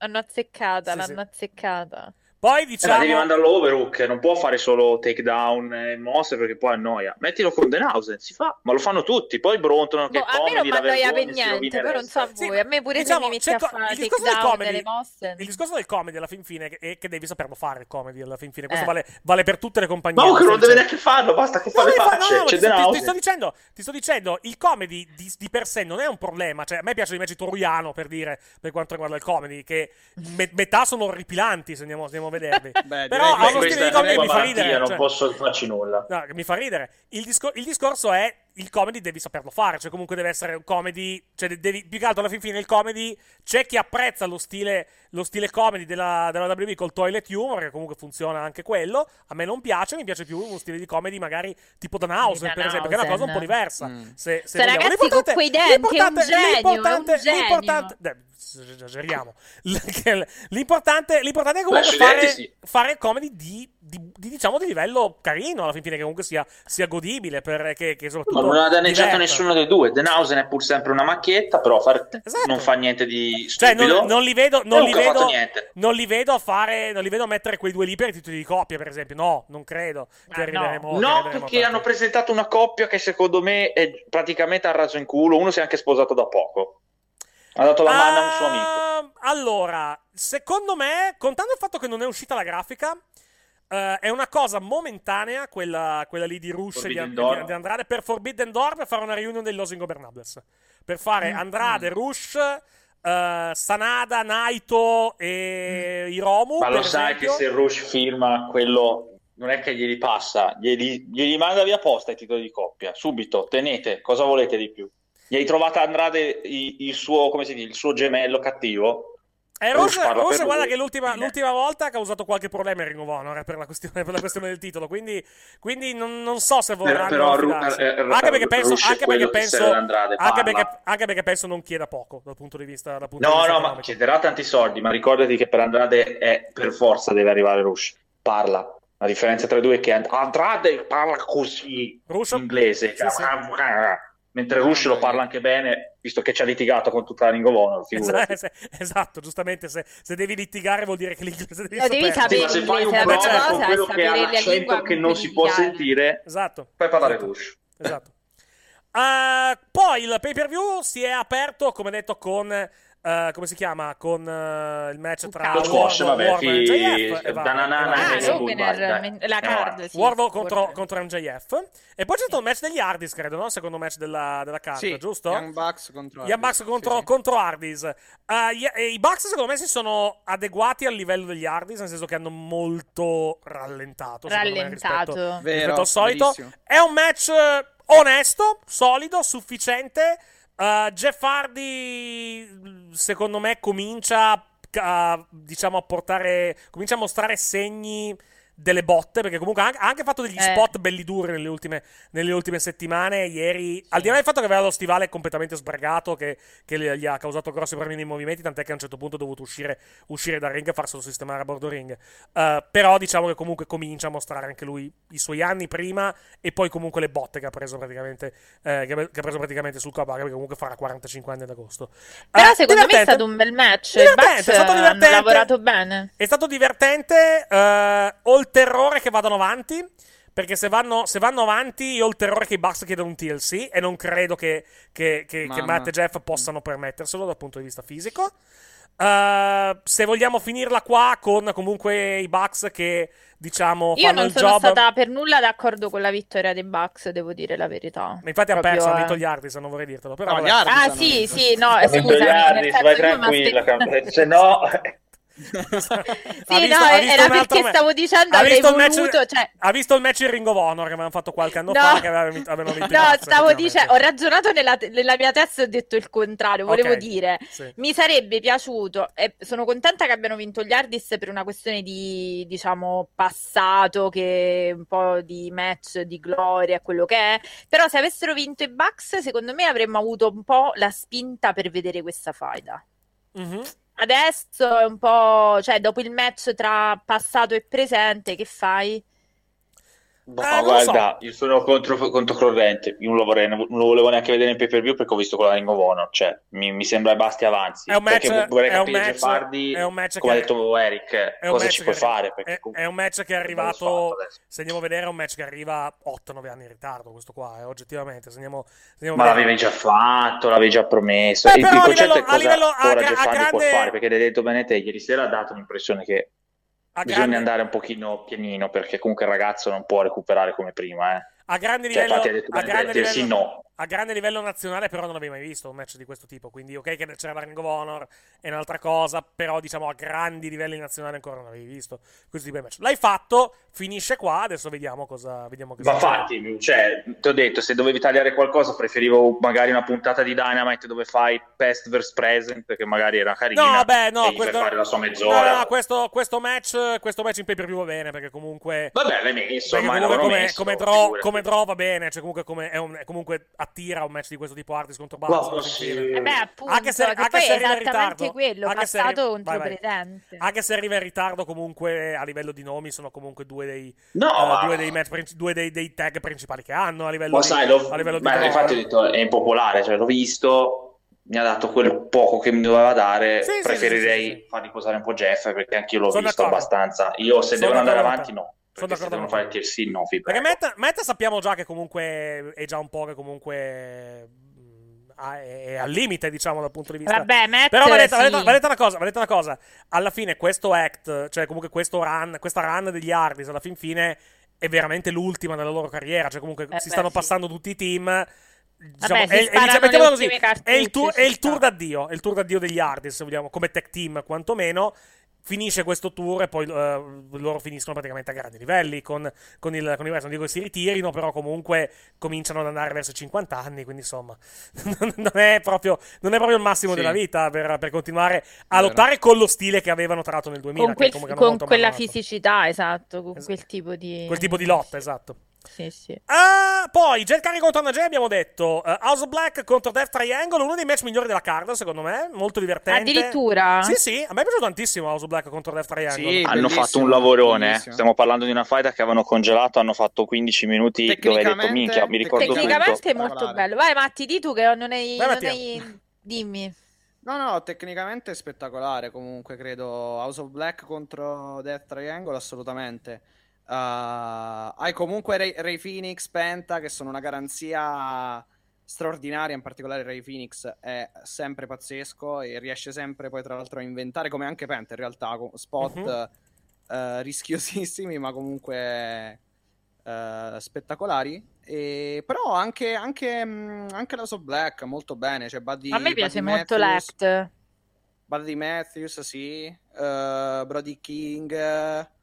L'hanno azzeccata, Sì, l'hanno sì. azzeccata. Poi Eh, ma diciamo devi mandarlo over Hook, non può fare solo takedown e mosse perché poi annoia. Mettilo con Denhausen, si fa, ma lo fanno tutti. Poi brontolano che Boh, a me non annoia per niente, però non so a resto. Sì, voi. A me pure diciamo, se mi metti a co- fare il discorso del takedown comedy- delle mosse. il discorso del comedy alla fin fine è che devi saperlo fare il comedy alla fin fine questo Eh. vale, vale per tutte le compagnie Ma sto non deve neanche farlo, basta che fa No, le devi fare- facce. no, no, C'è ti, ti- ti sto dicendo, ti sto dicendo, il comedy di, di per sé non è un problema. Cioè, a me piace invece Toriano per dire, per quanto riguarda il comedy, che me- metà sono orripilanti se andiamo, andiamo vederli. [LAUGHS] Beh, Però ha uno stile di comedy che mi fa ridere. non cioè- posso farci nulla. No, mi fa ridere. Il, discor- il discorso è il comedy devi saperlo fare, cioè comunque deve essere un comedy, cioè de- devi, più che altro alla fin fine il comedy, c'è chi apprezza lo stile, lo stile comedy della, della WB col toilet humor, che comunque funziona anche quello, a me non piace, mi piace più uno stile di comedy magari tipo Danhausen, per esempio, che è una cosa un po' diversa. Mm. Se, se vogliamo. ragazzi con L'importante- quei denti, è un l'importante- genio, l'importante- è un genio. l'importante- eh, esageriamo. [LAUGHS] L'importante, l'importante è comunque fare, sì. fare comedy di, di- di, diciamo di livello carino alla fin fine che comunque sia, sia godibile per, che, che soprattutto Ma non ha danneggiato nessuno dei due. Denhausen è pur sempre una macchietta, però far- Esatto. non fa niente di cioè stupido. non, non li vedo non li Hook ha vedo, fatto niente. non li vedo a fare non li vedo a mettere quei due lì per i titoli di coppia per esempio no non credo che Ah, arriveremo che No, arriveremo perché a hanno presentato una coppia che secondo me è praticamente a raso in culo. Uno si è anche sposato da poco. Ha dato la mano a un suo amico. Ah, Allora, secondo me, contando il fatto che non è uscita la grafica, eh, è una cosa momentanea quella, quella lì di Rush e di, di- di Andrade per Forbidden Door per fare una reunion dei Los Ingobernables. Per fare Andrade, Rush, eh, Sanada, Naito e Hiromu. Ma lo sai che esempio. se Rush firma quello, non è che glieli passa, glieli, glieli manda via posta i titoli di coppia. Subito, tenete, cosa volete di più? Gli hai trovato Andrade i- il, suo, come si dice, il suo gemello cattivo? Eh, Rush, per guarda lui. che l'ultima, l'ultima volta ha causato qualche problema in Ring of Honor eh, per la questione, per la questione del titolo. Quindi, quindi non, non so se vorranno però affidarsi. eh, eh, anche perché penso, anche perché penso, anche perché, anche perché penso non chieda poco dal punto di vista, dal punto di No, vista no, ma economico. chiederà tanti soldi, ma ricordati che per Andrade è per forza deve arrivare Rush. Parla. La differenza tra i due è che And- Andrade parla così in inglese. Sì, sì. Mentre Rush lo parla anche bene, visto che ci ha litigato con tutta la Ring of Honor. Esatto, esatto, giustamente, se, se devi litigare vuol dire che l'inglese [LAUGHS] devi Lo devi saperlo. Sì, ma se fai un pro con quello che ha sapere la l'accento che non si può litigare. sentire, Esatto. fai parlare esatto. Rush. Esatto. Uh, poi il pay per view si è aperto, come detto, con. Uh, come si chiama? Con uh, il match tra Lo squash, vabbè, Wardlow e fi- MJF e dananana, Ah, la Andiamo card. avanti. sì. Wardlow contro, contro MJF. E poi c'è stato il match degli Hardys, credo, no? Il secondo match della, della card, Sì, giusto? Young Bucks contro Young Bucks Hardys, contro, sì, contro Hardys. Uh, e I Bucks, secondo me, si sono adeguati al livello degli Hardys, nel senso che hanno molto rallentato. secondo me, rispetto- Rallentato. Vero, rispetto al solito. verissimo. È un match eh, onesto, solido, sufficiente. Uh, Jeff Hardy, secondo me, comincia a, diciamo, a portare. Comincia a mostrare segni delle botte. Perché comunque ha anche- ha fatto degli Eh. spot belli duri nelle ultime, nelle ultime settimane. Ieri, al di là del fatto che aveva lo stivale completamente sbragato, che, che gli ha causato grossi problemi nei movimenti, tant'è che a un certo punto ha dovuto uscire, uscire dal ring e farselo sistemare a bordo ring. Uh, però diciamo che comunque comincia a mostrare anche lui i suoi anni prima e poi comunque le botte che ha preso praticamente, eh, che ha- ha preso praticamente sul Kabaka, perché comunque farà 45 anni ad agosto. Però Eh, secondo me è stato un bel match. Divertente, è stato divertente. lavorato bene. È stato divertente. eh, ho il terrore che vadano avanti. Perché se vanno, se vanno avanti, io ho il terrore che i Bucks chiedano un TLC. E non credo che, che, che, che. Matt e Jeff possano permetterselo dal punto di vista fisico. Eh, se vogliamo finirla qua con comunque i Bucks che diciamo Io fanno non sono job. stata per nulla d'accordo con la vittoria dei Bucks, devo dire la verità. Ma infatti ha perso, hanno eh. vinto gli Hardys, non vorrei dirtelo. Però No, Ah sì, vinto. sì, no, Ha nel vai tranquilla, se no... [LAUGHS] [LAUGHS] Sì, visto- no, era perché ma- stavo dicendo ha visto il match- voluto, cioè... Ha visto il match in Ring of Honor che avevano fatto qualche anno No. fa, che avevano vinto, avevano vinto No, Bucks, stavo dicendo, ho ragionato nella, nella mia testa e ho detto il contrario. Volevo Ok, dire, sì. mi sarebbe piaciuto, e sono contenta che abbiano vinto gli Hardys per una questione di, diciamo, passato, che un po' di match, di gloria, quello che è. Però se avessero vinto i Bucks, secondo me avremmo avuto un po' la spinta per vedere questa faida. Mhm. Adesso è un po', cioè, dopo il match tra passato e presente, che fai? No, Eh, non lo so. guarda, io sono contro, controcorrente. Io non lo, vorrei, non lo volevo neanche vedere in pay per view perché ho visto con la Ring of Honor. Cioè, mi, mi sembra basti avanzi. È un match- perché vorrei è un capire match- Hardy, è un match come ha detto Eric, cosa ci puoi che- fare. È, è un match che è arrivato. Se andiamo a vedere, è un match che arriva 8-9 anni in ritardo. Questo qua, eh, oggettivamente. Se andiamo, se andiamo Ma a l'avevi già fatto, l'avevi già promesso. Beh, il, a concetto livello- è cosa a livello- a ora Jeff a Hardy può grande- fare, perché l'hai detto bene te, ieri sera ha dato l'impressione che a bisogna andare un pochino pianino, perché comunque il ragazzo non può recuperare come prima. Eh. A grande Cioè, livello. infatti detto a grande te, sì, livello- no. A grande livello nazionale, però, non avevi mai visto un match di questo tipo. Quindi, ok, che c'era la Ring of Honor è un'altra cosa. Però, diciamo, a grandi livelli nazionali ancora non avevi visto questo tipo di match. L'hai fatto, finisce qua. Adesso vediamo cosa. Vediamo cosa Ma infatti, cioè, ti ho detto, se dovevi tagliare qualcosa, preferivo magari una puntata di Dynamite dove fai past vs present, perché magari era carina. No, beh, no, questo, fare la sua no, mezz'ora. no, questo, questo match, questo match in pay per view va bene perché comunque. Vabbè, l'hai messo, l'avevano come, messo, come draw, figurati. Come draw va bene, cioè comunque, come, è un- è comunque attira un match di questo tipo Artis contro Bucks. Wow, sì. Eh beh, appunto, Anche se- che anche poi se è arriva in ritardo. quello, Anche se contro vai, vai. presente. Anche se arriva in ritardo, comunque a livello di nomi sono comunque due dei, No, eh, ma- due dei match due dei, dei tag principali che hanno a livello Ma di, sai, l'ho- a livello di beh, draw. infatti ho detto è impopolare, cioè l'ho visto, mi ha dato quel poco che mi doveva dare, Sì, preferirei sì, sì, sì. far riposare un po' Jeff perché anche io l'ho Sono visto d'accordo. abbastanza. Io se Sono devono andare d'accordo avanti no, Sono d'accordo devono fare te. TLC no, Perché. Matt, Matt sappiamo già che comunque è già un po' che comunque ha- è, al limite, diciamo, dal punto di vista. Vabbè, Matt, Però va detta, sì. va detta una cosa, va detta una cosa. Alla fine questo act, cioè comunque questo run, questa run degli Hardys alla fin fine è veramente l'ultima della loro carriera, cioè comunque Eh si beh, stanno sì. passando tutti i team. Diciamo, Vabbè, si è, diciamo, così, è il, tour, è il tour d'addio, è il tour d'addio degli Hardys, se vogliamo, come tech team quantomeno. Finisce questo tour e poi eh, loro finiscono praticamente a grandi livelli con, con il, con il resto. Non dico che si ritirino, però comunque cominciano ad andare verso i 50 anni, quindi insomma [LAUGHS] non è proprio, non è proprio il massimo Sì. della vita per, per continuare a Vero. lottare con lo stile che avevano tra l'altro nel 2000. con, quel- con quella fisicità, esatto, con Es- quel tipo di... Quel tipo di lotta, esatto. Sì, sì. Uh, poi Jet Carry contro Anna Jay abbiamo detto uh, House of Black contro Death Triangle, uno dei match migliori della card, secondo me, molto divertente. Addirittura? Sì, sì, a me è piaciuto tantissimo House of Black contro Death Triangle. Sì, hanno fatto un lavorone. eh. bellissimo. Stiamo parlando di una fight che avevano congelato. Hanno fatto 15 minuti dove hai detto Tecnicamente- minchia. Mi ricordo tutto. Tecnicamente è molto bello. Vai, Matti, di tu che non hai. Vai, non hai- Dimmi. No, no, tecnicamente è spettacolare comunque, credo. House of Black contro Death Triangle, assolutamente. Uh, hai comunque Ray, Ray Phoenix, Penta, che sono una garanzia straordinaria, in particolare Ray Phoenix è sempre pazzesco e riesce sempre poi tra l'altro a inventare, come anche Penta in realtà, con spot Mhm. eh, rischiosissimi, ma comunque eh, spettacolari. E, però anche, anche, mh, anche House of Black molto bene, cioè Buddy, A me piace Buddy molto Matthews, Lect. Buddy Matthews, sì, Brody King.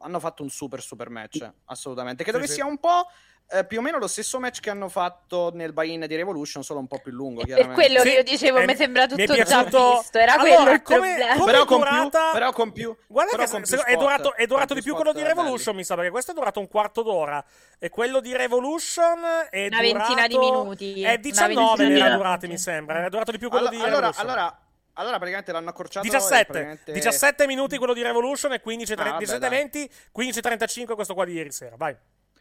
Hanno fatto un super super match, assolutamente. Credo Sì, che sì. sia un po' eh, più o meno lo stesso match che hanno fatto nel buy-in di Revolution, solo un po' più lungo. E per quello Sì, che io dicevo, eh, mi sembra mi è tutto già piaciuto- visto. Era Allora, quello il come- problema. come- però, con durata- più, però con più. Guarda però che con se- più è spot, durato, è durato con di più quello di belli. Revolution, mi sa, perché questo è durato un quarto d'ora. E quello di Revolution è Una ventina di durato- minuti. È Una 19 ventina ne di era durati, mi sembra. Era durato di più quello Allora, di allora, Revolution. allora, allora praticamente l'hanno accorciato. e 17, praticamente- 17 minuti quello di Revolution e 15, Ah, vabbè, 17 dai. 20, 15 35 questo qua di ieri sera. Vai.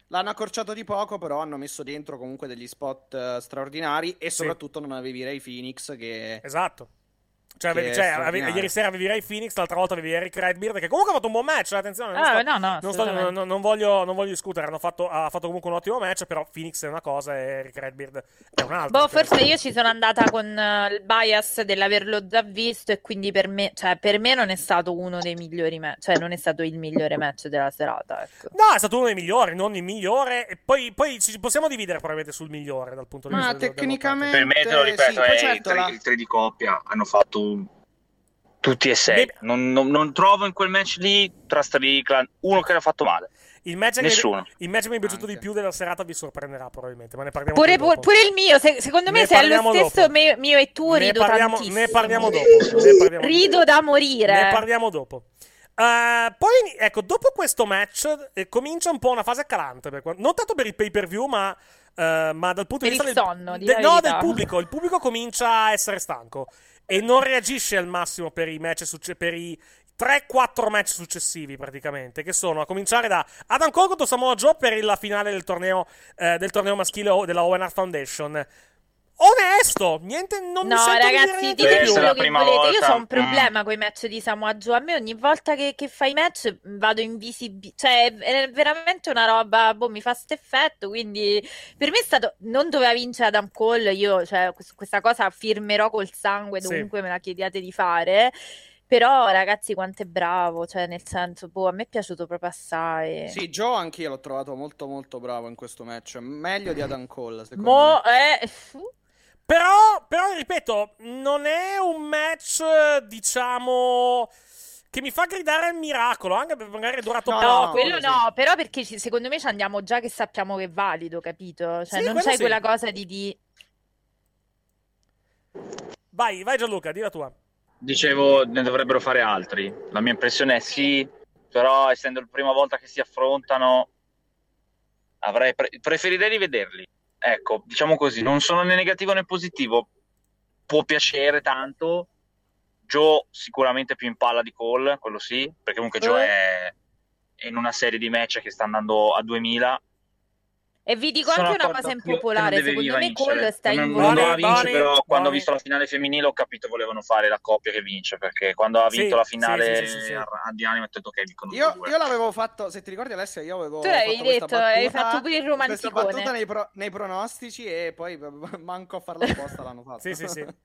L'hanno accorciato di poco, però hanno messo dentro comunque degli spot eh, straordinari e soprattutto non avevi Ray Phoenix che... Esatto. Cioè, avevi- cioè, avevi- ieri sera avevi Ray Phoenix, l'altra volta avevi Eric Redbeard, che comunque ha fatto un buon match, eh, attenzione. non Ah, sto- no, no, non, sto- non- non voglio, non voglio discutere, hanno fatto, ha fatto comunque un ottimo match, però Phoenix è una cosa e Eric Redbeard è un'altra. Boh, Cioè, forse io ci sono andata con eh, il bias dell'averlo già visto e quindi per me, cioè, per me non è stato uno dei migliori match, cioè non è stato il migliore match della serata, ecco. No, è stato uno dei migliori, non il migliore. E poi, poi ci possiamo dividere probabilmente sul migliore dal punto di vista Ma del- del tecnicamente... Per me, te lo ripeto, sì, è certo, la- il tre di coppia. Hanno fatto un- tutti e sei. Beh- Non, non- non trovo in quel match lì tra Strickland uno che l'ha fatto male. Il match, che mi, Nessuno. il match che mi è piaciuto Anche. di più della serata vi sorprenderà probabilmente, ma ne parliamo Pure, dopo. pure- pure il mio, se- secondo me Ne se è lo stesso dopo. me- mio e tu ne rido parliamo, tantissimo. ne parliamo dopo. Ne parliamo Rido da morire. Ne parliamo dopo. Eh, poi, ecco, dopo questo match eh, comincia un po' una fase calante. per non tanto per il pay per view, ma, eh, ma dal punto Per di vista del, sonno, di de- no, del pubblico. Il pubblico comincia a essere stanco e non reagisce al massimo per i match succe- per i 3-4 match successivi, praticamente. Che sono a cominciare da Adam Cole contro Samoa Joe per la finale del torneo, eh, del torneo maschile della Owen Hart Foundation. Onesto, niente, non mi No, sento di dire ragazzi, di essere quello che prima volete. Io volta. ho un problema con i match di Samoa Joe. A me ogni volta che, che fai match vado invisibile. Cioè, è veramente una roba. Boh, mi fa questo effetto. Quindi, per me è stato. Non doveva vincere Adam Cole. Io, cioè, quest- questa cosa firmerò col sangue Sì. dovunque me la chiediate di fare. Però, ragazzi, quanto è bravo. Cioè, nel senso, boh, a me è piaciuto proprio assai. Sì, Joe anch'io l'ho trovato molto molto bravo in questo match, meglio di Adam Cole, secondo Mo, me. eh, [LAUGHS] Però, però, ripeto, non è un match, diciamo, che mi fa gridare al miracolo, anche perché magari è durato No, poco. No, quello no, però perché ci- secondo me ci andiamo già che sappiamo che è valido, capito? Cioè, Sì, non c'è sì. quella cosa di, di... Vai, vai Gianluca, di la tua. Dicevo, ne dovrebbero fare altri. La mia impressione è sì, però essendo la prima volta che si affrontano, avrei pre- preferirei rivederli. Ecco, diciamo così, non sono né negativo né positivo. Può piacere tanto. Joe sicuramente più in palla di Cole, quello sì, perché comunque Joe Eh. è in una serie di match che sta andando a 2000 E vi dico Sono anche una cosa che impopolare, secondo me. Cole sta non, non doveva vincere, però quando ho visto la finale femminile ho capito volevano fare la coppia che vince, perché quando ha Sì, vinto la sì, finale sì, sì, sì, sì. a a di anime ho detto ok, vincono Io, due. io l'avevo fatto, se ti ricordi Alessia, io avevo Tu questa detto, hai battuta- fatto pure il Questa romanticone. battuta nei, pro- nei pronostici e poi [LAUGHS] manco a farla apposta l'hanno fatta. Sì, sì, sì. [LAUGHS]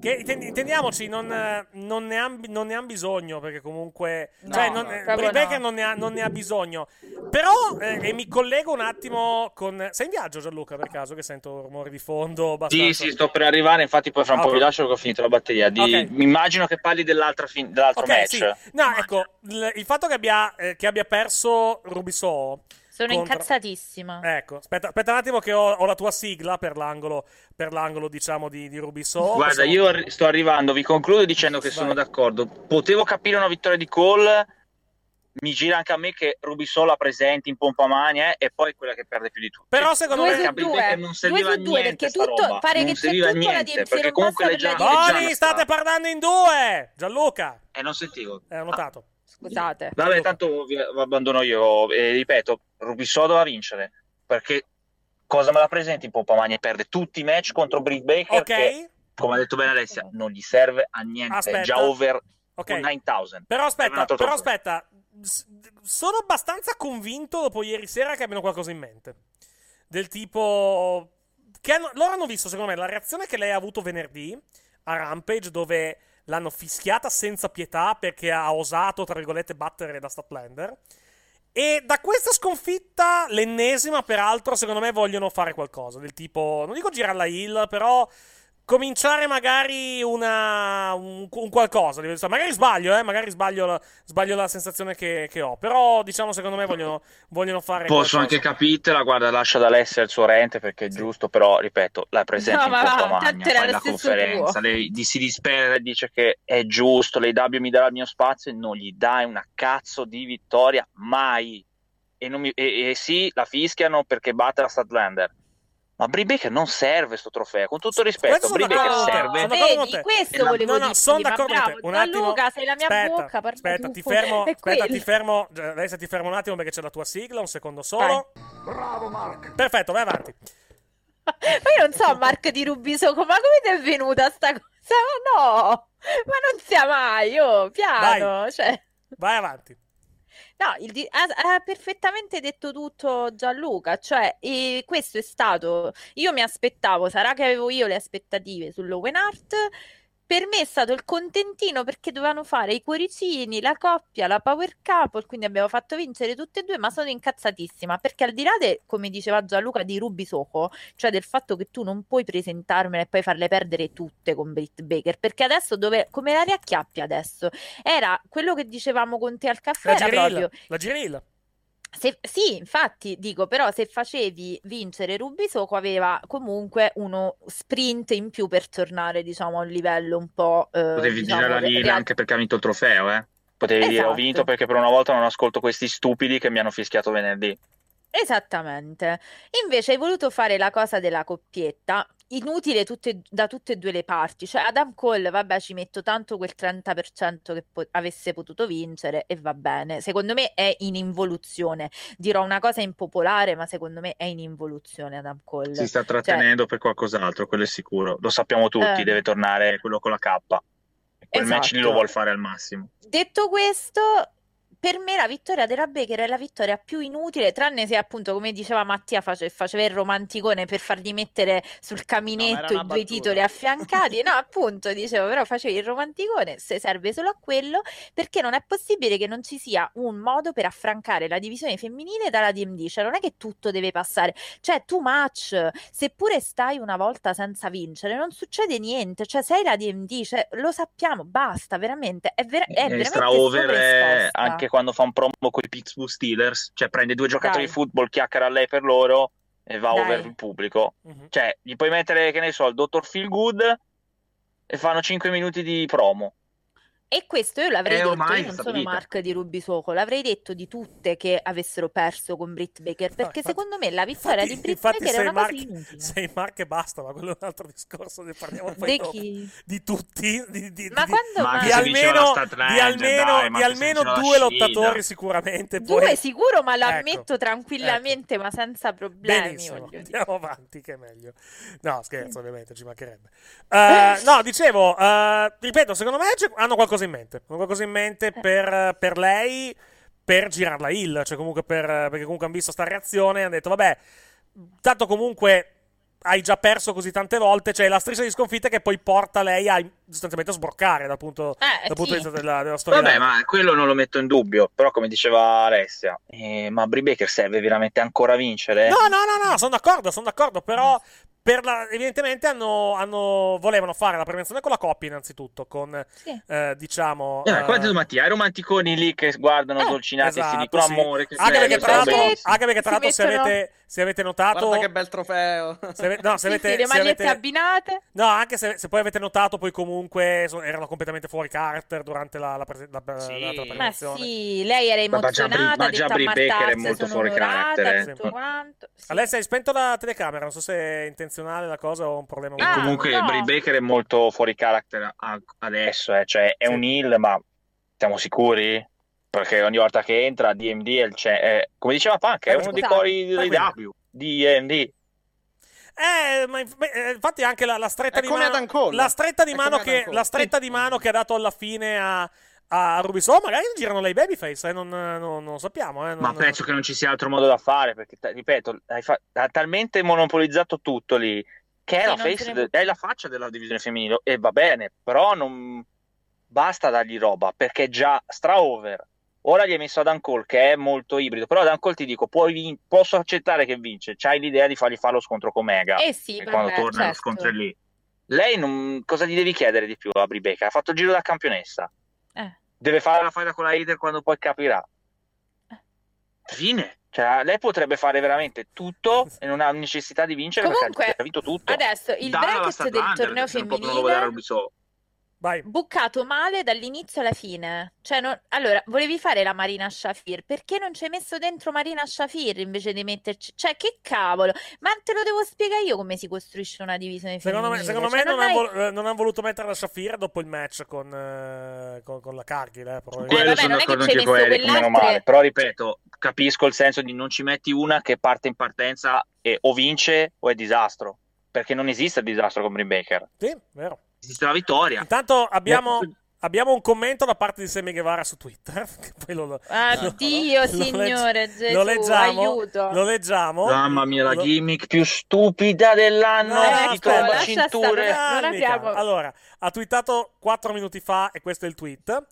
Che intendi- intendiamoci, non, non ne hanno bisogno, perché comunque... No, cioè, non, no, eh, Baker no. non, ne ha, non ne ha bisogno. Però, eh, e mi collego un attimo con... Sei in viaggio Gianluca, per caso, che sento rumore di fondo? Sì, abbastanza? sì, sto per arrivare, infatti poi fra un Ah, po' ok. vi lascio che ho finito la batteria. Di... Ok. Mi immagino che parli dell'altra fin- dell'altro Ok, match. sì. No, ecco, il, il fatto che abbia, eh, che abbia perso Rubiso... Sono contro- incazzatissima. Ecco, aspetta, aspetta un attimo che ho, ho la tua sigla per l'angolo, per l'angolo diciamo, di, di Rubiso. Guarda, Possiamo- io arri- sto arrivando, vi concludo dicendo che Vai. sono d'accordo. Potevo capire una vittoria di Cole, mi gira anche a me che Ruby Sola presenti in pompa mani eh, e poi è quella che perde più di tutti. Però secondo me... Perché a due. Non serviva Due niente perché tutto- roba. pare non che c'è serviva tutto la niente, DMC, perché comunque basta le già, per la le già Tony, non state sta. parlando in due! Gianluca, Eh, non sentivo. eh, ho notato. Scusate. Vabbè, tanto vi, abbandono io. E ripeto, Rubisso doveva vincere. Perché cosa me la presenti in pompa mani e perde tutti i match contro Britt Baker che, Ok? come ha detto bene Alessia, non gli serve a niente. Aspetta. È già over Ok. 9000. Però aspetta, però aspetta, sono abbastanza convinto dopo ieri sera che abbiano qualcosa in mente. Del tipo... Che hanno- loro hanno visto, secondo me, la reazione che lei ha avuto venerdì a Rampage, dove l'hanno fischiata senza pietà perché ha osato, tra virgolette, battere da Statlander. E da questa sconfitta, l'ennesima, peraltro, secondo me vogliono fare qualcosa. Del tipo, non dico girare la hill, però cominciare magari una, un, un qualcosa. Magari sbaglio, eh, magari sbaglio la, sbaglio la sensazione che, che ho. Però, diciamo, secondo me vogliono, vogliono fare Posso qualcosa. anche capirtela, guarda, lascia ad Alessia il suo rente perché è Sì. giusto, però ripeto, la presenta No, in tanto magna, fai la conferenza, tuo. lei di- si dispera e dice che è giusto, l'AW mi darà il mio spazio e non gli dai una cazzo di vittoria mai. E, non mi- e- e sì, la fischiano perché batte la Statlander. Ma Brie Baker non serve sto trofeo, con tutto il rispetto, Brie Baker con serve. con Vedi, te. questo la- volevo No, no, dire sono d'accordo con bravo, te. Un attimo. Gianluca, sei la mia aspetta, bocca, parla aspetta, ti fermo, [LAUGHS] aspetta, ti fermo. Adesso ti fermo un attimo perché c'è la tua sigla, un secondo solo. Bravo Mark. Perfetto, vai avanti. [LAUGHS] Ma io non so, Mark di Rubisoco, ma come ti è venuta sta cosa? No, ma non sia mai, oh, piano, cioè... Vai avanti. No, il ha, ha perfettamente detto tutto Gianluca, cioè e questo è stato, io mi aspettavo, sarà che avevo io le aspettative sull'Open Art, per me è stato il contentino perché dovevano fare i cuoricini, la coppia, la power couple, quindi abbiamo fatto vincere tutte e due, ma sono incazzatissima perché al di là de, come diceva Gianluca, di Ruby Soho, cioè del fatto che tu non puoi presentarmele e poi farle perdere tutte con Britt Baker, perché adesso dove, come la riacchiappi adesso? Era quello che dicevamo con te al caffè, La era Giril. proprio La Giril. Se- sì, infatti dico, però se facevi vincere Rubisoco aveva comunque uno sprint in più per tornare, diciamo, a un livello un po'... eh, Potevi diciamo, girare la linea real- anche perché ha vinto il trofeo, eh. Potevi dire ho Esatto. vinto perché per una volta non ascolto questi stupidi che mi hanno fischiato venerdì. Esattamente. Invece hai voluto fare la cosa della coppietta, inutile tutte- da tutte e due le parti. Cioè Adam Cole, vabbè, ci metto tanto quel 30% che po- avesse potuto vincere e va bene. Secondo me è in involuzione. Dirò una cosa impopolare, ma secondo me è in involuzione Adam Cole. Si sta trattenendo per qualcos'altro, quello è sicuro. Lo sappiamo tutti, Cioè Eh. deve tornare quello con la K. Quel match lì lo Esatto. vuol fare al massimo. Detto questo, per me la vittoria della Baker è la vittoria più inutile, tranne se appunto, come diceva Mattia, face- faceva il romanticone per fargli mettere sul No, caminetto era i due titoli affiancati. No, appunto, dicevo, però facevi il romanticone, se serve solo a quello, perché non è possibile che non ci sia un modo per affrancare la divisione femminile dalla DMD, cioè non è che tutto deve passare, cioè too much, seppure stai una volta senza vincere, non succede niente, cioè sei la DMD, cioè, lo sappiamo, basta, veramente, è, ver- è È veramente stra over eh, sovraesposta. Quando fa un promo con i Pittsburgh Steelers, cioè prende due giocatori Dai. di football, chiacchiera a lei per loro e va Dai. over il pubblico. Mhm. Cioè, gli puoi mettere, che ne so, il dottor Feel Good e fanno 5 minuti di promo. E questo io l'avrei Eh, detto, io non sono. Mark di Rubisoco, l'avrei detto di tutte che avessero perso con Britt Baker, perché infatti- secondo me la vittoria Infatti, di Britt Baker è sei una cosa Mark, inutile. sei Mark e basta, ma quello è un altro discorso, ne parliamo poi chi? Di tutti, di, di- Ma di- quando Ma di almeno, di almeno, dai, di almeno due lottatori sicuramente. Due poi- sicuro, ma lo Ecco, ammetto tranquillamente, ma senza problemi. Benissimo, andiamo avanti che è meglio. No, scherzo, ovviamente, ci mancherebbe. [LAUGHS] Eh, no, dicevo, eh, ripeto, secondo me hanno qualcosa in mente. Hanno qualcosa in mente per, per lei, per girarla hill, cioè comunque per, perché comunque hanno visto sta reazione e hanno detto, vabbè, tanto comunque hai già perso così tante volte, cioè la striscia di sconfitte che poi porta lei a sostanzialmente a sbroccare dal punto, Eh, dal punto sì. di vista della, della storia. Vabbè, ma quello non lo metto in dubbio. Però, come diceva Alessia, eh, ma Brie Baker serve veramente ancora a vincere? No, no, no, no, sono d'accordo, sono d'accordo, però, per la- evidentemente hanno, hanno- volevano fare la premiazione con la coppia innanzitutto, con Sì. eh, diciamo... Eh, eh, guarda Mattia, i romanticoni lì che guardano Eh, dolcinati e si esatto, dicono sì. amore. Che Anche bello, perché, tra l'altro, anche perché tra l'altro se, avete, se avete notato... Guarda che bel trofeo. se ave- no, se Sì, avete, sì, le se magliette avete- abbinate. No, anche se, se poi avete notato, poi comunque so- erano completamente fuori character durante la, la, prese- la- Sì. la- la Ma Ma premiazione. sì, lei era emozionata, ma già detto a Bri Marta Baker è molto fuori carattere, eh. Sì. Alessia, hai spento la telecamera? Non so se è intenzionale la cosa o un problema. E Ah, comunque no. Bray Baker è molto fuori character adesso, eh, cioè è Sì. un heal, ma siamo sicuri? Perché ogni volta che entra DMD è il ce- è- come diceva Punk, è Eh, uno dei cori dei Tranquillo. W di DMD. Eh, ma eh, infatti anche la, la stretta È di mano, la stretta di È mano che la stretta di mano che ha dato alla fine a a Ruby magari girano lei babyface, eh, non, non, non lo sappiamo, eh, non- Ma penso che non ci sia altro modo da fare, perché ripeto, hai fa- ha talmente monopolizzato tutto lì che è Sì, la, non ne- de- è la faccia della divisione femminile e va bene, però non basta dargli roba perché è già stra over. Ora gli hai messo Adam Cole che è molto ibrido, però Adam Cole ti dico, puoi vin- posso accettare che vince, c'hai l'idea di fargli fare lo scontro con Mega Eh sì, e vabbè, quando torna lo certo. scontro è lì. Lei non... cosa gli devi chiedere di più a Bri Baker? Ha fatto il giro da campionessa. Deve fare la fight con la hater quando poi capirà. Fine. Cioè, lei potrebbe fare veramente tutto e non ha necessità di vincere Comunque, perché ha vinto tutto. Adesso il Dalla bracket del torneo se non femminile Ubisoft. Vai. buccato male dall'inizio alla fine. Cioè, non- allora, volevi fare la Marina Shafir, perché non ci hai messo dentro Marina Shafir invece di metterci... Cioè, che cavolo! Ma te lo devo spiegare io come si costruisce una divisione Secondo me, femminile. secondo Cioè, me non, hai- hanno vol- eh, non hanno voluto mettere la Shafira dopo il match con, eh, con, con la Cargill. Eh, probabilmente. Quello vabbè, sono d'accordo anche con Eric, meno male. Però ripeto, capisco il senso di non ci metti una che parte in partenza e o vince o è disastro. Perché non esiste il disastro con Brin Baker. Sì, vero. Esiste la vittoria. Intanto abbiamo, Eh, abbiamo un commento da parte di Sammy Guevara su Twitter. [LAUGHS] Che poi lo, Addio, lo signore legg- Gesù, lo leggiamo, aiuto. Lo leggiamo. Mamma mia, la Lo- gimmick più stupida dell'anno. No, tomba lascia cinture. Allora, ha twittato 4 minuti fa e questo è il tweet.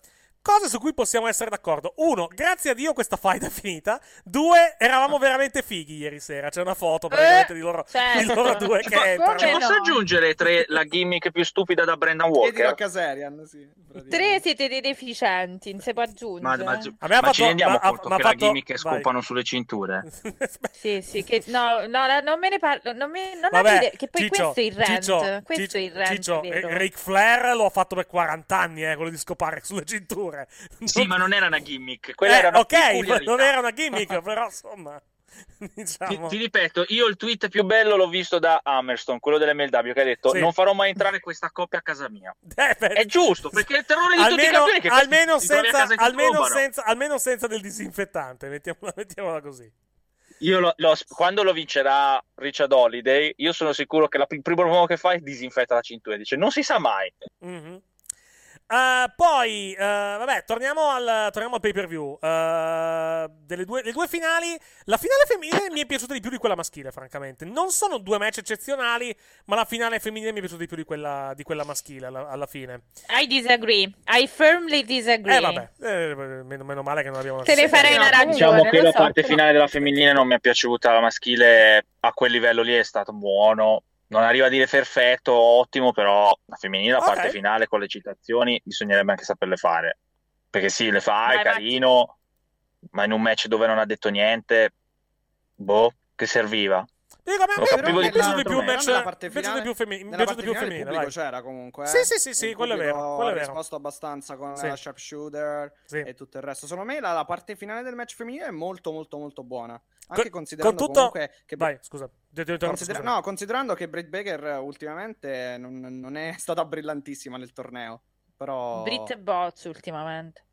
Cose su cui possiamo essere d'accordo. Uno, grazie a Dio questa fight è finita. Due, eravamo veramente fighi ieri sera. C'è una foto praticamente di loro, certo. di loro due che entrano. ci posso no? aggiungere tre la gimmick più stupida da Brendan Walker? Caserian, sì. Tre siete dei deficienti, non si può Ma, aggiungere. ma- A me ha ma fatto- ci rendiamo ma- conto ma che la fatto- gimmick è scopano sulle cinture? [LAUGHS] Sì, sì, che no, no, la- non me ne parlo, non, me, non Vabbè, che poi Ciccio, questo è il rant, Ciccio, questo Ciccio, è il rant, Ciccio, eh, Ric Flair lo ha fatto per 40 anni, eh, quello di scopare sulle cinture. Sì, ma non era una gimmick. Quella Eh, era una ok, non era una gimmick, [LAUGHS] però insomma, [LAUGHS] Ti, diciamo. ti ripeto, io il tweet più bello l'ho visto da Hammerstone, quello dell'MLW, che ha detto Sì. non farò mai entrare questa coppia a casa mia. [LAUGHS] Eh, beh, È giusto, perché è il terrore di tutti i almeno, campioni che almeno, ti senza, ti almeno, senza, almeno senza del disinfettante, mettiamola, mettiamola così. Io lo- lo- quando lo vincerà Richard Holiday, io sono sicuro che la- il primo uomo che fa è disinfetta la cintura. Dice non si sa mai. Mhm. Eh, poi, eh, vabbè, torniamo al, torniamo al pay per view. delle due, le due finali, la finale femminile mi è piaciuta di più di quella maschile, francamente. Non sono due match eccezionali, ma la finale femminile mi è piaciuta di più di quella, di quella maschile alla, alla fine. I disagree, I firmly disagree. Eh, vabbè, eh, meno, meno male che non abbiamo Te ne farei una ragione. Diciamo che la so, parte però- finale della femminile non mi è piaciuta, la maschile a quel livello lì è stato buono. Non arriva a dire perfetto, ottimo, però la femminile, la Ok. parte finale con le citazioni, bisognerebbe anche saperle fare. Perché sì, le fai, Vai, carino, ma in un match dove non ha detto niente, boh, che serviva? Dico, a me, Lo a me- capivo è di piaciuto più, di più match. parte è più, finale- femmi- mi è Nella parte più finale il femminile. pubblico vai. c'era comunque. eh. Sì, sì, sì, sì, quello è vero, quello è ha vero. risposto abbastanza con Sì. la sharpshooter Sì. e tutto il resto. Secondo me la, la parte finale del match femminile è molto molto molto buona. Anche Con- considerando con tutto- comunque che Vai, scusa. Considera- no, considerando che Britt Baker eh, ultimamente non, non è [LAUGHS] stata brillantissima nel torneo. Però. Britt Bots ultimamente.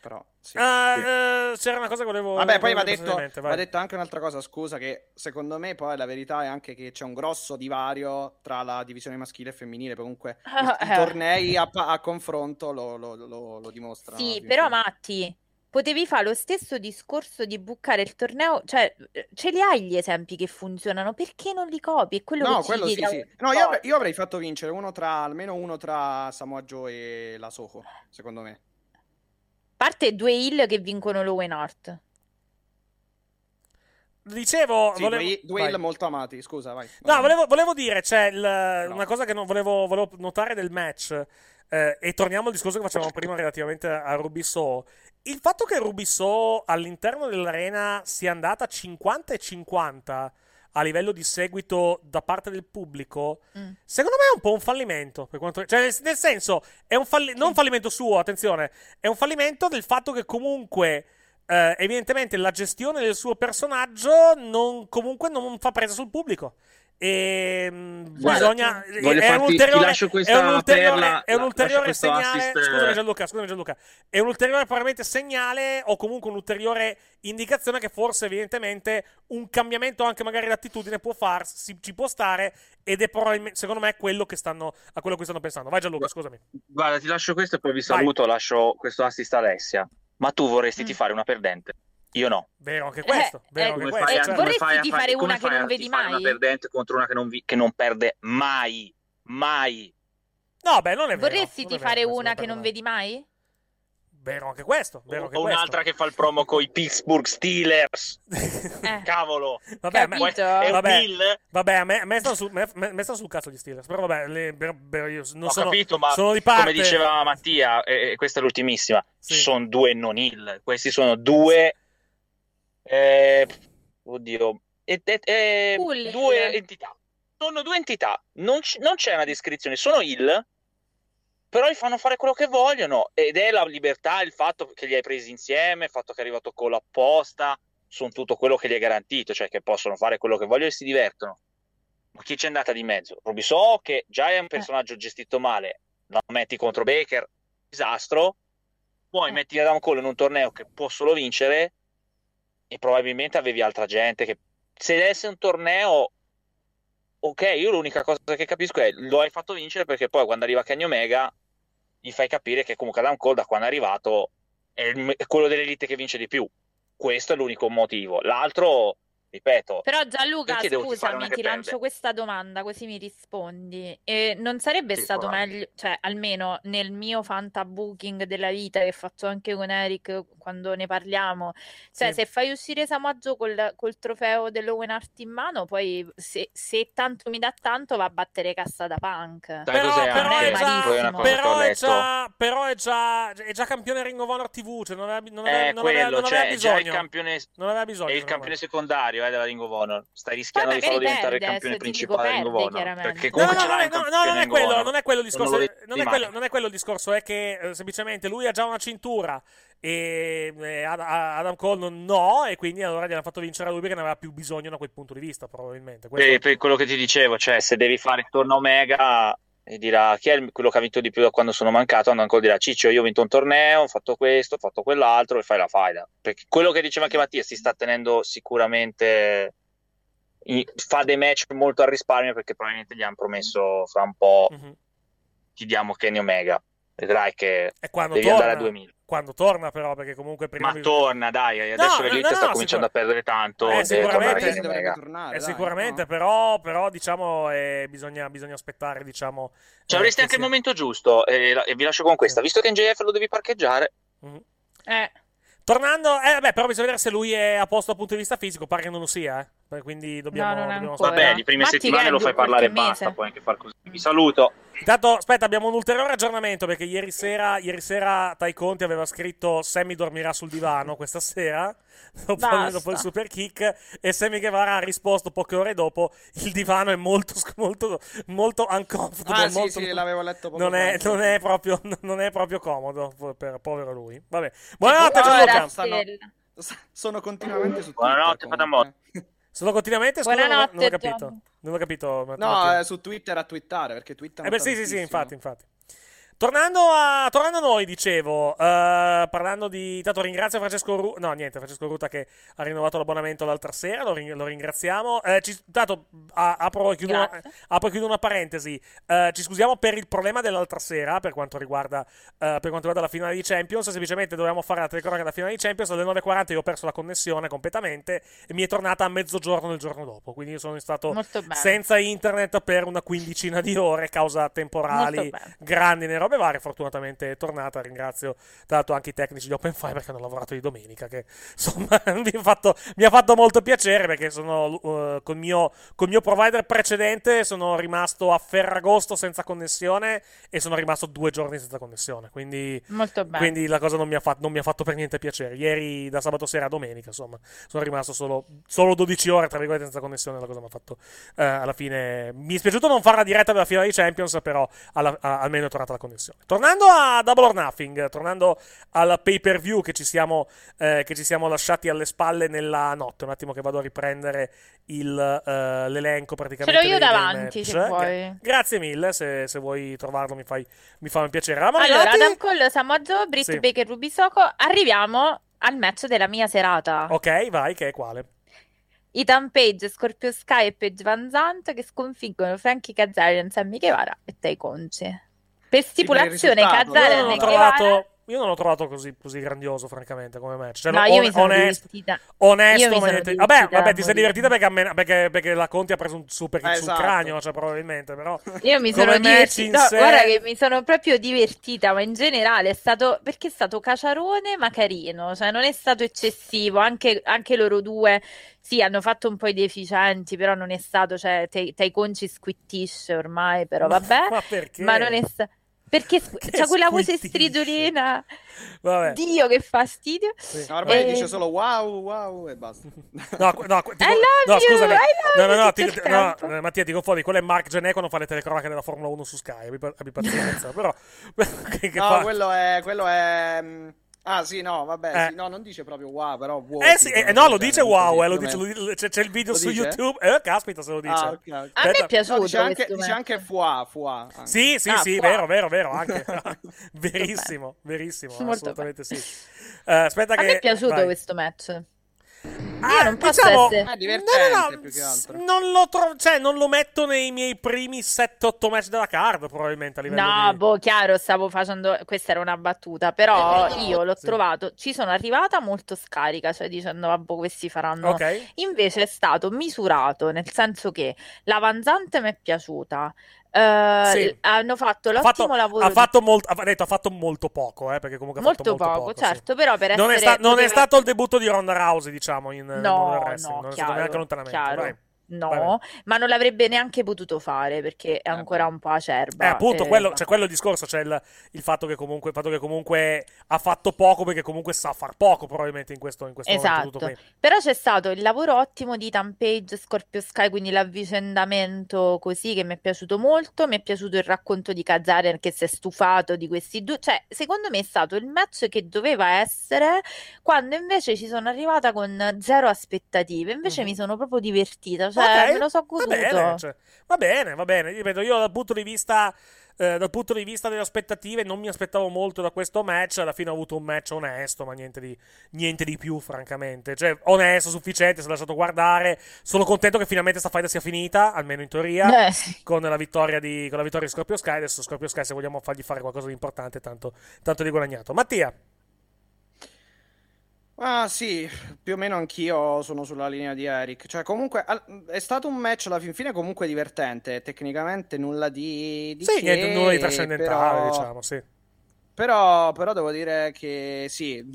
però sì. Ah, Sì. eh, c'era una cosa che volevo. Vabbè, poi va detto, va detto anche un'altra cosa, scusa, che secondo me poi la verità è anche che c'è un grosso divario tra la divisione maschile e femminile, comunque [LAUGHS] i, i eh. tornei a, a confronto lo, lo- lo- lo dimostrano. Sì, però fine. Matti, potevi fare lo stesso discorso di buccare il torneo, cioè eh, ce li hai gli esempi che funzionano, perché non li copi? È quello No, che ci quello sì, sì. un No, io avrei, io avrei fatto vincere uno tra, almeno uno tra Samoa Joe e la Soho, secondo me. A parte due hill che vincono l'Owen Hart. Dicevo, Sì, volevo... due, heel molto amati, scusa, vai. No, volevo, volevo dire, c'è il- una cosa che non volevo, volevo notare del match, eh, e torniamo al discorso che facevamo prima relativamente a Rubisso. Il fatto che Rubisso all'interno dell'arena sia andata 50 e 50 a livello di seguito da parte del pubblico, Mm. secondo me è un po' un fallimento. Per quanto, cioè, nel, nel senso, è un falli- non un fallimento suo, attenzione, è un fallimento del fatto che comunque. eh, evidentemente la gestione del suo personaggio non, comunque non fa presa sul pubblico. E mm, Guarda, bisogna. è un farti- ti ulteriore, è un ulteriore, perla, è un ulteriore segnale. assist, Scusami eh. Gianluca, scusami Gianluca. È un ulteriore probabilmente segnale o comunque un'ulteriore indicazione che forse evidentemente un cambiamento anche magari d'attitudine può farsi, ci può stare ed è probabilmente secondo me quello che stanno a quello che stanno pensando. Vai Gianluca, scusami. Guarda, ti lascio questo e poi vi Vai. saluto, lascio questo assist a Alessia. Ma tu vorresti Mm. tifare una perdente? Io no. Vero anche questo, Eh, vero eh, anche questo. fai, Eh, vorresti fai a tifare fare- una che non vedi mai? una perdente contro una che non, vi- che non perde mai? Mai. No, beh, non è vero. Vorresti non è fare vero, una che non vedi mai? Vero anche questo, vero anche o questo. un'altra che fa il promo con i Pittsburgh Steelers. [LAUGHS] Eh. Cavolo. Vabbè, a me- Capito? È un Vabbè. Bill? Vabbè, a me, a me stanno sul, me- me- stanno sul cazzo gli Steelers. Però vabbè, le- per- per- io non Ho sono, capito, ma sono di parte. come diceva Mattia, e e questa è l'ultimissima, Sì. sono due non il. Questi sono due... eh, oddio. e- e- e- Cool. due entità. Sono due entità. Non, c- non c'è una descrizione. Sono il, però gli fanno fare quello che vogliono. Ed è la libertà, il fatto che li hai presi insieme, il fatto che è arrivato con l'apposta, sono tutto quello che gli è garantito, cioè che possono fare quello che vogliono e si divertono. Ma chi c'è andata di mezzo? Robiso, che già è un personaggio gestito male, lo metti contro Baker, disastro. Poi Eh. metti Adam Cole in un torneo che può solo vincere e probabilmente avevi altra gente che se desse un torneo ok, io l'unica cosa che capisco è lo hai fatto vincere perché poi quando arriva Kenny Omega gli fai capire che comunque Adam Cole da quando è arrivato è, il- è quello dell'elite che vince di più. Questo è l'unico motivo. L'altro, ripeto, Però Gianluca, scusami, ti lancio questa domanda così mi rispondi. E non sarebbe Sì, stato meglio, cioè almeno nel mio fantabooking della vita che faccio anche con Eric quando ne parliamo, cioè Sì. se fai uscire Joe col, col trofeo dell'Owen Hart in mano, poi se, se tanto mi dà tanto va a battere cassa da punk. Però, però è già, però è già, però è già, è già campione Ring of Honor TV. Cioè non aveva, non aveva, È non aveva- quello, non aveva cioè il bisogno. Non aveva bisogno. è il campione secondario eh, della Ring of Honor. Stai rischiando di farlo diventare il campione principale della Ring of Honor. Perché No, comunque no, no, no, no, campione non è quello, non è quello il discorso. Non è- quello, non è quello il discorso, è che eh, semplicemente lui ha già una cintura e eh, Ad- Adam Cole no, e quindi allora gli hanno fatto vincere a lui perché ne aveva più bisogno da quel punto di vista, probabilmente. Questo- Per, per quello che ti dicevo, cioè se devi fare torno Omega e dirà chi è il- quello che ha vinto di più da quando sono mancato, andando ancora dirà Ciccio io ho vinto un torneo, ho fatto questo, ho fatto quell'altro e fai la faida. Perché quello che diceva anche Mattia si sta tenendo sicuramente fa dei match molto al risparmio perché probabilmente gli hanno promesso fra un po' Mhm. ti diamo Kenny Omega. Vedrai che E quando devi torna, andare a 2000. quando torna però, perché comunque prima Ma bisogna- torna, dai, adesso No, l'Elite no, sta no, cominciando sicur- a perdere tanto. Eh, sicuramente. tornare Sì, tornare, Eh, dai, sicuramente, no? però, però diciamo eh, bisogna, bisogna aspettare, diciamo. Cioè, eh, avresti che anche il sia- momento giusto e, e vi lascio con questa. Visto che in JF lo devi parcheggiare, Mhm. Eh, Tornando, eh, vabbè, però bisogna vedere se lui è a posto dal punto di vista fisico. Pare che non lo sia, eh. Quindi dobbiamo. No, dobbiamo vabbè, di prime Matti settimane lo fai parlare e mese. basta. Puoi anche far così. Vi saluto. Intanto, aspetta, abbiamo un ulteriore aggiornamento perché ieri sera, ieri sera Tai Conti aveva scritto Sammy dormirà sul divano questa sera dopo, [LAUGHS] dopo il super kick e Sammy Guevara ha risposto poche ore dopo il divano è molto, molto, molto uncomfortable. Ah, sì, molto- sì, l'avevo letto poco non è, non, è proprio, [LAUGHS] non è proprio comodo per povero lui. Vabbè. Buonanotte, Gianluca. Sono continuamente su Buonanotte, Twitter. Fatamotte. comunque. Sono continuamente? Scusa, non, ho- Buonanotte, non ho capito. Non ho capito. No, Matteo. eh, su Twitter a twittare perché twittano Eh beh, sì, sì, sì, infatti, infatti. Tornando a, tornando a noi, dicevo, eh, parlando di... Intanto ringrazio Francesco Ruta, no niente, Francesco Ruta che ha rinnovato l'abbonamento l'altra sera, lo, ring- lo ringraziamo. Ci, tanto a- apro e chiudo, una, apro e chiudo una parentesi, Eh, ci scusiamo per il problema dell'altra sera per quanto riguarda, per quanto riguarda la finale di Champions, semplicemente dovevamo fare la telecronaca della finale di Champions, alle 9.40 io ho perso la connessione completamente e mi è tornata a mezzogiorno del giorno dopo, quindi io sono stato senza internet per una quindicina di ore, causa temporali grandi né varie. Fortunatamente è tornata. Ringrazio tra l'altro anche i tecnici di Open Fiber che hanno lavorato di domenica. Che [LAUGHS] insomma mi ha fatto, mi ha fatto molto piacere perché sono uh, col, mio, col mio provider precedente sono rimasto a Ferragosto senza connessione e sono rimasto due giorni senza connessione. Quindi, Molto bene. quindi la cosa non mi, fa, non mi, ha fatto per niente piacere. Ieri, da sabato sera a domenica, insomma, sono rimasto solo, solo 12 ore, tra virgolette, senza connessione. La cosa mi ha fatto eh, alla fine. Mi è spiaciuto non fare la diretta della finale di Champions, però alla, a, almeno è tornata la connessione. Tornando a Double or Nothing, tornando al pay per view che ci siamo, eh, che ci siamo lasciati alle spalle nella notte. Un attimo che vado a riprendere il, uh, l'elenco praticamente. Ce l'ho io davanti, dei se match. vuoi. Grazie mille, se, se, vuoi trovarlo mi, fai, mi fa un piacere. Eravamo allora, arrivati... Adam Cole, Samoa Joe, Britt Sì. Baker, Ruby Soko. Arriviamo al match della mia serata. Ok, vai, che è quale? Ethan Page, Scorpio Sky e Page Van Zandt che sconfiggono Frankie Kazarian, Sammy Guevara e Tai Conci. Per stipulazione Kazarian non e l'ho Guevara... trovato, io non l'ho trovato così, così grandioso, francamente, come match. Cioè, No, no, io on- mi sono onesto, divertita. onesto, Io mi ma sono niente- divertita Vabbè, vabbè, ti sei divertita perché, me- perché, perché la Conti ha preso un super hit sul Esatto. cranio, cioè, probabilmente, però... [LAUGHS] Io mi sono divertita, no, sé- guarda che mi sono proprio divertita, ma in generale è stato perché è stato caciarone ma carino, cioè non è stato eccessivo, anche, anche loro due sì, hanno fatto un po' i deficienti, però non è stato, cioè Tai Tai Conci squittisce ormai, però [LAUGHS] vabbè, Ma perché? ma non è stato perché Che c'ha quella voce stridolina, Vabbè. Dio che fastidio. Sì. No, ormai Eh, dice solo wow, wow e basta. [LAUGHS] No, no, ti- I love no, you, scusami. I No, love no, no, ti- no, Mattia, ti confondi. Quello è Mark Genè quando fa le telecronache della Formula 1 su Sky. Abbi, pa- abbi pazienza. però, [LAUGHS] [LAUGHS] che, che no, fa? quello è, quello è... Ah sì, no, vabbè, Eh. sì, no, non dice proprio wow, però wow. Eh sì, eh, no, lo dice wow, eh, lo dice, lo c'è, c'è il video Lo su dice? YouTube. Eh, caspita, se lo dice. Ah, ok, ok. A me è piaciuto No, dice anche, dice anche fuà, fuà. anche. Sì, sì, Ah, sì, qua. vero, vero, vero, anche. [LAUGHS] verissimo, verissimo, Molto assolutamente sì. Eh, aspetta A che... me è piaciuto vai. questo match. Ah, Io non posso diciamo- essere- È divertente No, no, no, più che altro. Non lo trovo, cioè, non lo metto nei miei primi 7-8 match della card, probabilmente a livello No, di... boh, chiaro, stavo facendo. Questa era una battuta, però io l'ho Sì. trovato. Ci sono arrivata molto scarica, cioè dicendo, vabbè, questi faranno. Ok. Invece è stato misurato, nel senso che l'avanzante mi è piaciuta. Eh, Sì. Hanno fatto Ha l'ottimo fatto, lavoro. ha fatto molto, ha detto, ha fatto molto poco, eh, perché comunque ha molto fatto molto poco, poco, certo, sì. però per Non, è, essere. sta- non è poteva- stato il debutto di Ronda Rousey, diciamo, in, No, wrestling. no, non è stato chiaro, neanche lontanamente. chiaro. vai. No, Vai, ma non l'avrebbe neanche potuto fare perché è ancora un po' acerba. Eh, appunto, eh, quello, c'è quello il discorso, c'è il, il fatto che comunque, il fatto che comunque ha fatto poco perché comunque sa far poco probabilmente in questo, in questo Esatto, però c'è stato il lavoro ottimo di Ethan Page, Scorpio Sky, quindi l'avvicendamento così che mi è piaciuto molto, mi è piaciuto il racconto di Kazarian che si è stufato di questi due, cioè secondo me è stato il match che doveva essere quando invece ci sono arrivata con zero aspettative, invece Mhm. mi sono proprio divertita, cioè Ok, me lo so va goduto. bene, cioè, va bene, va bene. Ripeto, io dal punto di vista eh, dal punto di vista delle aspettative non mi aspettavo molto da questo match, alla fine ho avuto un match onesto, ma niente di, niente di più, francamente. Cioè, onesto, sufficiente, si è lasciato guardare. Sono contento che finalmente sta fight sia finita, almeno in teoria. Eh, sì. Con la, vittoria di, con la vittoria di Scorpio Sky, adesso Scorpio Sky, se vogliamo fargli fare qualcosa di importante, tanto, tanto di guadagnato. Mattia, Ah sì, più o meno anch'io sono sulla linea di Eric. Cioè, comunque al- è stato un match alla fin fine comunque divertente. Tecnicamente nulla di, di sì, che, niente, nulla di trascendentale, però... diciamo, sì. Però, però devo dire che sì, [LAUGHS]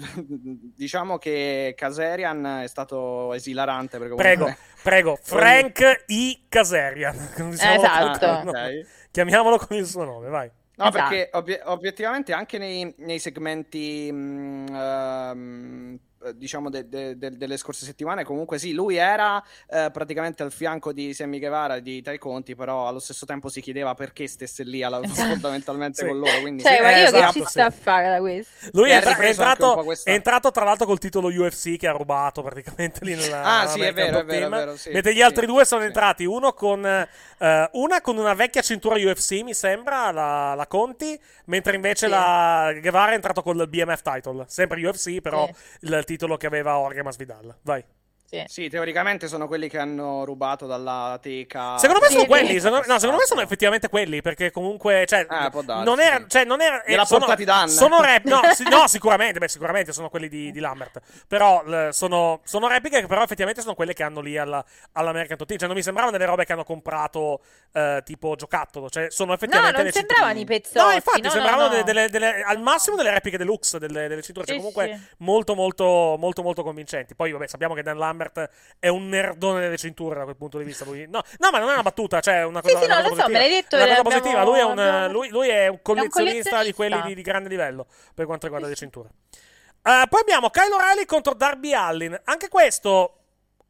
diciamo che Kaserian è stato esilarante perché Prego, prego, [LAUGHS] Frank I. Caserian. [LAUGHS] Diciamolo Esatto. con- no, ok. Chiamiamolo con il suo nome, vai. No, Esatto. perché obiet- obiettivamente anche nei, nei segmenti, mh, ehm, eh, diciamo, de- de- de- delle scorse settimane, comunque sì, lui era eh, praticamente al fianco di Sammy Guevara e di Tai Conti, però allo stesso tempo si chiedeva perché stesse lì alla- Esatto. fondamentalmente Sì. con loro. Quindi Cioè, sì, ma eh, io che esatto, ci sì. sta a fare da questo? Lui è, è entrato, questa- è entrato tra l'altro col titolo UFC che ha rubato praticamente lì nella Ah, nella sì, è vero, è vero, è vero, sì, Mentre gli sì, altri due sono sì. entrati, uno con eh, una con una vecchia cintura UFC, mi sembra, la, la Conti, mentre invece Sì. la Guevara è entrato col BMF title, sempre UFC, però Sì. il titolo che aveva Orge Masvidal. Vai. Sì. Sì, teoricamente sono quelli che hanno rubato dalla teca. Secondo me Sì, sono sì. quelli. Secondo, no, secondo me sono effettivamente quelli. Perché comunque. Cioè, Ah, può darsi, non era. Cioè, non era. Gliela sono, portati Dan. sono rap. No, [LAUGHS] sì, no, sicuramente. Beh, sicuramente sono quelli di, di Lambert. Però l- sono, sono repliche che però effettivamente sono quelle che hanno lì alla, all'American Team. Cioè, non mi sembravano delle robe che hanno comprato eh, tipo giocattolo. Cioè, sono No, effettivamente. non le sembravano i pezzotti. No, infatti, no, no, sembravano no. de- delle- delle- al massimo delle repliche deluxe delle, delle cinture. Cioè, Sì, comunque sì. molto, molto, molto, molto convincenti. Poi, vabbè, sappiamo che Dan Lambert è un nerdone delle cinture da quel punto di vista. Lui... No, no, ma non è una battuta, cioè, è una Sì, cosa, sì, una no, cosa so, me positiva. l'hai detto, È una cosa abbiamo- positiva. Lui è un, abbiamo- lui, lui è un collezionista di quelli collezionista. di, di grande livello per quanto riguarda le cinture. Eh, poi abbiamo Kyle O'Reilly contro Darby Allin. Anche questo,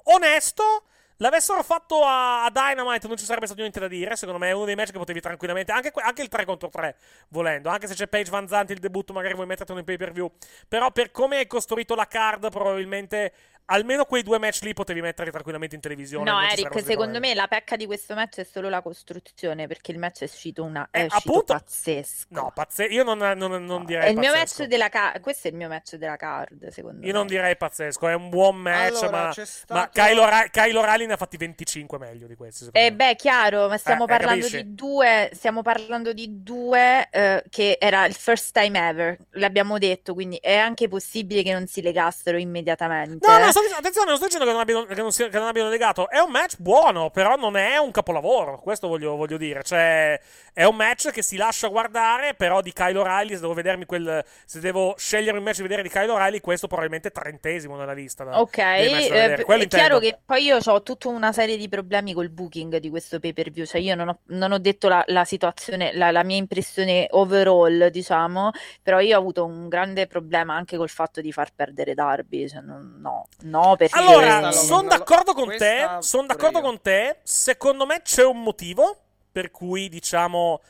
onesto. L'avessero fatto a, a Dynamite non ci sarebbe stato niente da dire. Secondo me è uno dei match che potevi tranquillamente. Anche, anche il 3 contro 3, volendo. Anche se c'è Page Van Zanti il debutto, magari vuoi mettertelo in pay per view. Però per come hai costruito la card, probabilmente almeno quei due match lì potevi metterli tranquillamente in televisione. No, Eric, secondo me la pecca di questo match è solo la costruzione, perché il match è uscito, una, è Eh, uscito appunto- pazzesco. No, pazze- io non, non- non direi è il mio pazzesco. match della card. Questo è il mio match della card, secondo Io me. non direi pazzesco, è un buon match, Allora, ma, ma stato- Kyle, O'Ra- Kyle O'Reilly ne ha fatti 25 meglio di questi. secondo Eh me. beh, chiaro, ma stiamo Eh, eh, parlando capisci? di due, stiamo parlando di due eh, che era il first time ever, l'abbiamo detto, quindi è anche possibile che non si legassero immediatamente. No, no, sto dicendo- attenzione, non sto dicendo che non, abbiano, che, non sia- che non abbiano legato. È un match buono, però non è un capolavoro. Questo voglio, voglio dire. Cioè, è un match che si lascia guardare, però di Kyle O'Reilly. Se devo vedermi quel. Se devo scegliere un match da vedere di Kyle O'Reilly, questo probabilmente è trentesimo nella lista. da- Ok, eh, è chiaro intendo. che poi io ho tutta una serie di problemi col booking di questo pay per view, cioè io non ho, non ho detto la, la situazione, la, la mia impressione overall, diciamo, però io ho avuto un grande problema anche col fatto di far perdere Darby, cioè non- no, no, perché... Allora, sono d'accordo con te. Sono d'accordo io. con te. Secondo me c'è un motivo per cui, diciamo,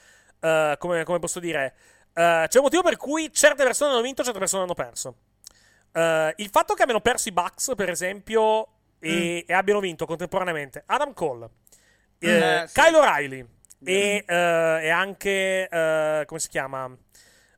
eh, come, come posso dire, eh, c'è un motivo per cui certe persone hanno vinto, certe persone hanno perso. Eh, il fatto che abbiano perso i Bucks, per esempio, e, e abbiano vinto contemporaneamente Adam Cole, eh, Eh, sì. Kyle O'Reilly e, eh, e anche, come si chiama?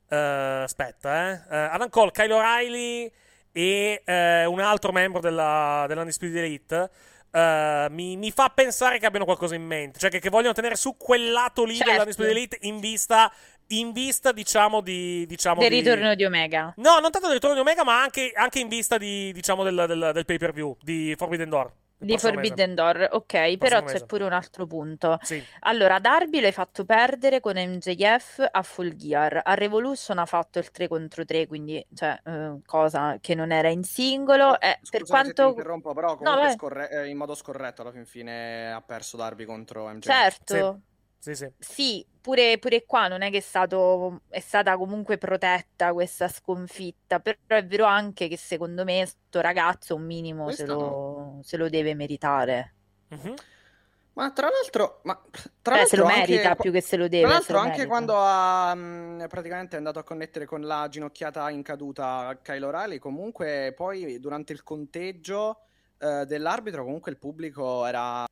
Aspetta. Eh, Adam Cole, Kyle O'Reilly e eh, un altro membro della, dell'Undisputed Elite. eh, mi, mi fa pensare che abbiano qualcosa in mente, cioè che, che vogliono tenere su quel lato lì Certo. dell'Undisputed Elite in vista, in vista diciamo, di. Diciamo, del di- ritorno di Omega. No, non tanto del ritorno di Omega, ma anche, anche in vista di, diciamo, del, del, del pay per view di Forbidden Door. Di mese. Forbidden Door, ok, però mese. c'è pure un altro punto. Sì. Allora, Darby l'hai fatto perdere con MJF a Full Gear. A Revolution ha fatto il 3 contro 3, quindi, cioè, eh, cosa che non era in singolo. Eh, Scusa per quanto... interrompo, però No, comunque vai. scorre- eh, in modo scorretto alla fin fine ha perso Darby contro MJ. Certo, Sì, sì. sì, pure, pure qua non è che è, stato, è stata comunque protetta questa sconfitta, però è vero anche che secondo me sto ragazzo un minimo se Questo lo, se lo deve meritare. Mhm. Ma tra l'altro, ma tra Cioè, se lo l'altro anche merita qua- più che se lo deve. Tra l'altro, anche merita. quando ha mh, praticamente è andato a connettere con la ginocchiata in caduta a Kyle O'Reilly, comunque poi durante il conteggio eh, dell'arbitro, comunque il pubblico era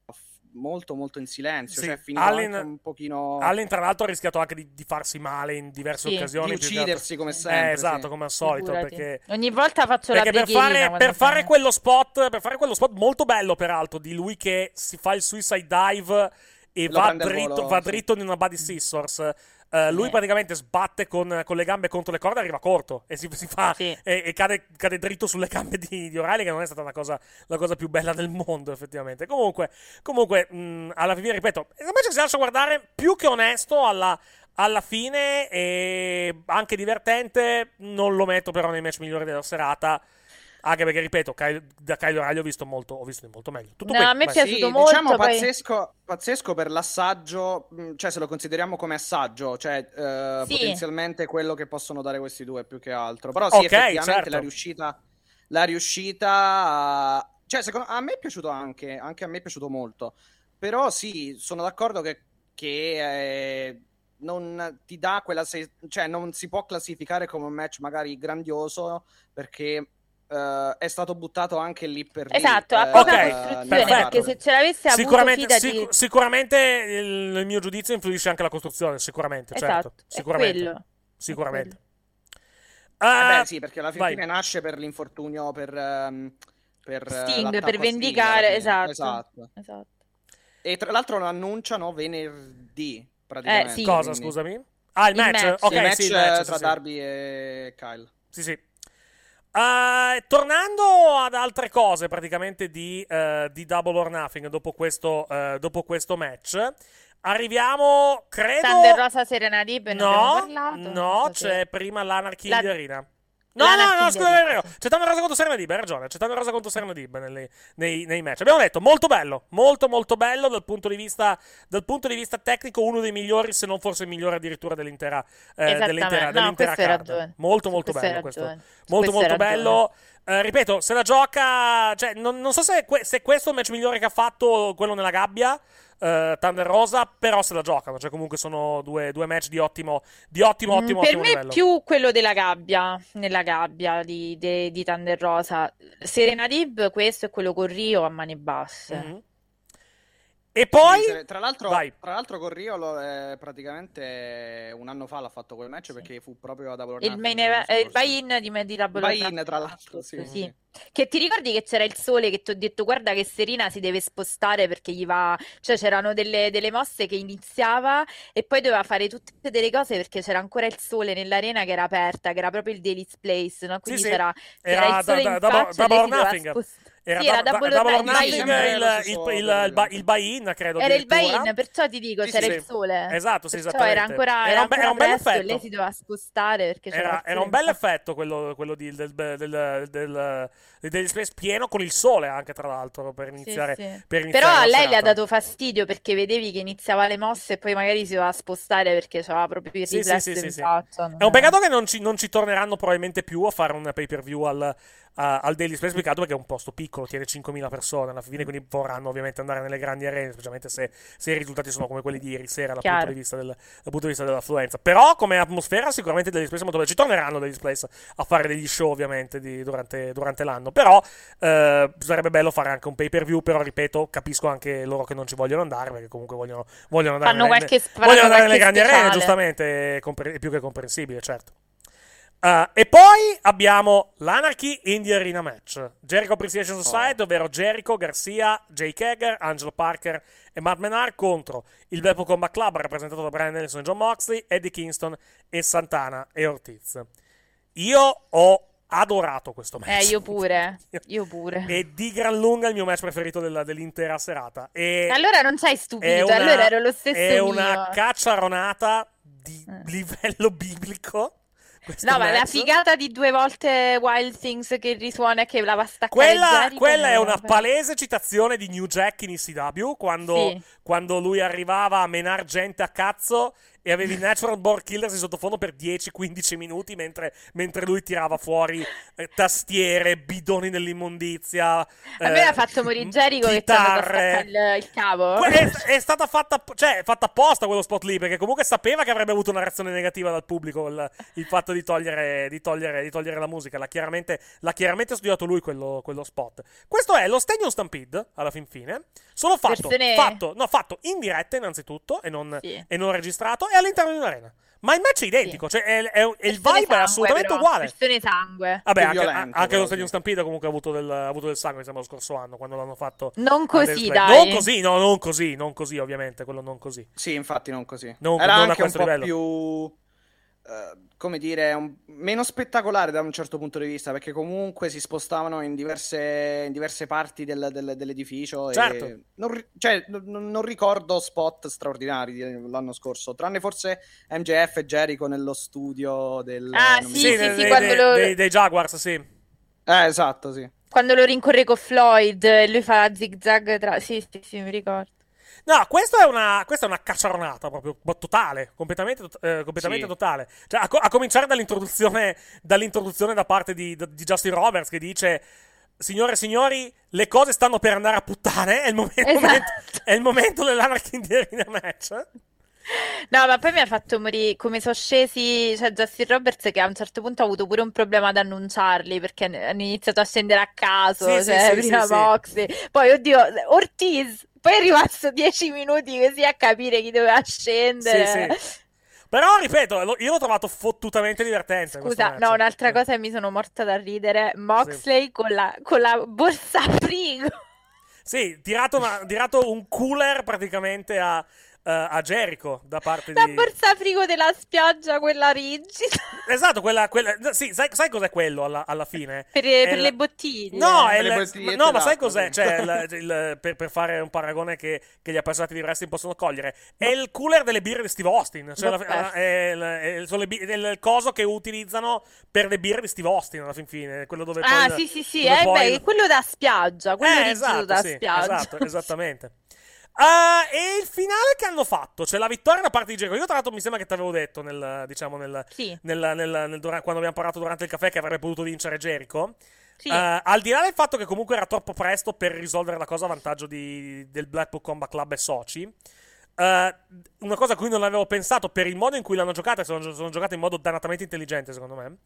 molto molto in silenzio, Sì, cioè Allin- anche un pochino Allen, tra l'altro, ha rischiato anche di, di farsi male in diverse Sì, occasioni. di uccidersi come sempre. Eh, esatto, sì. come al solito. Perché, Ogni volta faccio la perché per preghierina fare, per fare quello spot, per fare quello spot molto bello, peraltro, di lui che si fa il suicide dive e Lo va dritto, volo, va sì. dritto in una body scissors. Eh, lui Sì. praticamente sbatte con, con le gambe contro le corde arriva corto e si, si fa Sì. e, e cade, cade dritto sulle gambe di, di O'Reilly che non è stata una cosa, la cosa più bella del mondo effettivamente comunque, comunque mh, alla fine ripeto match che si lascia guardare più che onesto alla, alla fine e anche divertente non lo metto però nei match migliori della serata anche perché ripeto da Kyle O'Reilly ho visto molto, ho visto molto meglio tutto No, qui, a me è piaciuto Sì, molto, diciamo poi- pazzesco, pazzesco per l'assaggio, cioè se lo consideriamo come assaggio, cioè eh, Sì. potenzialmente quello che possono dare questi due più che altro. Però sì, Ok, effettivamente certo. la riuscita, la riuscita, a- cioè secondo a me è piaciuto anche, anche a me è piaciuto molto. Però sì, sono d'accordo che, che eh, non ti dà quella, se- cioè non si può classificare come un match magari grandioso perché eh, è stato buttato anche lì per lì. Esatto, ha eh, poca Ok, costruzione, perfetto. perché se ce l'avesse avuto Sicuramente, fidati... sic- sicuramente il, il mio giudizio influisce anche la costruzione, sicuramente, certo, Esatto, è sicuramente, sicuramente. Eh Ah, beh, sì, perché alla vai. fine nasce per l'infortunio, per, ehm, per eh, Sting per a Sting vendicare, fine. esatto. esatto. Esatto. E tra l'altro lo annunciano venerdì, praticamente. Eh, sì. Cosa, quindi- scusami? Ah, il, Il match? match. Ok, il match, sì, il match, eh, tra sì, sì. Darby e Kyle. Sì, sì. Eh, tornando ad altre cose praticamente di, eh, di Double or Nothing dopo questo, eh, dopo questo match, arriviamo, credo... Thunder Rosa Serena Deep No, no, c'è prima l'Anarchy La- the Arena. No, no, no, scusa, è vero. C'è Thunder Rosa contro Serena Dib, hai ragione. C'è Thunder Rosa contro Serena Dib nei, nei, nei match. Abbiamo detto, molto bello, molto molto bello dal punto di vista, dal punto di vista tecnico, uno dei migliori, se non forse il migliore addirittura dell'intera, eh, dell'intera, No, dell'intera card. Molto molto Questo bello questo. Molto Questo molto bello. Eh, ripeto, se la gioca, cioè, non, non so se, que- se questo è il match migliore che ha fatto quello nella gabbia. Eh, Thunder Rosa, però se la giocano, cioè comunque sono due, due match di ottimo, di ottimo, Mm, ottimo, per ottimo me livello. più quello della gabbia, nella gabbia di, de- di Thunder Rosa. Serena Dib, questo è quello con Rio a mani basse. Mhm. E poi, Sì, tra l'altro, vai. tra l'altro con Rio lo- eh, praticamente un anno fa l'ha fatto quel match perché fu proprio a Double or Il main event, eh, il buy-in di Medi Double Buy-in, tra l'altro, sì, Sì. sì. Che ti ricordi che c'era il sole che ti ho detto guarda che Serena si deve spostare perché gli va, cioè c'erano delle, delle mosse che iniziava e poi doveva fare tutte delle cose perché c'era ancora il sole nell'arena che era aperta, che era proprio il Daily's Place, no? Quindi sì. c'era, Era c'era il sole da- in da- e lei or si doveva nothing. spostare. Era, Sì, era da- da- double or nothing, il, il, il, buy-in, credo. Era il buy-in, perciò ti dico, Sì, c'era sì, il sole. Esatto, sì, esattamente. era ancora, Era era un era un bel effetto. lei si doveva spostare perché c'era Era, un bel effetto quello, quello di- del, del, del, del, del Daily Space pieno con il sole anche tra l'altro per iniziare, sì. per iniziare Però a lei le ha dato fastidio perché vedevi che iniziava le mosse e poi magari si doveva spostare perché c'aveva proprio il Sì, sì, riflesso sì, sì, sì. È un peccato che non ci, non ci torneranno probabilmente più a fare un pay per view al, a- al Daily Space peccato perché è un posto piccolo, tiene 5.000 persone alla fine, quindi vorranno ovviamente andare nelle grandi arene, specialmente se, se i risultati sono come quelli di ieri sera dal punto Chiaro. di vista, del, dal punto di vista dell'affluenza. Però come atmosfera sicuramente Daily Space è molto bello. Ci torneranno Daily Space a fare degli show ovviamente di- durante, durante l'anno, però eh, sarebbe bello fare anche un pay per view, però ripeto, capisco anche loro che non ci vogliono andare perché comunque vogliono, vogliono andare Fanno nelle- qualche, Vogliono andare nelle grandi arene, speciale. giustamente, è, compre- è più che comprensibile, certo. Uh, e poi abbiamo l'Anarchy in the Arena Match. Jericho Appreciation Society, ovvero Jericho, Garcia, Jake Hager, Angelo Parker e Matt Menard contro il Velpo Combat Club rappresentato da Brian Nelson e John Moxley, Eddie Kingston e Santana e Ortiz. Io ho adorato questo match. Eh, io pure. [LAUGHS] Io pure. E di gran lunga il mio match preferito della- dell'intera serata. E Allora non sei stupito, una, allora ero lo stesso è mio. una cacciaronata di Eh. livello biblico. No, ma la figata di due volte Wild Things che risuona e che la va staccare Quella, quella è una vabbè. palese citazione di New Jack in ECW quando, Sì. quando lui arrivava a menar gente a cazzo e avevi Natural Born Killers in sottofondo per 10-15 minuti mentre, mentre lui tirava fuori eh, tastiere, bidoni dell'immondizia. A me eh, ha fatto morire Jericho che chitarre. staccare il, il cavo. È, è stata fatta, cioè, fatta apposta quello spot lì perché comunque sapeva che avrebbe avuto una reazione negativa dal pubblico il, il fatto di togliere, di, togliere, di togliere la musica. L'ha chiaramente, l'ha chiaramente studiato lui quello, quello spot. Questo è lo Stadium Stampede alla fin fine. Solo fatto, Versione- fatto, no, fatto in diretta innanzitutto e non, Sì. e non registrato e all'interno di un'arena. Ma il match è identico, cioè è- è- e il vibe è sangue, assolutamente però, uguale. Versione sangue. Vabbè, anche, violento, anche lo sì. Stampede comunque ha avuto del, ha avuto del sangue, mi sembra, lo scorso anno, quando l'hanno fatto. Non così, dai. Non così, no, non così, non così, ovviamente, quello non così. Sì, infatti non così. Non- Era non a anche un questo po' livello. più, eh, come dire, un- meno spettacolare da un certo punto di vista, perché comunque si spostavano in diverse, in diverse parti del- del- dell'edificio. Certo. E non, cioè, non- non ricordo spot straordinari di- l'anno scorso, tranne forse MJF e Jericho nello studio del... Ah, sì, Sì, dei, sì, dei- lo- dei- dei Jaguars, sì. Eh, esatto, sì. Quando lo rincorre con Floyd e lui fa zig zag tra... Sì, sì, sì, mi ricordo. No, questa è una, questa è una cacciaronata proprio totale, completamente, eh, completamente Sì. totale. Cioè, a, co- a cominciare dall'introduzione, dall'introduzione da parte di, di Justin Roberts che dice: Signore e signori, le cose stanno per andare a puttane. È il, momen- Esatto. momento, è il momento dell'Anarchy in the Arena match. No, ma poi mi ha fatto morire come sono scesi, cioè Justin Roberts che a un certo punto ha avuto pure un problema ad annunciarli perché hanno iniziato a scendere a caso, Sì, cioè sì, prima sì. Moxley, poi oddio, Ortiz, poi è rimasto dieci minuti così a capire chi doveva scendere. Sì, sì. Però, ripeto, io l'ho trovato fottutamente divertente. Scusa, no, un'altra Sì. cosa che mi sono morta da ridere. Moxley con, la, con la borsa frigo. Sì, tirato, una- tirato un cooler praticamente a, eh, a Jericho da parte La di... borsa frigo della spiaggia, quella rigida. Esatto, quella... quella... Sì, sai, sai cos'è quello alla, alla fine? Per, È per il- le bottiglie. No, è Le no, ma sai cos'è? sì. Cioè, il- il- per, per fare un paragone che, che gli appassionati di wrestling possono cogliere, è il cooler delle birre di Steve Austin. Cioè, Vabbè. la- è, il, è- sono le bi- è il coso che utilizzano per le birre di Steve Austin alla fin fine. Quello dove Ah, poi, sì, sì, sì. dove Eh, poi- beh, quello da spiaggia. Quello eh, esatto, da sì, spiaggia. esatto, esattamente. [LAUGHS] Ah, e il finale che hanno fatto, cioè la vittoria da parte di Jericho. Io, tra l'altro, mi sembra che ti avevo detto nel, diciamo, nel, Sì, nel- nel- quando abbiamo parlato durante il caffè che avrebbe potuto vincere Jericho. sì. Eh, al di là del fatto che comunque era troppo presto per risolvere la cosa a vantaggio di- del Blackpool Combat Club e soci, eh, una cosa a cui non avevo pensato per il modo in cui l'hanno giocata, sono, sono giocate in modo dannatamente intelligente secondo me,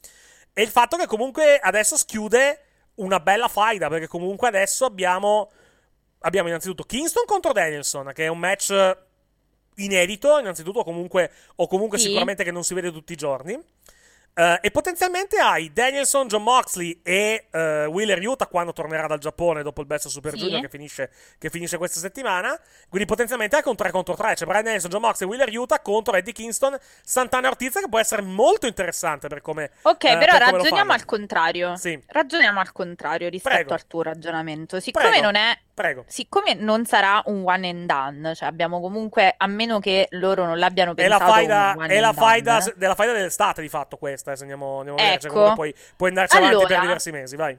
è il fatto che comunque adesso schiude una bella faida, perché comunque adesso abbiamo, abbiamo innanzitutto Kingston contro Danielson, che è un match inedito, innanzitutto comunque, o comunque Sì. sicuramente che non si vede tutti i giorni. Eh, e potenzialmente hai Danielson, John Moxley e eh, Wheeler Utah quando tornerà dal Giappone dopo il Best Super Sì. Junior che finisce, che finisce questa settimana. Quindi potenzialmente anche un 3 contro 3. C'è Brian Danielson, John Moxley, Wheeler Utah contro Eddie Kingston, Santana e Ortiz che può essere molto interessante per come... Ok, eh, però ragioniamo al contrario. Sì. Ragioniamo al contrario rispetto Prego. al tuo ragionamento. Siccome Prego. non è Prego. Siccome non sarà un one and done, cioè abbiamo comunque, a meno che loro non l'abbiano È la pensato faida, è la faida done. della faida dell'estate di fatto questa, eh, se andiamo, andiamo a vedere. Cioè, Ecco. comunque puoi, andarci avanti per Allora, diversi mesi, vai.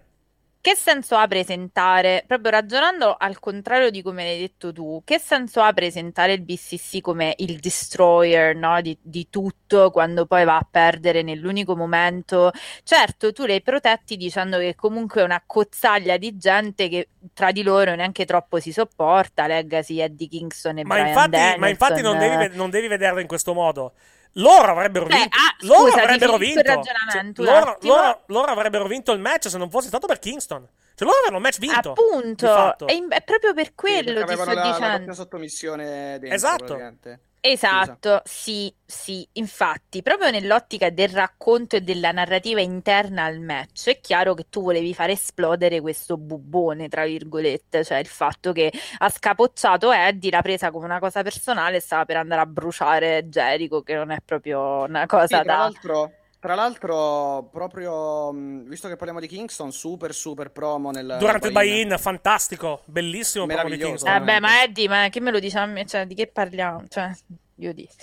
Che senso ha presentare, proprio ragionando al contrario di come hai detto tu, che senso ha presentare il BCC come il destroyer, no, di, di tutto quando poi va a perdere nell'unico momento? Certo, tu li hai protetti dicendo che comunque è una cozzaglia di gente che tra di loro neanche troppo si sopporta, Legacy, Eddie Kingston e Ma Brian infatti, ma infatti non, devi, non devi vederlo in questo modo. Loro avrebbero Cioè, vinto. ah, loro scusa, avrebbero vinto. Cioè, loro, loro- loro avrebbero vinto il match se non fosse stato per Kingston. Cioè, loro avevano un match vinto. Appunto, è, in- è proprio per Sì, quello ti avevano sto la, la dicendo. doppia sottomissione dentro, Esatto. Esatto, sì, sì, infatti, proprio nell'ottica del racconto e della narrativa interna al match, è chiaro che tu volevi far esplodere questo bubbone, tra virgolette, cioè il fatto che ha scapocciato Eddie, l'ha presa come una cosa personale e stava per andare a bruciare Jericho, che non è proprio una Sì, cosa tra da... l'altro, tra l'altro, proprio mh, visto che parliamo di Kingston, super super promo nel Durante il buy-in. fantastico, bellissimo promo di Meraviglioso. Kingston. Eh beh, ma Eddie, ma che me lo dice a me? Cioè, di che parliamo? Cioè, io dico...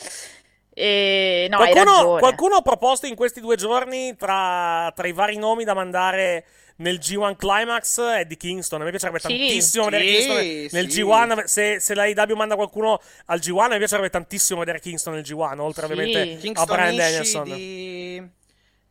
E... No, qualcuno, qualcuno ha proposto in questi due giorni tra, tra i vari nomi da mandare nel G1 Climax Eddie Kingston. A me piacerebbe Sì. tantissimo vedere Sì, Kingston nel sì. G1. Se, se la IW manda qualcuno al G1, a me piacerebbe tantissimo vedere Kingston nel G1. Oltre Sì. ovviamente a Kingston Brian Ishii Danielson. di...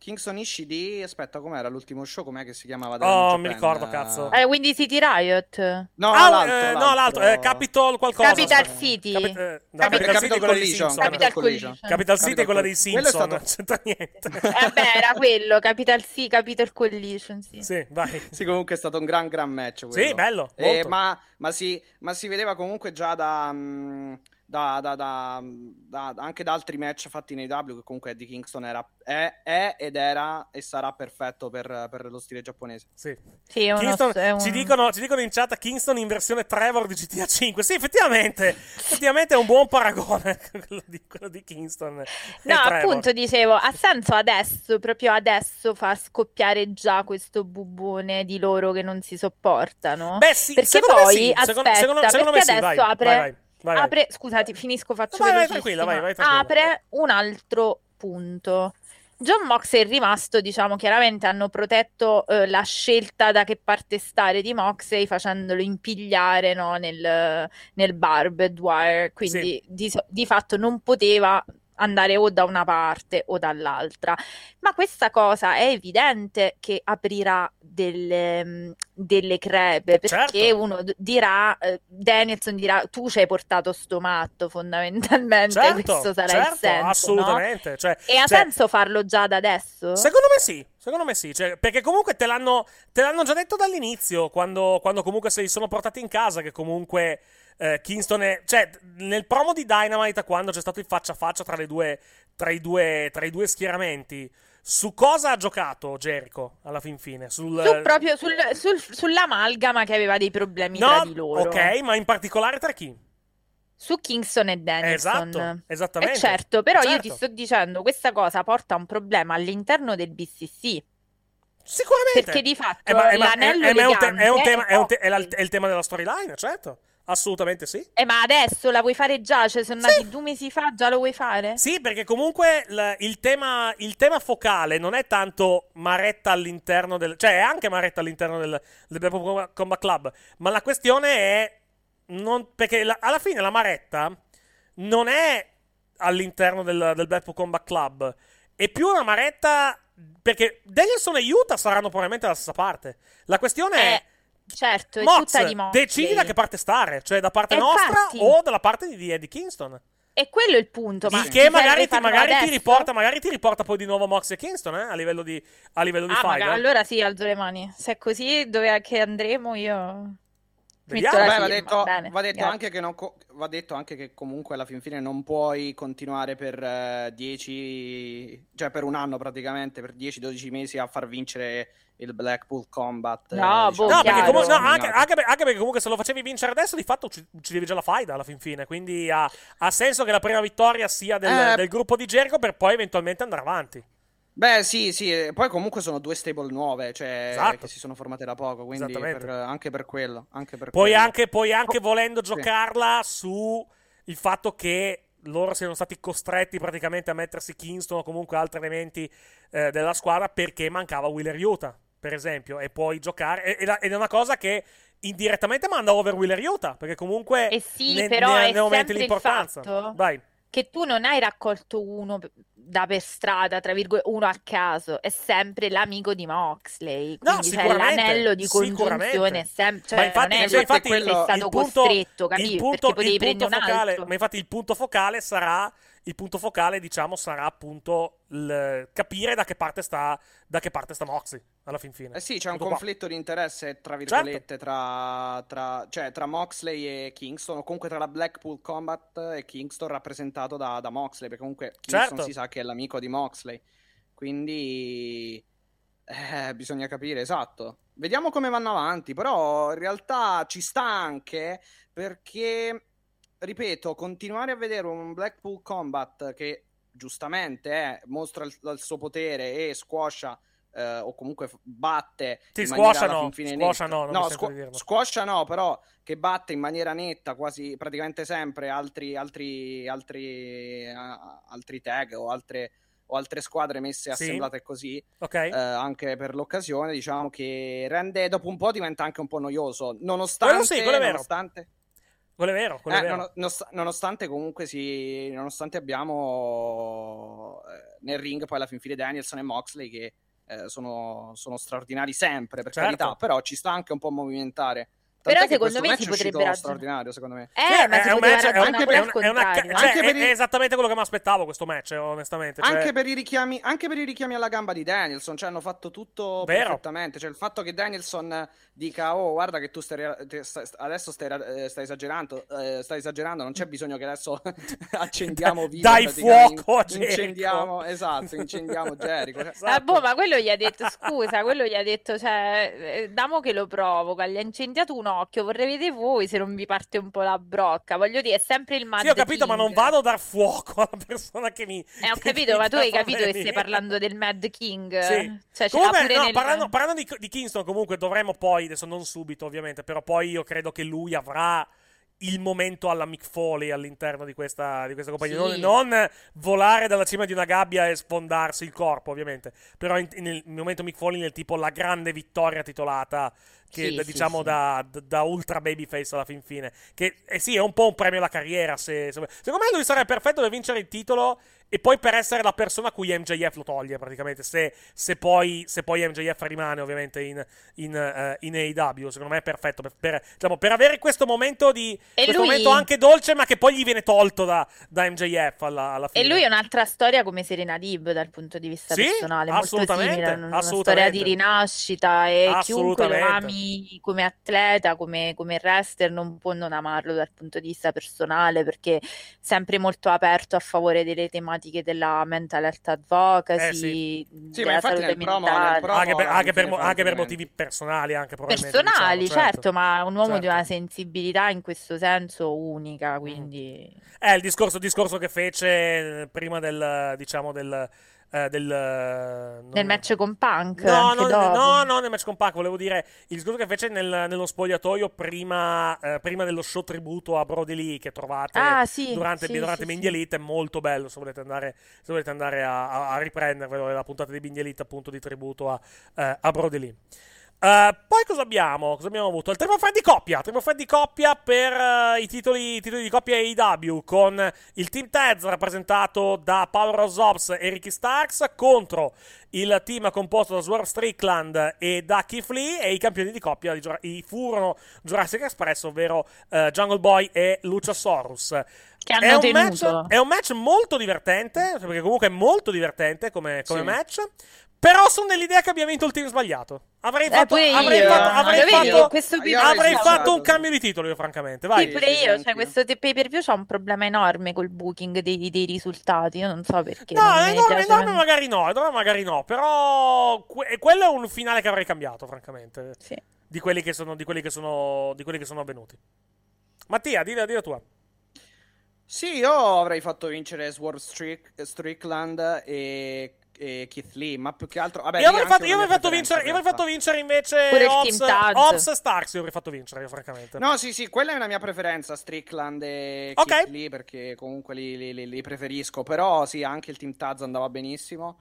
Kingston Ishii di... Aspetta, com'era l'ultimo show? Com'è che si chiamava? Oh, mi ricordo, cazzo. Eh, Windy City Riot? No, Ah, l'altro, eh, no, l'altro, eh, Capitol qualcosa. Capital. City. Capi- eh, no, Capital- Capital City quella dei. Simpson. Capital Collision. Collision. Capital City è Capital quella dei Collision. Quello è Simpson, stato- non c'entra niente. Eh beh, era quello, Capital sì, Capital Collision, sì. sì, vai. [LAUGHS] Sì, comunque è stato un gran gran match quello. Sì, bello, Eh, ma, ma si, ma si vedeva comunque già da, mm, da- da- da- da- anche da altri match fatti nei W che comunque Eddie Kingston era, è, è ed era e sarà perfetto per, per lo stile giapponese. Sì. Sì, è uno- Kingston, è un- ci, dicono, ci dicono in chat Kingston in versione Trevor di GTA 5. Sì, effettivamente, effettivamente è un buon paragone [LAUGHS] quello di, quello di Kingston. No, Trevor. appunto, dicevo, ha senso adesso, proprio adesso, far scoppiare già questo bubbone di loro che non si sopportano? Beh, sì, perché secondo poi, me sì. Secondo, aspetta, secondo, secondo me perché sì, vai, adesso apre, vai, vai, vai, vai. apre, scusati, finisco, faccio Vai, vai, tranquilla, vai, vai, tranquilla. apre un altro punto. John Mox è rimasto, diciamo, chiaramente hanno protetto eh, la scelta da che parte stare di Moxley facendolo impigliare no, nel, nel barbed wire, quindi di, di fatto non poteva andare o da una parte o dall'altra. Ma questa cosa è evidente che aprirà delle, mh, delle crepe perché Certo. uno dirà, eh, Danielson dirà, tu ci hai portato sto matto fondamentalmente, Certo, questo sarà certo, il senso. no? assolutamente. Cioè, E ha cioè, senso farlo già da adesso? Secondo me sì, secondo me sì, cioè, perché comunque te l'hanno, te l'hanno già detto dall'inizio, quando, quando comunque se li sono portati in casa, che comunque eh, Kingston è... Cioè, nel promo di Dynamite, quando c'è stato il faccia a faccia tra le due, tra i due, tra i due schieramenti. Su cosa ha giocato Jericho alla fin fine? Sul, Su, proprio sul, sul, sull'amalgama che aveva dei problemi no, tra di loro. ok, ma in particolare tra chi? Su Kingston e Danielson. Esatto, esattamente. Eh certo, però io Certo. ti sto dicendo, questa cosa porta a un problema all'interno del BCC. Sicuramente. Perché di fatto Eh, ma- eh, l'anello eh, ma è un te- è un legante tema- è un te- è- è la- è il tema della storyline, certo. Assolutamente sì. Eh, ma adesso la vuoi fare già? Cioè, sono nati due mesi fa, già lo vuoi fare? Sì, perché comunque il, il tema, il tema focale non è tanto Maretta all'interno del... cioè è anche Maretta all'interno del, del Blackpool Combat Club, ma la questione è... Non, perché la- alla fine la Maretta non è all'interno del, del Blackpool Combat Club, è più una Maretta... Perché Danielson e Utah saranno probabilmente dalla stessa parte. La questione è... Certo, è Mox, tutta di Moxley. decidi da che parte stare, cioè da parte Eh, nostra infatti. o dalla parte di, di Eddie Kingston. E quello è il punto. Ma che magari, ti, magari ti riporta, magari ti riporta poi di nuovo Mox e Kingston eh, a livello di, a livello di Ah, fight. magari, eh. allora sì, alzo le mani. Se è così, dove che andremo io... Vediamo. Beh, va detto, va detto che non va detto anche che comunque alla fin fine non puoi continuare per eh, 10 cioè per un anno praticamente per 10-12 mesi a far vincere il Blackpool Combat No, eh, boh, No, perché comunque, no, anche, anche per- anche perché comunque se lo facevi vincere adesso, di fatto ci- uccidevi già la faida alla fin fine. Quindi ha, ha senso che la prima vittoria sia del, Eh. del gruppo di Jericho per poi eventualmente andare avanti. Beh, sì, sì, poi comunque sono due stable nuove, cioè Esatto. che si sono formate da poco, quindi per- anche per quello, anche per Poi quello. anche, poi anche Oh, volendo sì. giocarla su il fatto che loro siano stati costretti praticamente a mettersi Kingston o comunque altri elementi eh, della squadra perché mancava Wheeler Utah, per esempio, e puoi giocare. Ed è una cosa che indirettamente manda over Wheeler Utah, perché comunque Eh sì, ne, però ne- è ne il l'importanza. fatto Vai. Che tu non hai raccolto uno da per strada, tra virgolette, uno a caso, è sempre l'amico di Moxley. No, Quindi c'è sicuramente, l'anello di congiunzione, è sem- cioè, ma infatti, non è cioè, infatti che sei stato il punto, costretto, il capivi? punto- Perché il punto focale, ma infatti il punto focale sarà il punto focale, diciamo, sarà appunto il capire da che parte sta da che parte sta Moxley alla fin fine. Eh sì, c'è un Tutto qua. conflitto di interesse, tra Certo. virgolette, tra, tra- cioè, tra Moxley e Kingston, o comunque tra la Blackpool Combat e Kingston rappresentato da, da Moxley, perché comunque Kingston Certo. si sa che è l'amico di Moxley. Quindi eh, bisogna capire, esatto. Vediamo come vanno avanti, però in realtà ci sta anche perché, ripeto, continuare a vedere un Blackpool Combat che giustamente eh, mostra il, il suo potere e squascia eh, o comunque batte Sì, maniera squascia alla no, squascia no, non però che batte in maniera netta quasi praticamente sempre altri, altri, altri, eh, altri tag o altre, o altre squadre messe Sì. assemblate così Ok? eh, anche per l'occasione diciamo che rende dopo un po' diventa anche un po' noioso nonostante Quello sì, quello è vero. nonostante, quello è vero, quello eh, è vero. nonost- nonostante comunque si nonostante abbiamo eh, nel ring poi alla fin fine Danielson e Moxley che eh, sono, sono straordinari sempre per Certo. carità però ci sta anche un po' movimentare Però Tant'è che secondo me si è uscito potrebbe raggiungere- straordinario secondo me Eh, Cioè, ma si è un match, è, ragionare anche è un- è una cioè, Anche è- per i- è esattamente quello che mi aspettavo questo match, onestamente. Cioè, Anche per, i richiami, anche per i richiami alla gamba di Danielson, cioè hanno fatto tutto Vero. perfettamente. Cioè, il fatto che Danielson dica: Oh, guarda, che tu stai, adesso stai, eh, stai esagerando, eh, stai esagerando, non c'è bisogno che adesso [LAUGHS] [LAUGHS] accendiamo vita. Dai fuoco a Jericho. Incendiamo, esatto, incendiamo [LAUGHS] Jericho. Cioè, Esatto. Ah, boh, ma quello gli ha detto, scusa, quello gli ha detto, cioè, eh, damo che lo provoca, gli ha incendiato un occhio, vorrei vedere voi se non vi parte un po' la brocca, voglio dire, è sempre il Mad Sì, ho capito, ma non King. vado a dar fuoco alla persona che mi. Eh, ho [LAUGHS] capito, ma tu hai capito che stai parlando del Mad King? Sì. Cioè, Comunque, no, nel- parlando, parlando di, di Kingston, comunque dovremmo poi, adesso non subito ovviamente, però poi io credo che lui avrà il momento alla Mick Foley all'interno di questa, di questa compagnia. Sì. Non, non volare dalla cima di una gabbia e sfondarsi il corpo, ovviamente. Però in- nel momento Mick Foley nel tipo la grande vittoria titolata, che Sì, diciamo sì. Da, da- da ultra babyface alla fin fine. Che eh sì, è un po' un premio alla carriera. Se, se- secondo me lui sarebbe perfetto per vincere il titolo e poi per essere la persona a cui MJF lo toglie praticamente. Se, se poi, se poi MJF rimane ovviamente in, in, eh, in AEW, secondo me è perfetto per, per- diciamo, per avere questo momento di E questo lui- momento anche dolce, ma che poi gli viene tolto da, da MJF alla, alla fine. E lui è un'altra storia come Serena Dib dal punto di vista Sì, personale, molto assolutamente, simile, una- assolutamente. storia di rinascita e chiunque lo ami come atleta, come, come wrestler, non può non amarlo dal punto di vista personale perché è sempre molto aperto a favore delle tematiche tematiche della mental health advocacy, Eh, sì. Sì, ma della salute mentale. promo- anche per, anche anche motivi personali, anche probabilmente. personali, diciamo, certo, ma un uomo di certo. una sensibilità in questo senso unica, quindi È il discorso, discorso che fece eh, prima del, diciamo, del... eh, del non- nel match con Punk No, no, no, no, nel match con Pac, volevo dire il discorso che fece nel- nello spogliatoio prima, eh, prima dello show tributo a Brody Lee che trovate Ah, sì, durante, sì, durante sì, Bing sì. Elite, è molto bello se volete andare, se volete andare a, a, a riprendervelo, è la puntata di Bing Elite appunto di tributo a, eh, a Brody Lee. Eh, poi cosa abbiamo? Cosa abbiamo avuto? Il Triple Threat di coppia. Triple Threat di coppia per eh, i, titoli, i titoli di coppia AEW con il Team Taz rappresentato da Power of Ops e Ricky Starks contro il team composto da Swerve Strickland e da Keith Lee e i campioni di coppia di i furono Jurassic Express, ovvero eh, Jungle Boy e Luchasaurus. Che hanno È un, match, è un match molto divertente, perché comunque è molto divertente come, come Sì. match. Però sono dell'idea che abbia vinto il team sbagliato. Avrei Eh, fatto, avrei fatto, avrei vedi, fatto- questo avrei fatto un cambio di titolo io, francamente. Vai. Sì, pure io, cioè questo pay per view c'ha un problema enorme col booking dei, dei risultati, io non so perché. No, enorme, enorme magari no, enorme magari no, però que- quello è un finale che avrei cambiato, francamente, Sì. di quelli che sono, di quelli che sono, di quelli che sono avvenuti. Mattia, di la tua. Sì, io avrei fatto vincere Swerve Strick- Strickland e, e Keith Lee, ma più che altro... Vabbè, io avrei fatto, io avrei fatto vincere, io avrei fatto in vincere invece Ops, e Starks, io avrei fatto vincere, io, francamente. No, sì, sì, quella è una mia preferenza, Strickland e Ok. Keith Lee, perché comunque li, li- li- li preferisco, però sì, anche il Team Taz andava benissimo.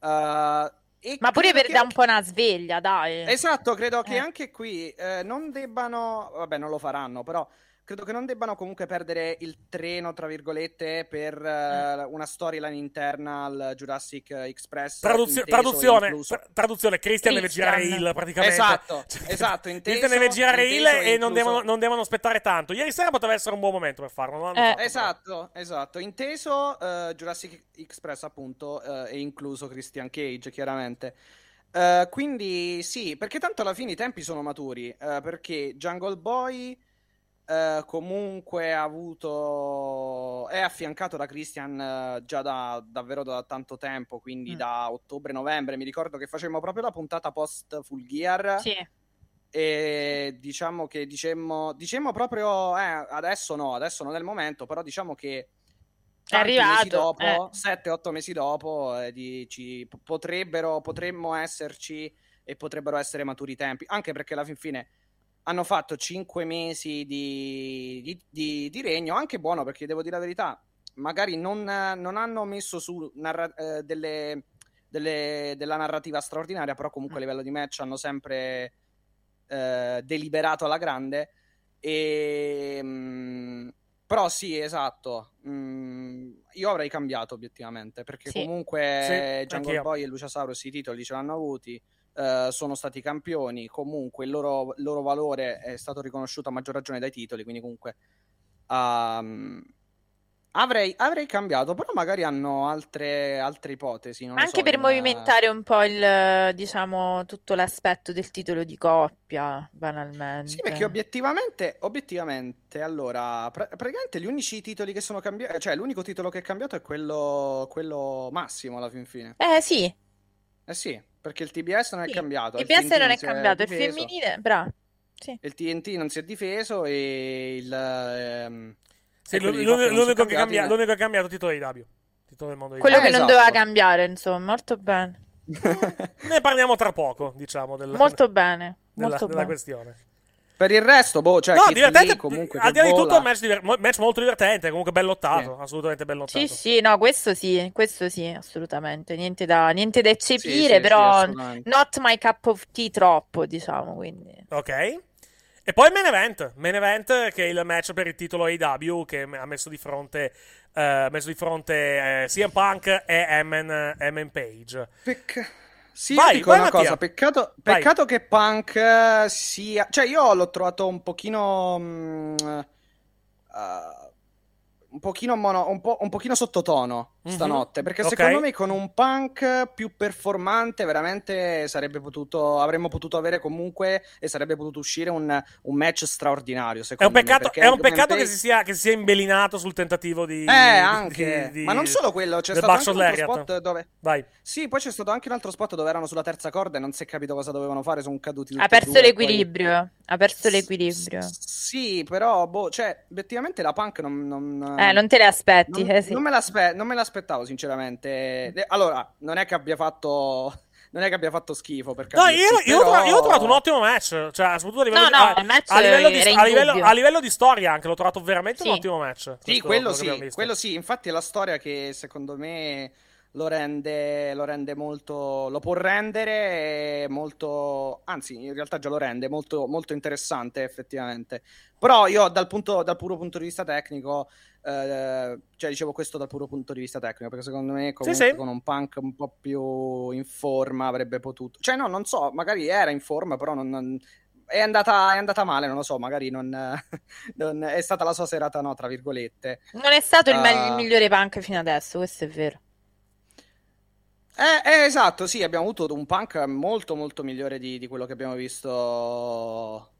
Uh, e Ma pure per che dare un po' una sveglia, dai. Esatto, credo che Eh. anche qui eh, non debbano, vabbè, non lo faranno, però credo che non debbano comunque perdere il treno, tra virgolette, per eh, una storyline interna al Jurassic Express. Traduzio- inteso traduzione, tra- traduzione, Christian, deve Christian. girare il praticamente. Esatto, [LAUGHS] Cioè, esatto, inteso, Christian deve girare il e non devono, non devono aspettare tanto. Ieri sera poteva essere un buon momento per farlo. Eh. però. Esatto, esatto. Inteso eh, Jurassic Express, appunto, eh, e incluso Christian Cage, chiaramente. Quindi sì, perché tanto alla fine i tempi sono maturi. perché Jungle Boy eh, comunque ha avuto. è affiancato da Christian eh, già da davvero da tanto tempo, quindi Mm. da ottobre-novembre. Mi ricordo che facemmo proprio la puntata post Full Gear. Sì. E diciamo che dicemmo, dicemmo proprio eh, adesso no, adesso non è il momento, però diciamo che tanti arrivato, mesi dopo, eh. 7-8 mesi dopo, eh, di- ci p- potrebbero, potremmo esserci e potrebbero essere maturi i tempi, anche perché alla fin fine hanno fatto 5 mesi di, di- di- di regno, anche buono perché devo dire la verità, magari non, non hanno messo su narra- eh, delle, delle- della narrativa straordinaria, però comunque a livello di match hanno sempre eh, deliberato alla grande. E, mm, però sì, esatto. Mm, io avrei cambiato obiettivamente perché Sì. comunque Sì, Jungle. Boy e Luciasaurus i titoli ce l'hanno avuti. Eh, sono stati campioni. Comunque il loro, il loro valore è stato riconosciuto a maggior ragione dai titoli. Quindi, comunque ehm, avrei, avrei cambiato. Però magari hanno altre, altre ipotesi. Anche so, per in- movimentare un po' il, diciamo, tutto l'aspetto del titolo di coppia, banalmente. Sì, perché obiettivamente, obiettivamente, allora, pra- praticamente gli unici titoli che sono cambiati, cioè l'unico titolo che è cambiato è quello, quello massimo alla fin fine. Eh sì, Eh sì, perché il TBS non è Sì, cambiato, il il PS TNT non è cambiato, il difeso, femminile, bravo. Sì. il TNT non si è difeso e il... ehm, Sì, l'unico, che cambia- eh. l'unico che ha cambiato il titolo di AEW. Titolo del mondo di Quello Eh, che non esatto. doveva cambiare, insomma, molto bene. [LAUGHS] Ne parliamo tra poco, diciamo, del, Molto bene, della, molto della bene. questione. Per il resto, boh, cioè, no, divertente. Comunque al di là di tutto, vola. un match, diver- match molto divertente. Comunque, ben lottato. Assolutamente ben lottato. Sì, sì, no, questo sì, questo sì, assolutamente. Niente da, niente da Sì, eccepire, sì, sì, però not my cup of tea troppo, diciamo, quindi. Ok. E poi main event. Main event che è il match per il titolo AEW che ha messo di fronte, eh, messo di fronte eh, CM Punk e Eman, Eman Page. Pecca- Sì, Vai, dico vai, una Mattia. cosa, peccato, peccato che Punk eh, sia... Cioè io l'ho trovato un pochino... mm, eh, un pochino mono, un, po', un pochino sottotono. Stanotte perché Ok. secondo me con un punk più performante veramente sarebbe potuto avremmo potuto avere comunque e sarebbe potuto uscire un, un match straordinario È un secondo me, peccato, perché è un peccato che si, sia, che si sia imbelinato sul tentativo di. eh di- anche di- ma non solo quello c'è stato anche un altro spot dove Vai. sì poi c'è stato anche un altro spot dove erano sulla terza corda e non si è capito cosa dovevano fare sono caduti Ha perso due, e poi- l'equilibrio. Ha perso l'equilibrio. Sì, però, boh, cioè, obiettivamente la punk non... non- Eh, non te le aspetti. non- eh, sì. non me l'aspe- non me l'aspettavo, sinceramente. Eh, Allora, non è che abbia fatto... Non è che abbia fatto schifo, per No, io, io ho però- trovato, io ho trovato un ottimo match. Cioè, soprattutto a livello, No, di, no, a, a livello di, livello- a livello di storia anche l'ho trovato veramente Sì. un ottimo match. Sì, quello sì, quello sì. Infatti è la storia che secondo me lo rende, lo rende molto... Lo può rendere molto... Anzi, in realtà già lo rende molto, molto interessante, effettivamente. Però io dal, punto, dal puro punto di vista tecnico... eh, cioè dicevo questo dal puro punto di vista tecnico perché secondo me comunque sì. con un punk un po' più in forma avrebbe potuto cioè no non so magari era in forma però non, non- è andata, è andata male non lo so magari non, [LAUGHS] non- è stata la sua serata no tra virgolette Non è stato il, me- il migliore punk fino adesso, questo è vero. Eh, eh, esatto, sì, abbiamo avuto un punk molto molto migliore di, di quello che abbiamo visto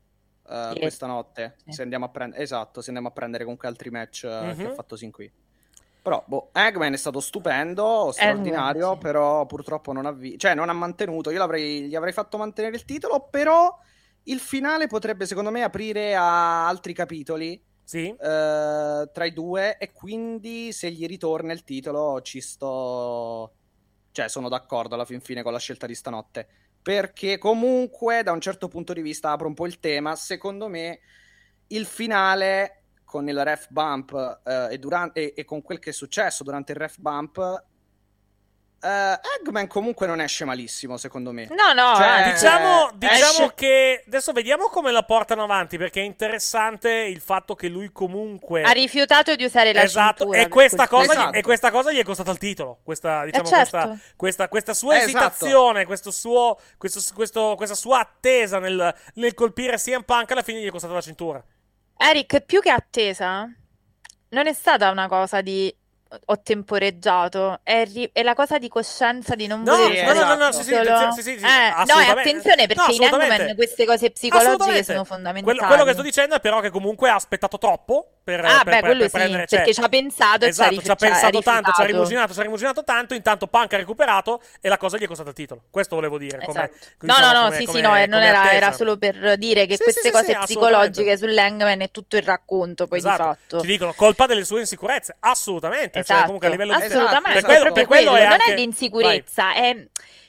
Ieri. questa notte. Sì. Se andiamo a prendere, esatto, se andiamo a prendere comunque altri match eh, che Mhm. ha fatto sin qui. Però, boh, Eggman è stato stupendo, straordinario, Eggman, sì. però purtroppo non ha, vi- cioè, non ha mantenuto. Io l'avrei, gli avrei fatto mantenere il titolo, però il finale potrebbe, secondo me, aprire a altri capitoli Sì. eh, tra i due e quindi se gli ritorna il titolo ci sto cioè sono d'accordo alla fin fine con la scelta di stanotte perché comunque da un certo punto di vista apro un po' il tema. Secondo me il finale con il ref bump eh, e, duran- e- e con quel che è successo durante il ref bump eh, Eggman comunque non esce malissimo secondo me No, no, Cioè, anzi, Diciamo, eh, diciamo esce- che adesso vediamo come la portano avanti perché è interessante il fatto che lui comunque ha rifiutato di usare la esatto cintura e questa, cosa, Esatto. e questa cosa gli è costata il titolo questa, diciamo, Eh, certo. questa, questa, questa sua Eh, esatto. esitazione questo suo, questo, questo- questa sua attesa nel, nel colpire CM Punk alla fine gli è costata la cintura Eric, più che attesa, non è stata una cosa di ho temporeggiato, è, ri- è la cosa di coscienza di non No, voler no, no, no, il sì, sì, attenzione, sì, sì, sì, Eh, no, e attenzione perché No, in. Hangman queste cose psicologiche sono Quello, fondamentali. quello che sto dicendo è però che comunque ha aspettato troppo per, Ah, per- beh, per- quello per prendere cioè- perché ci ha pensato e esatto, ci ha, ci ha rifi- pensato tanto, ci ha rimuginato, ci ha rimuginato tanto, intanto Punk ha recuperato e la cosa gli è costata il titolo. Questo volevo dire. Esatto. diciamo, no, no, no, come- sì, sì, no, eh, non era, solo per dire che queste cose psicologiche sull'Hangman è tutto il racconto poi Esatto. di fatto. Ci dicono colpa delle sue insicurezze, assolutamente. Cioè, Esatto, comunque a livello di... assolutamente, Esatto, per quello- per quello quello, è non anche- è l'insicurezza, è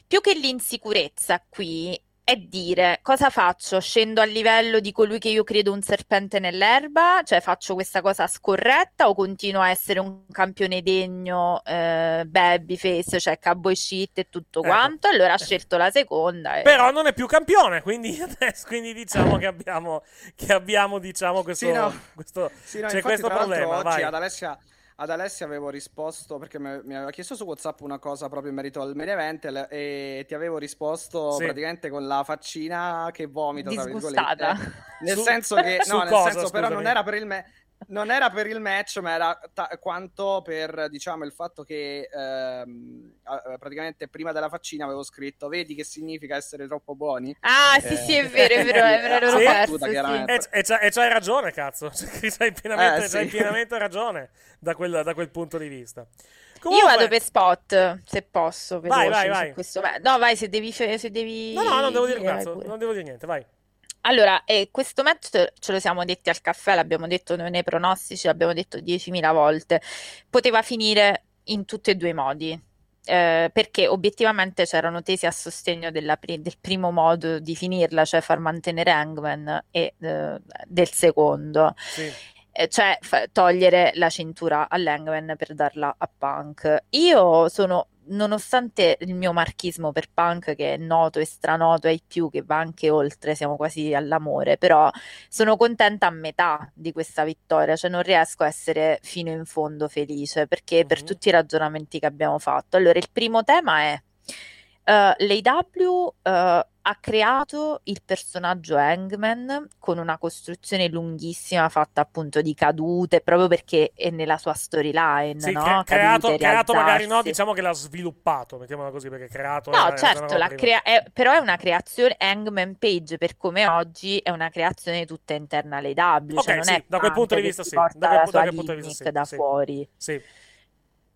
più che l'insicurezza qui è dire cosa faccio? Scendo a livello di colui che io credo un serpente nell'erba, cioè faccio questa cosa scorretta o continuo a essere un campione degno, eh, babyface, cioè cowboy shit e tutto Ecco. quanto? Allora ha scelto la seconda. e- Però non è più campione, quindi [LAUGHS] quindi diciamo che abbiamo, che abbiamo diciamo questo, Sì, no. questo Sì, no, c'è infatti, questo problema, oggi vai. ad Alessia, ad Alessia avevo risposto perché mi, aveva chiesto su WhatsApp una cosa proprio in merito al main event e, ti avevo risposto Sì. praticamente con la faccina che vomita, tra disgustata. virgolette. Nel Su- senso che, [LAUGHS] no, nel cosa, senso però non era per il me- non era per il match, ma era ta- quanto per diciamo il fatto che ehm, praticamente prima della faccina avevo scritto: Vedi che significa essere troppo buoni? Ah, sì, Eh, sì, è vero, è vero, è vero, ero [LAUGHS] Sì. perso, Battuta, sì. chiaramente. E, e c'hai, e c'hai ragione, cazzo. [LAUGHS] Cioè, C'hai pienamente, Eh, sì. c'hai pienamente ragione da quel, da quel punto di vista. Io Comunque- vado per spot, se posso, Vai, veloce vai, vai. questo. No, vai, se devi... Se devi No, no, non devo dire cazzo, pure. non devo dire niente, vai. Allora, eh, questo match ce lo siamo detti al caffè, l'abbiamo detto noi nei pronostici, l'abbiamo detto 10.000 volte. Poteva finire in tutti e due i modi, eh, perché obiettivamente c'erano tesi a sostegno pri- del primo modo di finirla, cioè far mantenere Hangman, e eh, del secondo. Sì. Eh, cioè fa- togliere la cintura all'Hangman per darla a Punk. Io sono, nonostante il mio marchismo per Punk, che è noto e stranoto ai più, che va anche oltre, siamo quasi all'amore, però sono contenta a metà di questa vittoria, cioè non riesco a essere fino in fondo felice, perché per Mhm. tutti i ragionamenti che abbiamo fatto. Allora, il primo tema è... Uh, L'AW uh, ha creato il personaggio Hangman con una costruzione lunghissima fatta appunto di cadute, proprio perché è nella sua storyline, Sì, no? cre- creato, Cadute, creato magari no, diciamo che l'ha sviluppato, mettiamola così, perché creato No, è- è certo, prima. crea- è- però è una creazione Hangman Page per come oggi è una creazione tutta interna alle W, Ok, cioè non sì, è da quel punto di vista sì, da quel- da punto di vista sì, da fuori. Sì.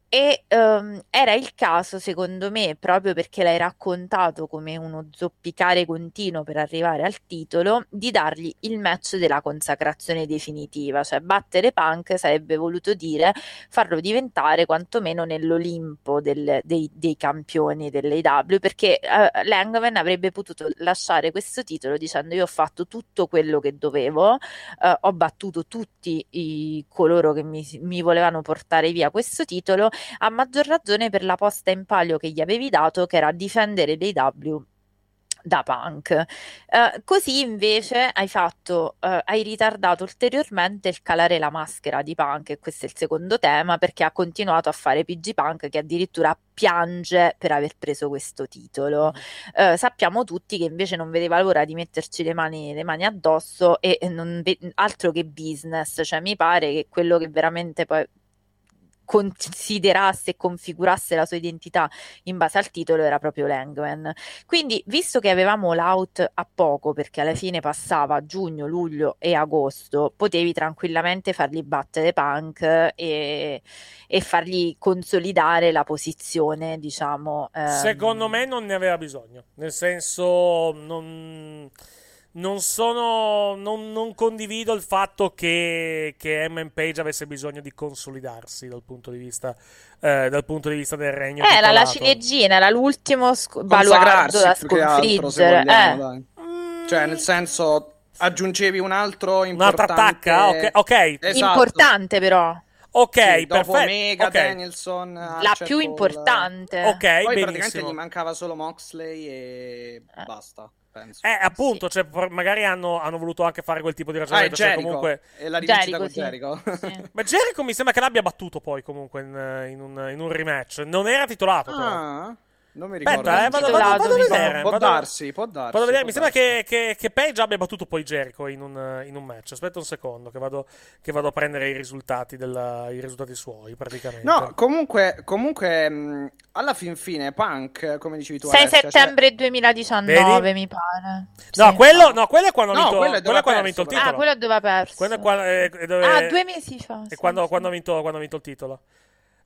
E ehm, era il caso, secondo me, proprio perché l'hai raccontato come uno zoppicare continuo per arrivare al titolo, di dargli il match della consacrazione definitiva, cioè battere Punk sarebbe voluto dire farlo diventare quantomeno nell'Olimpo del- dei, dei campioni dell'AW, perché eh, Langman avrebbe potuto lasciare questo titolo dicendo io ho fatto tutto quello che dovevo, eh, ho battuto tutti i, coloro che mi, mi volevano portare via questo titolo, a maggior ragione per la posta in palio che gli avevi dato, che era difendere l'AW da Punk. Eh, così invece hai fatto, eh, hai ritardato ulteriormente il calare la maschera di Punk, e questo è il secondo tema, perché ha continuato a fare PG Punk che addirittura piange per aver preso questo titolo. Eh, sappiamo tutti che invece non vedeva l'ora di metterci le mani, le mani addosso e e non ve- altro che business, cioè mi pare che quello che veramente poi considerasse e configurasse la sua identità in base al titolo era proprio Langman. Quindi, visto che avevamo l'out a poco, perché alla fine passava giugno, luglio e agosto, potevi tranquillamente fargli battere Punk e, e fargli consolidare la posizione, diciamo. ehm, Secondo me non ne aveva bisogno, nel senso non, non sono non, non condivido il fatto che, che Emman Page avesse bisogno di consolidarsi dal punto di vista eh, dal punto di vista del regno Era la ciliegina, era l'ultimo sc- baluardo da altro, sconfiggere. vogliamo, eh. Cioè, nel senso, aggiungevi un altro Un'altra importante... attacca? Ok, ok, Esatto. Importante però, ok, Sì, dopo perfetto. Omega, ok. Danielson, la più importante. Ok, Poi praticamente benissimo. gli mancava solo Moxley e Eh. basta, penso. Eh, appunto, cioè, por- magari hanno, hanno voluto anche fare quel tipo di Ah, ragionamento. cioè, Jericho. comunque... E la rivincita con Jericho, Jericho. sì. [LAUGHS] Ma Jericho mi sembra che l'abbia battuto poi comunque in, in un, in un rematch. Non era titolato, però. Ah, non mi ricordo. Aspetta, eh, vado, vado- Titolato, vado a vedere. Può vado- darsi, può darsi. vado a vedere. Mi può sembra che, che, che Page abbia battuto poi Jericho in un, in un match. Aspetta un secondo, che vado, che vado a prendere i risultati, della, i risultati suoi, praticamente. No, comunque, comunque mh, alla fin fine, Punk, come dicevi tu, 6 Alessia, cioè- settembre 2019, Vedi? mi pare. No, Sì. quello, no, quello è quando ha vinto, quello è quello quando ha perso, vinto il però. titolo. Ah, quello è dove ha perso. Quello è qua- è- è dove- Ah, due mesi fa. E sì, quando, sì. quando ha vinto, quando ha vinto il titolo?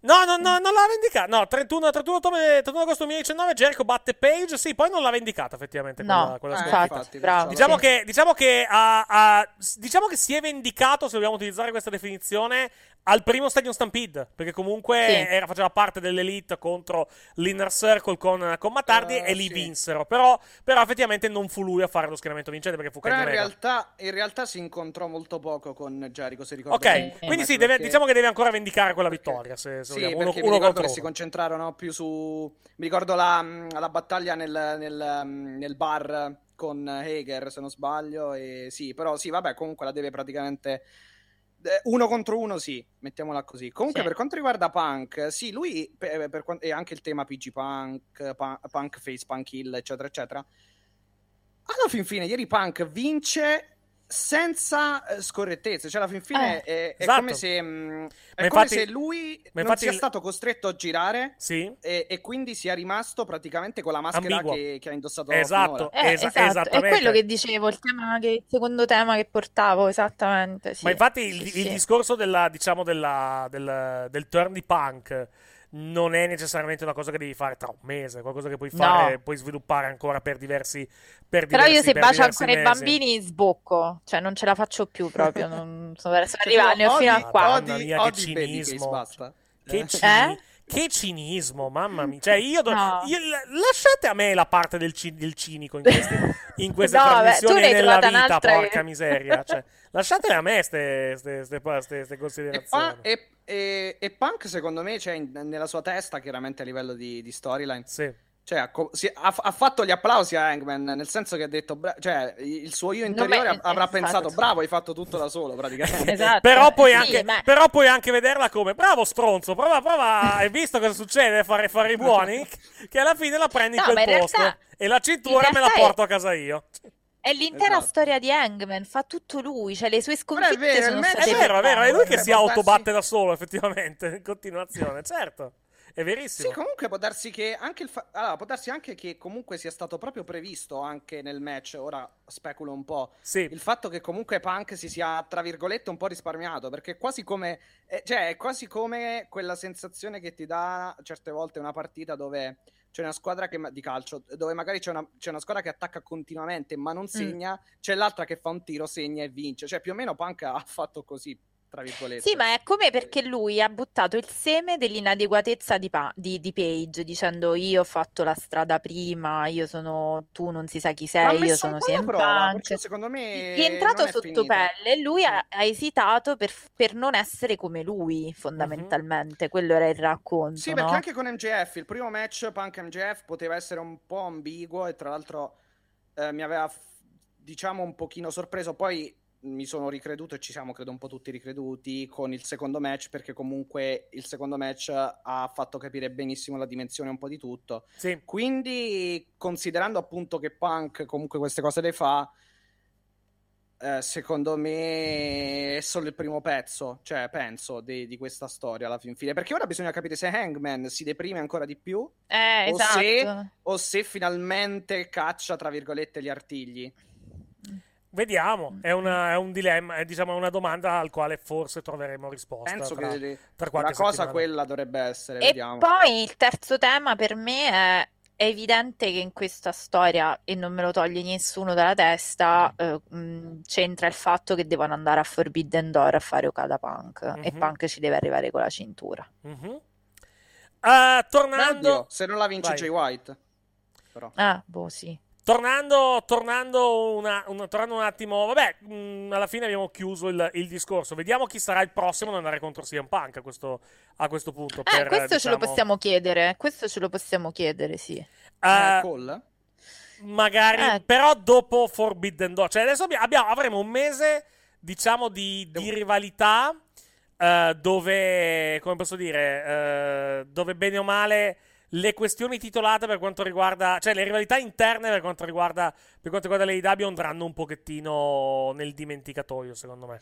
No, no, no, non l'ha vendicata. No, 31, 31, ottobre- 31 agosto 2019 Jericho batte Page. Sì, poi non l'ha vendicata effettivamente No, quella, quella Eh, infatti, bravo. Diciamo, Sì. che, diciamo, che ha- ha- s- diciamo che si è vendicato, se dobbiamo utilizzare questa definizione, al primo Stadium Stampede. Perché comunque Sì. era- faceva parte dell'elite contro l'Inner Circle con, con Mattardi Eh, e lì sì. vinsero. Però, però effettivamente non fu lui a fare lo schieramento vincente perché fu Però in realtà, in realtà si incontrò molto poco con Jericho, se ricordo Ok, bene. quindi sì, Perché- deve- diciamo che deve ancora vendicare quella vittoria. Se, se Sì, vogliamo. perché Uno, mi uno ricordo contro che si uno. concentrarono più su... Mi ricordo la, la battaglia nel, nel, nel bar con Hager, se non sbaglio, e sì, però sì, vabbè, comunque la deve praticamente... eh, Uno contro uno, sì, mettiamola così. Comunque, Sì. per quanto riguarda Punk, sì, lui, per, per quan- e anche il tema PG Punk, Punk Face, Punk Hill, eccetera, eccetera. Alla fin fine, ieri Punk vince senza eh, scorrettezze. Cioè, alla fin fine è, è esatto. come se, mh, è Ma come infatti- se lui non infatti sia il- stato costretto a girare Sì. e, e quindi sia rimasto praticamente con la maschera che, che ha indossato Esatto. Eh, Esa- esatto, è quello che dicevo, il, tema che- il secondo tema che portavo, esattamente. sì. Ma infatti il, Sì, il discorso della, diciamo, della, del, del turn di punk non è necessariamente una cosa che devi fare tra un mese, è qualcosa che puoi fare, No. puoi sviluppare ancora per diversi per Però diversi, io se per bacio ancora i mesi. bambini sbocco, cioè non ce la faccio più proprio, non so verso Cioè, ne ho fino odi- a qua. Odi- mia, che odi Babyface, cinismo. basta. Che, Eh? cini- Eh? Che cinismo, mamma mia. Cioè, io, do- No. io- lasciate a me la parte del, ci- del cinico in queste, in queste [LAUGHS] No, vabbè, trasmissioni e hai nella vita, un'altra porca miseria. Cioè, lasciatele a me queste E, considerazioni. Pa- e- e- e Punk, secondo me, c'è in- nella sua testa, chiaramente a livello di, di storyline, Sì. Cioè, ha, si- ha- ha fatto gli applausi a Hangman, nel senso che ha detto, bra- cioè, il suo io interiore Non è- avrà esatto. pensato, bravo, hai fatto tutto da solo, praticamente. [LAUGHS] Esatto. Però puoi, Sì, anche, ma- però puoi anche vederla come bravo stronzo, prova, prova, hai visto cosa succede? Fare, fare i buoni? [LAUGHS] Che alla fine la prendi in No, quel ma in posto realtà- e la cintura in me la realtà è- porto a casa io. È l'intera Esatto. storia di Hangman, fa tutto lui, cioè le sue Però è sconfitte vero, il sono match- È state vero, è vero, è lui che Eh, si autobatte da solo, effettivamente, in continuazione, certo. È verissimo. Sì, comunque può darsi che anche il fa- allora, può darsi anche che comunque sia stato proprio previsto anche nel match, ora speculo un po', Sì. il fatto che comunque Punk si sia, tra virgolette, un po' risparmiato, perché è quasi come, eh, cioè, è quasi come quella sensazione che ti dà certe volte una partita dove c'è una squadra che, di calcio, dove magari c'è una, c'è una squadra che attacca continuamente ma non segna, c'è l'altra che fa un tiro, segna e vince, cioè più o meno Punk ha fatto così, tra virgolette. Sì, ma è come perché lui ha buttato il seme dell'inadeguatezza di, Pa- di- di Page, dicendo io ho fatto la strada prima, io sono tu non si sa chi sei, io sono CM prova, perché secondo me è entrato è sotto pelle e lui ha, ha esitato per, per non essere come lui, fondamentalmente. Quello era il racconto, Sì, perché no? anche con MJF, il primo match Punk MJF poteva essere un po' ambiguo e tra l'altro eh, mi aveva, diciamo, un pochino sorpreso. Poi mi sono ricreduto e ci siamo, credo, un po' tutti ricreduti con il secondo match perché comunque il secondo match ha fatto capire benissimo la dimensione un po' di tutto. Sì. Quindi, considerando appunto che Punk comunque queste cose le fa, eh, secondo me è solo il primo pezzo, cioè penso, di, di questa storia alla fin fine. Perché ora bisogna capire se Hangman si deprime ancora di più Eh, o esatto. se- o se finalmente caccia, tra virgolette, gli artigli. Vediamo, è, una- è un dilemma, è diciamo una domanda al quale forse troveremo risposta. Penso tra- che tra la cosa quella dovrebbe essere, E vediamo. poi il terzo tema per me è, è evidente che in questa storia, e non me lo toglie nessuno dalla testa, eh, mh, c'entra il fatto che devono andare a Forbidden Door a fare Okada Punk e Mhm. Punk ci deve arrivare con la cintura. Mhm. Ah, Beh, tornando, oddio, se non la vince Vai. Jay White. Però. Ah, boh, sì. Tornando, tornando, una- una- tornando un attimo, vabbè, mh, alla fine abbiamo chiuso il, il discorso. Vediamo chi sarà il prossimo ad andare contro CM Punk a questo, a questo punto. Eh, per, questo ce lo diciamo, possiamo chiedere, questo ce lo possiamo chiedere, sì. eh, Eh, Cole? magari, Eh. però dopo Forbidden Door. Cioè, adesso abbiamo, abbiamo- avremo un mese, diciamo, di, di rivalità. eh, dove, come posso dire, dove bene o male le questioni titolate per quanto riguarda, cioè le rivalità interne per quanto riguarda, per quanto riguarda l'AEW andranno un pochettino nel dimenticatoio, secondo me.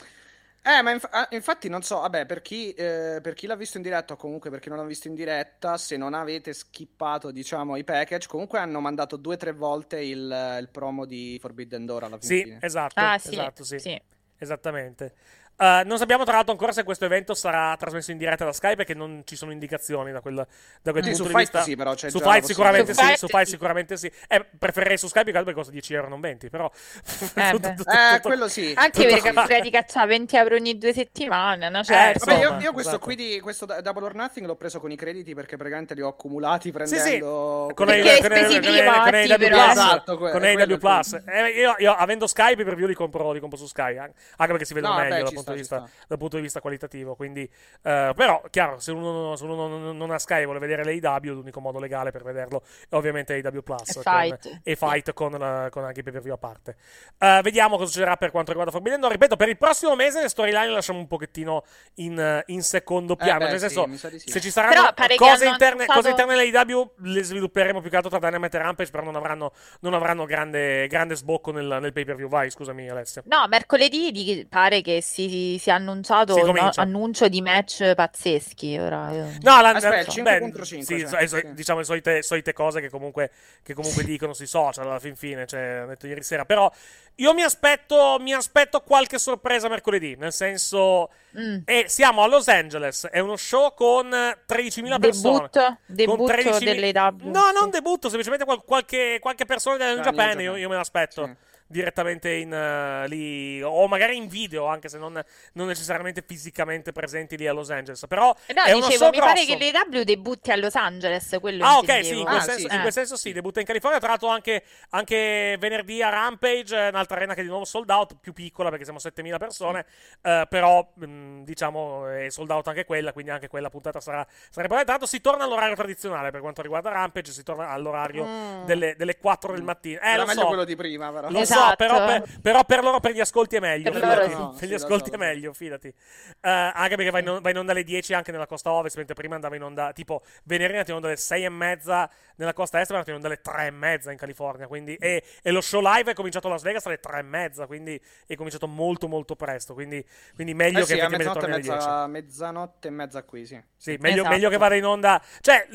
Eh, ma inf- ah, infatti non so, vabbè, per chi, eh, per chi l'ha visto in diretta o comunque per chi non l'ha visto in diretta, se non avete skippato, diciamo, i package, comunque hanno mandato due o tre volte il, il promo di Forbidden Door alla fin Sì, fine. esatto, Ah, sì, esatto, sì, sì. esattamente. Eh, non sappiamo tra l'altro ancora se questo evento sarà trasmesso in diretta da Sky perché non ci sono indicazioni da quel, da quel Sì, punto su di Fight vista. sì, però c'è su già la Fight sicuramente sì, Su su Fight sì. sicuramente sì. Eh, preferirei su Sky perché costa 10 euro, non 20, però... [LAUGHS] Eh, tutto- tutto- Eh, tutto- quello sì. Anche perché pure di cacciare 20 euro ogni due settimane, no? Certo. Vabbè, io, Insomma, io questo esatto. qui di questo da- Double or Nothing l'ho preso con i crediti perché praticamente li ho accumulati Sì, prendendo sì, è con i- sì, AW. Plus, Esatto, punto. Eh, io, avendo Skype per view li compro, li compro su Sky, an- anche perché si vedono No, meglio dal, ci punto sta, vista, sta. dal punto di vista qualitativo. Quindi, eh, però, chiaro, se uno, se uno non, ha Sky e vuole vedere l'AEW, l'unico modo legale per vederlo è ovviamente AW Plus E con- Fight. e Fight con, la- con anche i pay per view a parte. Eh, vediamo cosa succederà per quanto riguarda Forbidden Door. Ripeto, per il prossimo mese le storyline le lasciamo un pochettino in, eh, in secondo piano. beh, nel sì, senso, di sì. se ci saranno cose interne, annunciato- cose interne all'AEW, le svilupperemo più che altro tra Dynamite e Rampage, però non avranno, non avranno grande, grande sbocco nel, nel pay per view. Vai, scusami, Alessio. No, mercoledì pare che si sia annunciato Si un comincia. annuncio di match pazzeschi. Ora, io- No, la, Aspetta, la- 5 beh, contro 5, sì, cioè, so- so- sì. diciamo le solite, solite cose che comunque, che comunque dicono sui social alla fin fine, cioè, ho detto ieri sera. Però io mi aspetto, mi aspetto qualche sorpresa mercoledì, nel senso... Mm. E siamo a Los Angeles, è uno show con 13.000 persone. Debutto, debutto con 13.000 dell'AW. No, non debutto, semplicemente qual- qualche, qualche persona del New New Japan, Japan. io, io me l'aspetto. Sì. Direttamente in, uh, lì, o magari in video, anche se non, non, necessariamente fisicamente presenti lì a Los Angeles. Però eh no, è dicevo, mi grosso. pare che l'EW debutti a Los Angeles. Quello ah, ok, sì, in quel, ah, senso, sì. in quel, senso, sì, debutta in California. Tra l'altro, anche, anche venerdì a Rampage, un'altra arena che è di nuovo sold out, più piccola perché siamo 7000 persone. Uh, però, mh, diciamo, è sold out anche quella, quindi anche quella puntata sarà. sarà Tra l'altro, si torna all'orario tradizionale per quanto riguarda Rampage, si torna all'orario mm. delle, delle 4 del mattino. Eh, Era meglio so. quello di prima, però. Lo Esatto. so, però per, però per loro, per gli ascolti è meglio. Per loro no, per sì, gli ascolti so. è meglio, fidati. Uh, anche perché vai in, va in onda alle 10 anche nella costa ovest, mentre prima andava in onda, tipo venerdì è in onda alle 6 e mezza nella costa est, ma è in onda alle 3 e mezza in California. Quindi, e, e lo show live è cominciato a Las Vegas alle 3 e mezza, quindi è cominciato molto molto presto. Quindi, quindi meglio Eh che sì, a effettivamente mezzanotte, torni alle 10. mezza, mezzanotte e mezza qui, sì. Sì, meglio, Esatto. meglio che vada in onda. Cioè,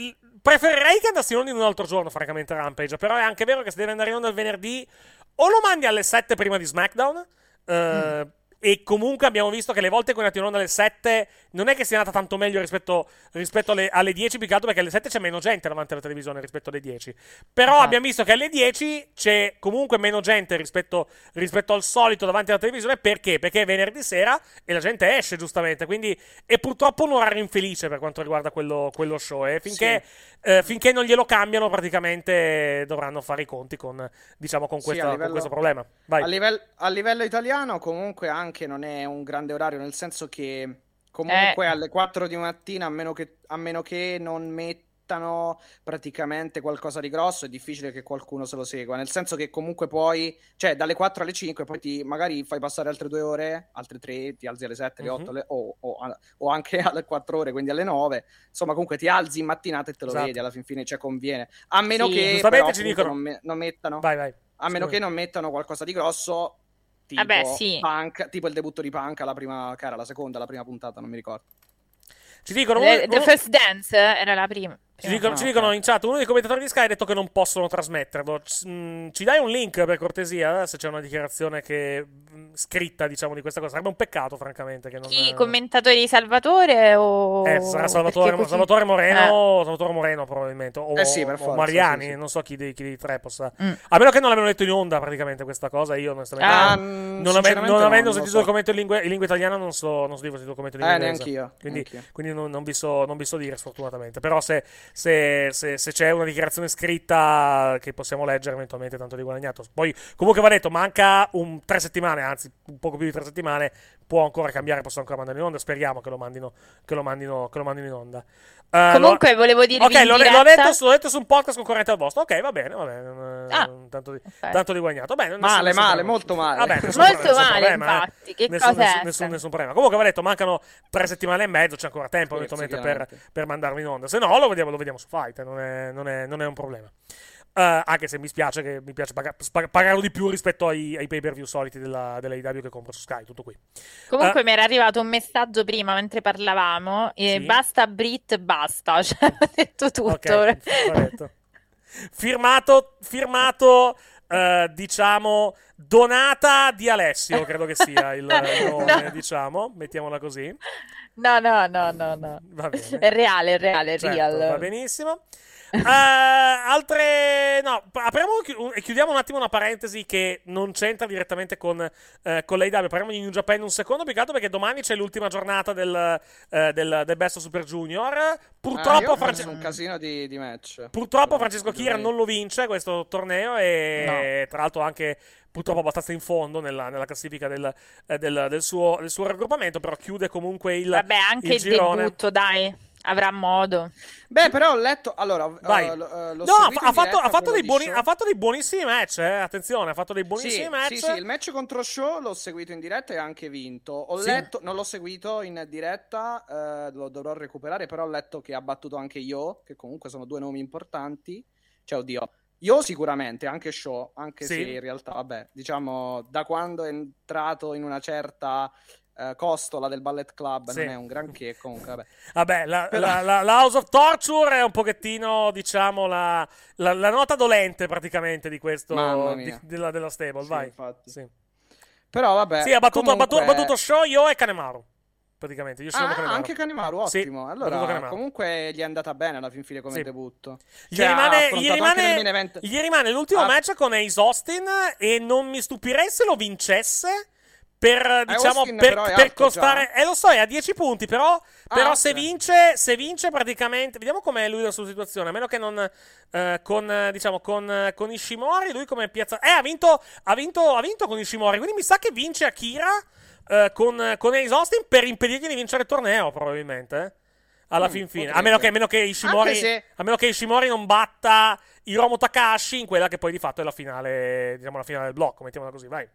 preferirei che andassi in onda in un altro giorno, francamente, Rampage. Però è anche vero che se deve andare in onda il venerdì, o lo mandi alle 7 prima di SmackDown. eh, E comunque abbiamo visto che le volte che è andato in onda alle 7 non è che sia andata tanto meglio rispetto, rispetto alle, alle 10, più che altro perché alle 7 c'è meno gente davanti alla televisione rispetto alle 10. Però Infatti. abbiamo visto che alle 10 c'è comunque meno gente rispetto, rispetto al solito davanti alla televisione. Perché? Perché è venerdì sera e la gente esce giustamente. Quindi è purtroppo un orario infelice per quanto riguarda quello, quello show. E finché, eh, finché non glielo cambiano, praticamente dovranno fare i conti con, diciamo, con, Sì, questa- con livello- questo problema. Vai. A, livello, a livello italiano comunque anche non è un grande orario, nel senso che comunque Eh. alle 4 di mattina, a meno che, a meno che non mettano praticamente qualcosa di grosso, è difficile che qualcuno se lo segua, nel senso che comunque poi, cioè dalle 4 alle 5, poi ti magari fai passare altre due ore, altre 3, ti alzi alle 7, alle Mhm. 8, alle- o, o o anche alle 4 ore, quindi alle 9, insomma comunque ti alzi in mattinata e te lo Esatto. vedi alla fin fine, cioè conviene, a meno Sì. che però, ci dicono- non, me- non mettano... Vai, vai. A meno che non mettano qualcosa di grosso, tipo, Vabbè, sì. Punk, tipo il debutto di Punk alla prima, che era la seconda, la prima puntata, non mi ricordo. Ci dicono, The, The uno- First Dance era la prima. Ci dicono, Ah, ci dicono ok. in chat, uno dei commentatori di Sky ha detto che non possono trasmetterlo. C- mm, ci dai un link per cortesia eh, se c'è una dichiarazione che, mm, scritta, diciamo, di questa cosa? Sarebbe un peccato, francamente. Che non, Chi? Commentatori di Salvatore o... Eh, sarà Salvatore, così- Salvatore Moreno, Salvatore Moreno probabilmente, o, Eh sì, per o forza, Mariani, sì, sì. non so chi dei, chi dei tre possa... Mm. A meno che non l'abbiano detto in onda praticamente questa cosa, io onestamente... Ah, mm, non, ave- sinceramente non no, avendo non lo sentito so. il commento in lingua, in lingua italiana, non so, non so dire se il commento in Eh, lingua inglese. neanch'io. Quindi, neanch'io. quindi non, non vi so, non vi so dire sfortunatamente. Però se, se- se- se c'è una dichiarazione scritta che possiamo leggere, eventualmente tanto di guadagnato. Poi, comunque va detto, manca un tre settimane, anzi un poco più di tre settimane. Può ancora cambiare, possono ancora mandare in onda. Speriamo che lo mandino, che lo mandino, che lo mandino in onda. Eh, Comunque lo- volevo dirvi Ok, l'ho, l'ho diretta- detto, l'ho detto su un podcast concorrente al vostro. Ok, va bene, va bene. Ah, tanto, di, ok. tanto di guadagnato. Bene, nessun- Male, nessun male, problema. molto male. Vabbè, nessun Molto pro- nessun male, problema, eh. infatti. Che Nessun, cosa nessun, nessun, nessun problema. Comunque, va detto, mancano tre settimane e mezzo. C'è ancora tempo, Sì, eventualmente, per, per mandarlo in onda. Se no, lo vediamo, lo vediamo su Fight. eh, Non è, non è- non è un problema. Eh, anche se mi spiace che mi piace paga- pagarlo di più rispetto ai, ai pay per view soliti della, dell'AEW che compro su Sky. Tutto qui. Comunque Eh. mi era arrivato un messaggio prima mentre parlavamo. e Sì. Basta Brit, basta. [LAUGHS] Cioè, ho detto tutto. Ok, [LAUGHS] va detto. Firmato, firmato eh, diciamo, Donata di Alessio, credo che sia il il [LAUGHS] nome, No. diciamo, mettiamola così. No, no, no, no, no. Va bene. È reale, è reale, è Certo, real. va benissimo. Eh, altre no, apriamo e chiudiamo un attimo una parentesi che non c'entra direttamente con, eh, con l'AEW. Parliamo di New Japan un secondo, più che altro perché domani c'è l'ultima giornata del, eh, del, del Best of Super Junior. Ah, Purtroppo, ho France- un casino di, di match. Purtroppo Francesco Chira direi- non lo vince questo torneo e tra l'altro anche purtroppo abbastanza in fondo nella, nella classifica del, eh, del- del suo, del suo raggruppamento, però chiude comunque il, Vabbè, anche il il, girone. debutto, dai. Avrà modo. Beh, però ho letto. Allora, Vai. l'ho No, ha, fatto, ha fatto dei buoni, ha fatto dei buonissimi match, eh, attenzione, ha fatto dei Sì, buonissimi match. sì, sì, il match contro Show l'ho seguito in diretta e ha anche vinto. Ho Sì. letto, non l'ho seguito in diretta, eh, lo dovrò recuperare, però ho letto che ha battuto anche Yo, che comunque sono due nomi importanti. Cioè, oddio, Yo sicuramente, anche Show, anche Sì. se in realtà, vabbè, diciamo, da quando è entrato in una certa eh, costola del Ballet Club Sì. non è un granché, comunque, vabbè. Vabbè, la, Però- la- la- la House of Torture è un pochettino, diciamo, la, nota dolente praticamente di questo, di- della, della stable, Sì, vai. infatti. Sì, Però vabbè, Sì, ha battuto, battuto- ha comunque- battuto Show, e Kanemaru. praticamente. Io ah, anche Kanemaru, sì, ottimo. Allora, Kanemaru. comunque gli è andata bene alla fin fine come sì. debutto. Gli, cioè, rimane, gli, rimane, gli, rimane, l'ultimo ah. match con Ace Austin e non mi stupirei se lo vincesse per, eh, diciamo, Austin, per, per costare... Eh, lo so, è a 10 punti, però, ah, però se, vince, se vince praticamente... Vediamo com'è lui la sua situazione, a meno che non... Eh, con, diciamo, con, con Ishimori, lui come piazza... Eh, ha vinto, ha, vinto, ha vinto con Ishimori, quindi mi sa che vince Akira eh, con, con Ace Austin per impedirgli di vincere il torneo, probabilmente, eh? alla mm, fin fine. A meno, che, a, meno che Ishimori, se... a meno che Ishimori non batta Hiromu Takashi in quella che poi di fatto è la finale, diciamo la finale del blocco, mettiamola così, vai.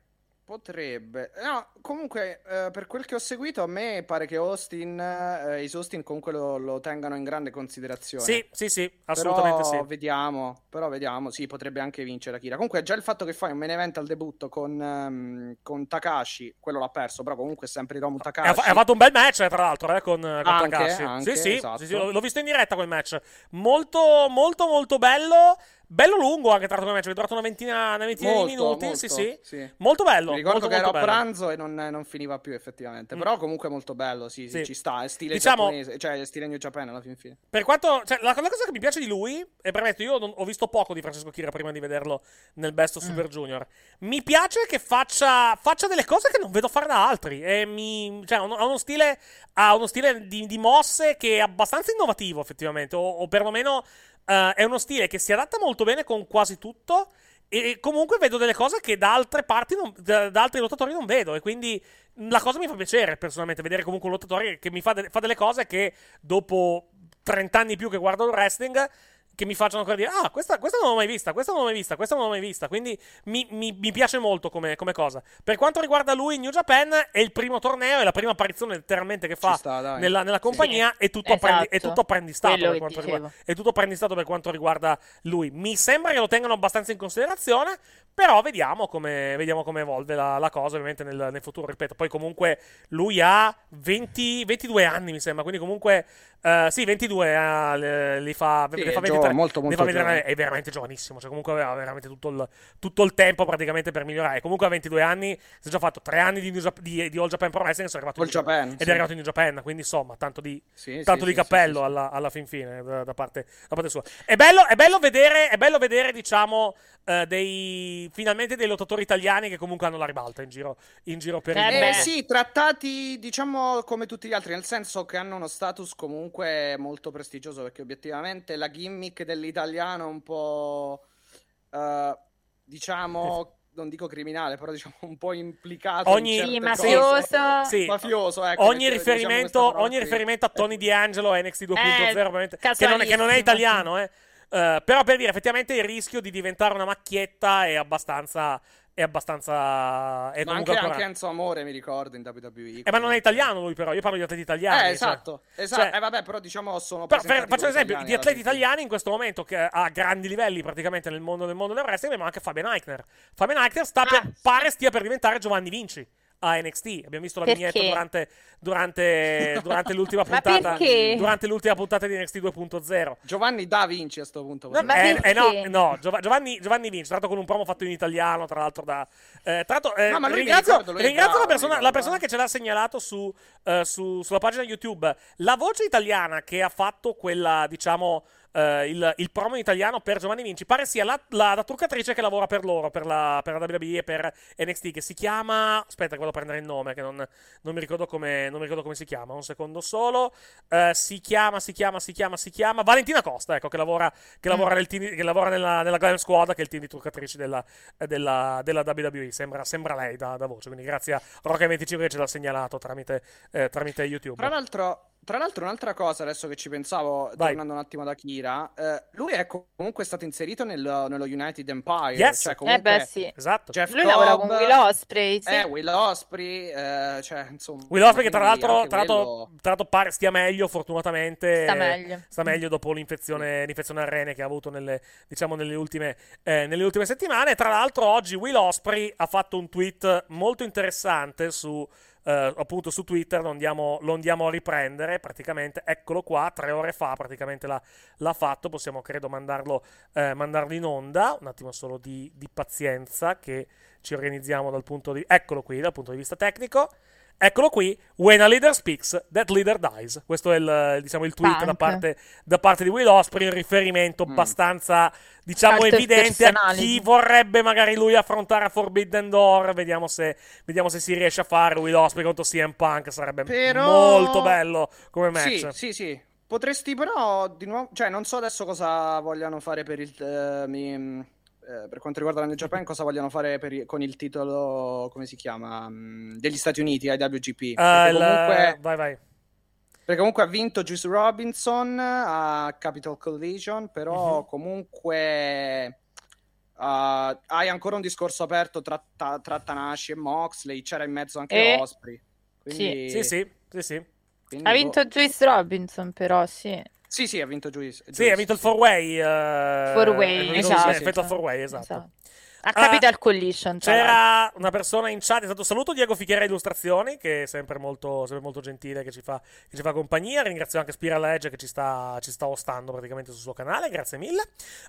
Potrebbe. No, comunque, eh, per quel che ho seguito, a me pare che Austin, eh, i Austin comunque lo, lo, tengano in grande considerazione. Sì, sì, sì, assolutamente però, sì. Vediamo, però vediamo, sì, potrebbe anche vincere Akira. Comunque, già il fatto che fai un main event al debutto con, um, con Takashi, quello l'ha perso, però comunque è sempre Hiromu Takashi. Ha, fatto un bel match, tra l'altro, eh, con, con anche, Takashi. Anche, sì, sì, esatto. sì, sì, l'ho visto in diretta quel match. Molto, molto, molto bello. Bello lungo anche tra l'altro come match, è durato una ventina, una ventina molto, di minuti. Molto, sì, sì, sì, Molto bello. Mi ricordo molto, che ero a pranzo e non, non, finiva più effettivamente. Mm. Però comunque molto bello, sì, sì, ci sta. È stile diciamo, giapponese, cioè stile New Japan alla fin fine. Per quanto, cioè, la, la, cosa che mi piace di lui, e permetto, io non, ho visto poco di Francesco Chira prima di vederlo nel Best of Super mm. Junior. Mi piace che faccia, faccia, delle cose che non vedo fare da altri. E mi, cioè, ha uno stile, ha uno stile di, di mosse che è abbastanza innovativo, effettivamente. O, o perlomeno Uh, è uno stile che si adatta molto bene con quasi tutto. E comunque vedo delle cose che da altre parti, non, da, da, altri lottatori non vedo. E quindi la cosa mi fa piacere personalmente vedere comunque un lottatore che mi fa, de- fa delle cose che dopo 30 anni più che guardo il wrestling che mi facciano ancora dire: Ah, questa, questa, non l'ho mai vista, questa non l'ho mai vista, questa non l'ho mai vista. Quindi mi, mi, mi piace molto come, come, cosa. Per quanto riguarda lui in New Japan, è il primo torneo, è la prima apparizione letteralmente che fa sta, nella, nella, compagnia. Sì. È, tutto esatto. apprendi, è tutto apprendistato per quanto riguarda, è tutto apprendistato per quanto riguarda lui. Mi sembra che lo tengano abbastanza in considerazione. Però vediamo come, vediamo come evolve la, la, cosa, ovviamente nel, nel, futuro. Ripeto, poi comunque lui ha 20, 22 anni, mi sembra. Quindi comunque, uh, sì, 22 uh, li fa, sì, li fa vedere, molto, molto vedere, è veramente giovanissimo. Cioè, comunque aveva veramente tutto il, tutto il, tempo praticamente per migliorare. Comunque a 22 anni si è già fatto 3 anni di, New, di, di All Japan Pro Wrestling. Sono arrivato All Japan, ed sì. è arrivato in New Japan. Quindi insomma, tanto di, sì, tanto di cappello alla, alla, fin fine da, da, parte, da parte sua. È bello, è bello vedere, è bello vedere diciamo uh, dei, finalmente dei lottatori italiani che comunque hanno la ribalta in giro, in giro per eh, il mondo. Eh sì, trattati diciamo come tutti gli altri, nel senso che hanno uno status comunque molto prestigioso perché obiettivamente la gimmick dell'italiano è un po' uh, diciamo non dico criminale, però diciamo un po' implicato ogni in mafioso, sì. mafioso ecco, ogni, riferimento, diciamo ogni riferimento a Tony D'Angelo NXT 2.0 eh, che, non è, che non è italiano eh. Uh, però per dire, effettivamente il rischio di diventare una macchietta è abbastanza. È abbastanza. È ma anche, anche Enzo Amore mi ricordo in WWE. Eh, ma non è italiano lui, però. Io parlo di atleti italiani. Eh, cioè. esatto. Cioè... esatto. Cioè... Eh, vabbè, però diciamo sono. Però, per, faccio esempio di atleti italiani in questo momento, che a grandi livelli praticamente nel mondo del, mondo del wrestling, abbiamo anche Fabian Eichner. Fabian Eichner sta ah, per, sì. pare stia per diventare Giovanni Vinci a NXT. Abbiamo visto la perché? vignetta durante, durante, [LAUGHS] durante l'ultima puntata. durante l'ultima puntata di NXT 2.0. Giovanni da Vinci a questo punto. No, eh, eh, no, no Giovanni, Giovanni Vinci, tra l'altro con un promo fatto in italiano, tra l'altro da... Eh, tra l'altro, eh, no, ringrazio, ricordo, ringrazio bravo, la, persona, la, persona, che ce l'ha segnalato su, uh, su, sulla pagina YouTube. La voce italiana che ha fatto quella, diciamo uh, il, il, promo in italiano per Giovanni Vinci pare sia la, la, la truccatrice che lavora per loro, per la, per la WWE e per NXT, che si chiama... Aspetta che vado a prendere il nome, che non, non, mi, ricordo come, non mi ricordo come si chiama, un secondo solo. Uh, si chiama, si chiama, si chiama, si chiama... Valentina Costa, ecco, che lavora, che lavora, mm. nel team, che lavora nella, nella Glam Squad, che è il team di truccatrici della, della, della WWE. Sembra, sembra lei da, da, voce, quindi grazie a Roca25 che ce l'ha segnalato tramite, eh, tramite YouTube. Tra l'altro... Tra l'altro, un'altra cosa adesso che ci pensavo, Vai. tornando un attimo da Kira, eh, lui è comunque stato inserito nel, nello United Empire. Yes. Cioè, comunque, eh beh, sì. Esatto. Jeff lui Cobb, lavora con Will Osprey. Sì. Eh, Will Osprey, eh, cioè, insomma. Will Osprey che tra l'altro, tra, l'altro, tra l'altro pare stia meglio, fortunatamente. Sta meglio. Sta meglio dopo l'infezione, l'infezione al rene che ha avuto nelle, diciamo, nelle ultime, eh, nelle ultime settimane. Tra l'altro oggi Will Osprey ha fatto un tweet molto interessante su Uh, appunto su Twitter lo andiamo, lo andiamo, a riprendere praticamente eccolo qua tre ore fa praticamente l'ha, l'ha fatto possiamo credo mandarlo, eh, mandarlo, in onda un attimo solo di, di, pazienza che ci organizziamo dal punto di eccolo qui dal punto di vista tecnico Eccolo qui, when a leader speaks, that leader dies. Questo è il, diciamo, il tweet da parte, da parte, di Will Osprey, un riferimento mm. abbastanza, diciamo, Carte evidente a chi vorrebbe magari lui affrontare a Forbidden Door. Vediamo se, vediamo se si riesce a fare Will Osprey contro CM Punk, sarebbe Però... molto bello come match. Sì, sì, sì. Potresti però, di nuovo, cioè non so adesso cosa vogliano fare per il... Uh, mi eh, per quanto riguarda la New Japan, cosa vogliono fare per, con il titolo, come si chiama, um, degli Stati Uniti, IWGP. Uh, comunque, vai, vai. Perché comunque ha vinto Juice Robinson a Capital Collision, però uh-huh. comunque uh, hai ancora un discorso aperto tra, tra, tra, Tanashi e Moxley, c'era in mezzo anche e... Osprey. Quindi... Sì, sì, sì. sì, sì. Quindi, ha vinto boh. Juice Robinson, però sì. Sì, sì, ha vinto Juice. Sì, ha vinto il 4-way. Uh, 4-way, esatto. Sì, effetto 4-way, esatto. A Capital uh, Collision. C'era una persona in chat, è saluto Diego Fichiera Illustrazioni, che è sempre molto, sempre molto gentile, che ci, fa, che ci, fa, compagnia. Ringrazio anche Spiral Edge che ci sta, ci sta ostando praticamente sul suo canale, grazie mille.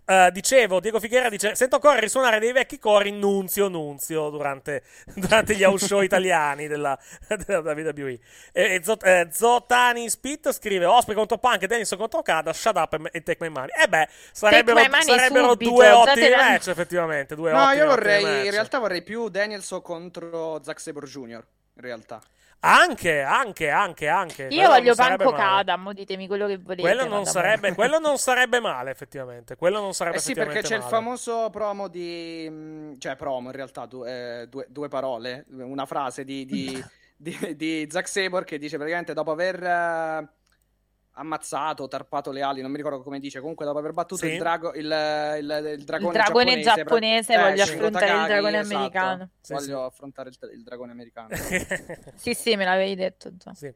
Uh, dicevo, Diego Fichiera dice, sento ancora risuonare dei vecchi cori Nunzio Nunzio durante, [LAUGHS] durante gli house show italiani della, [LAUGHS] della WWE. E, e Zot, eh, Zotani Spit scrive, Osprey contro Punk e Dennis contro Okada, shut up e take my money. Eh beh, sarebbero, sarebbero due ottimi match effettivamente, due No, io vorrei, in realtà vorrei più Danielson contro Zack Sabre Jr. In realtà. Anche, anche, anche, anche. Io quello voglio Panko Kadam, ditemi quello che volete. Quello non, sarebbe, [LAUGHS] quello non, sarebbe, male, effettivamente. Quello non sarebbe eh sì, perché c'è male. il famoso promo di... Mm, cioè, promo, in realtà, due, eh, due, due parole, una frase di, di, [LAUGHS] di, di Zack Sabre che dice praticamente dopo aver... Uh, ammazzato, tarpato le ali, non mi ricordo come dice. Comunque, dopo aver battuto sì. il, drago, il, il, il, dragone, il dragone giapponese, giapponese eh, voglio affrontare Takagi, il dragone esatto. americano. Sì, voglio sì. affrontare il, dragone americano. [LAUGHS] sì, sì, me l'avevi detto già. Sì.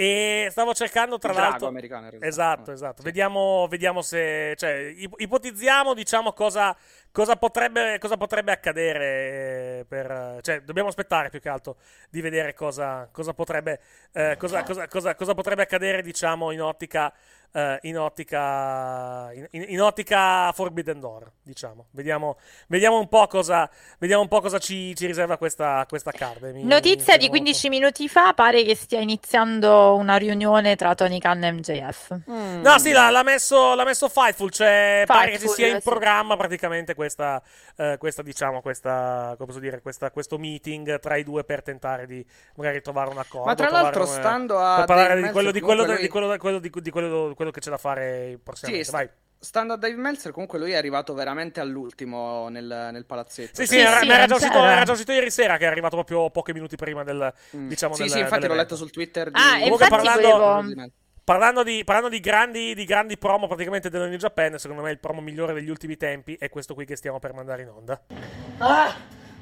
E stavo cercando tra l'altro. americano. Esatto, esatto. Vediamo, vediamo se. Cioè, ipotizziamo, diciamo, cosa, cosa, potrebbe, cosa potrebbe accadere. Per, cioè, dobbiamo aspettare più che altro di vedere cosa, cosa potrebbe. Eh, cosa, cosa, potrebbe accadere, diciamo, in ottica Uh, in, ottica, in, in, ottica Forbidden Door, diciamo. Vediamo, vediamo un po' cosa, vediamo un po cosa ci, ci, riserva questa, questa card. Mi, Notizia mi di 15 molto. minuti fa, pare che stia iniziando una riunione tra Tony Khan e MJF. Mm. No, sì, l'ha, l'ha, messo, l'ha messo Fightful, cioè Fightful, pare che ci sia in sì. programma praticamente questa, uh, questa diciamo, questa, come posso dire, questa, questo meeting tra i due per tentare di magari trovare un accordo. Ma tra l'altro, un, stando a... Per parlare di quello, di quello, di quello, di quello, di quello quello che c'è da fare prossimamente. Sì, Vai. Stando a Dave Meltzer, comunque lui è arrivato veramente all'ultimo nel, nel palazzetto. Sì, sì, sì, era, sì era, già uscito, era, già uscito, ieri sera che è arrivato proprio pochi minuti prima del, mm. diciamo, Sì, del, sì, infatti l'ho letto sul Twitter. Di... Ah, comunque parlando... Volevo... Parlando, di, parlando di, grandi, di, grandi, promo praticamente della New Japan, secondo me il promo migliore degli ultimi tempi è questo qui che stiamo per mandare in onda. Ah,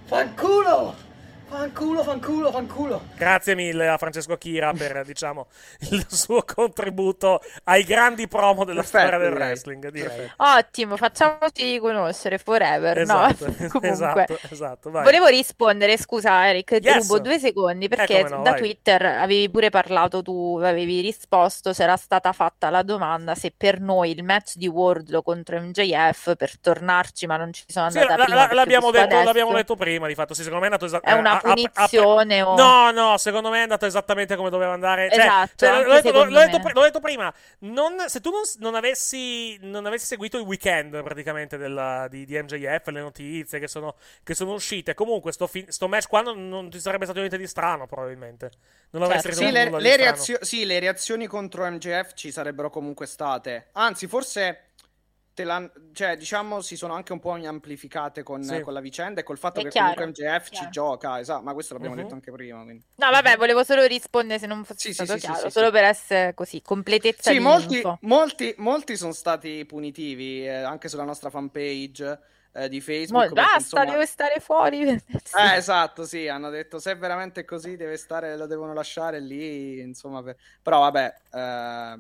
fanculo! Fanculo, fanculo, fanculo. Grazie mille a Francesco Chira per [LAUGHS] diciamo, il suo contributo ai grandi promo della Perfetto, storia del direi. wrestling. Direi. Ottimo, facciamoci riconoscere forever. Esatto, [LAUGHS] no? Comunque, esatto, esatto volevo rispondere, scusa Eric, yes. rubo due secondi perché eh, no, da vai. Twitter avevi pure parlato tu, avevi risposto, c'era stata fatta la domanda se per noi il match di Wardlow contro MJF per tornarci, ma non ci sono andata sì, prima. La, l'abbiamo, detto, l'abbiamo, detto, prima, di fatto, sì, secondo me è andato esattamente punizione. A, a, a, o... No, no, secondo me è andato esattamente come doveva andare. Cioè, esatto, cioè, l'ho, detto, l'ho, detto, l'ho, detto, prima. Non, se tu non, non, avessi, non, avessi, seguito il weekend praticamente della, di, di, MJF, le notizie che sono, che sono uscite, comunque sto, fi, sto, match qua non, non, ti sarebbe stato niente di strano, probabilmente. Non avresti certo. sì, le, le reazio- sì, le reazioni contro MJF ci sarebbero comunque state. Anzi, forse cioè, diciamo, si sono anche un po' amplificate con, sì. con la vicenda e col fatto È che chiaro, comunque MJF ci gioca, esatto, ma questo l'abbiamo uh-huh. detto anche prima. Quindi. No, vabbè, volevo solo rispondere se non fosse sì, stato sì, chiaro, solo per essere così, completezza sì, molti, molti, molti, sono stati punitivi, eh, anche sulla nostra fanpage eh, di Facebook. Mo, basta, insomma... deve stare fuori. eh, [LAUGHS] esatto, sì, hanno detto se è veramente così deve stare, lo devono lasciare lì, insomma, per... però vabbè, eh,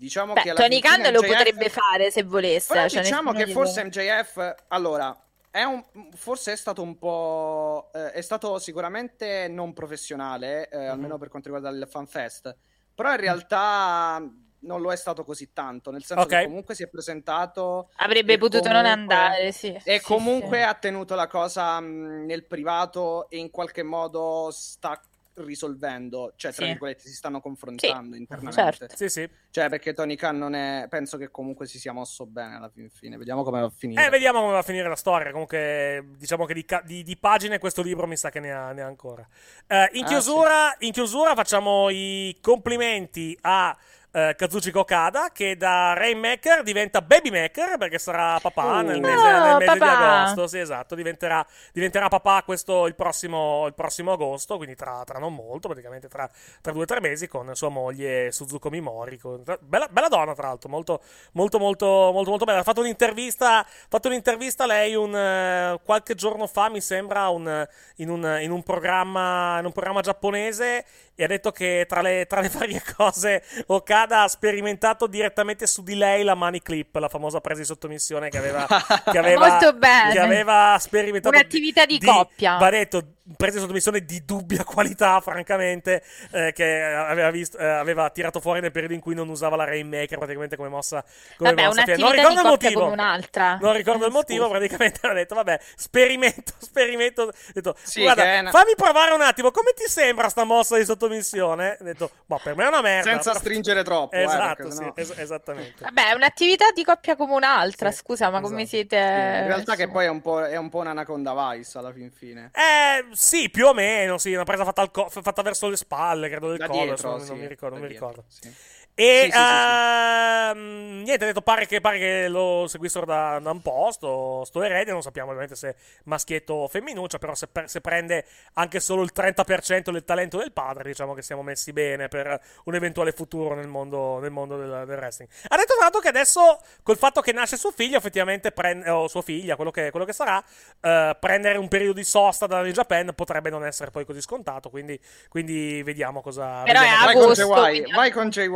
Diciamo Beh, che Tony Khan MJF... lo potrebbe fare se volesse. Però cioè diciamo che forse MJF, allora, è un, forse è stato un po'. Eh, è stato sicuramente non professionale, eh, mm-hmm. almeno per quanto riguarda il FanFest. Però in realtà non lo è stato così tanto, nel senso okay. che comunque si è presentato. Avrebbe potuto comunque, non andare, sì. E sì, comunque sì. ha tenuto la cosa mh, nel privato e in qualche modo sta risolvendo, cioè tra Sì. virgolette si stanno confrontando internamente. certo. Sì, sì. Cioè perché Tony Khan non è, penso che comunque si sia mosso bene alla fin fine, vediamo come va a finire. Eh, vediamo come va a finire la storia. Comunque, diciamo che di, di- di pagine questo libro mi sa che ne ha, ne ha ancora. Eh, in, Ah, chiusura, in chiusura facciamo i complimenti a eh, Kazuchika Okada che da Rainmaker diventa Babymaker perché sarà papà Uh. nel mese, Oh, nel mese di papà. agosto. Sì, esatto. Diventerà, diventerà papà questo il prossimo, il prossimo agosto, quindi tra, tra non molto, praticamente tra, tra due o tre mesi con sua moglie Suzuko Mimori. con- bella, bella donna, tra l'altro, molto, molto, molto, molto, molto bella. Ha fatto un'intervista, ha fatto un'intervista a lei un, eh, qualche giorno fa, mi sembra, un- in, un, in un programma, in un programma giapponese e ha detto che tra le, tra le [LAUGHS] varie cose Okada ha sperimentato direttamente su di lei la money clip, la famosa presa di sottomissione che aveva, [LAUGHS] che aveva, Molto bene. che aveva sperimentato. Un'attività di coppia. Va detto, presa di sottomissione di dubbia [LAUGHS] qualità, francamente, eh, che aveva, visto, eh, aveva tirato fuori nel periodo in cui non usava la Rainmaker praticamente come mossa. Come Vabbè, mossa non ricordo il coppia motivo. come un'altra. Non ricordo il Eh, motivo, scusa. praticamente ha detto, vabbè, sperimento, [LAUGHS] sperimento. Ho detto, Sì, guarda, una- fammi provare un attimo, come ti sembra sta mossa di sottomissione? Ho detto, ma per me è una merda. Senza Però- stringere troppo, eh, Esatto, perché sì, sennò- es- esattamente. Vabbè, è un'attività di coppia come un'altra, Sì, scusa, ma come esatto. siete... In realtà che poi è un po', è un po' un'anaconda vice alla fin fine. Eh, sì, più o meno, sì, una presa fatta, al co- fatta verso le spalle, credo del Da collo, dietro, non, sì, non mi ricordo, non mi dietro, ricordo. sì. E Sì, sì, sì, sì. ehm, niente, ha detto pare che, pare che lo seguissero da, da un po', sto, sto erede, non sappiamo ovviamente se maschietto o femminuccia, però se, per- se prende anche solo il 30% del talento del padre, diciamo che siamo messi bene per un eventuale futuro nel mondo, nel mondo del, del wrestling. Ha detto tra l'altro che adesso, col fatto che nasce suo figlio, effettivamente, prende, o sua figlia, quello che, quello che sarà, eh, prendere un periodo di sosta da New Japan potrebbe non essere poi così scontato, quindi, quindi vediamo cosa... Però vediamo è Vai cosa- con Jay agosto, White, quindi- vai con Jay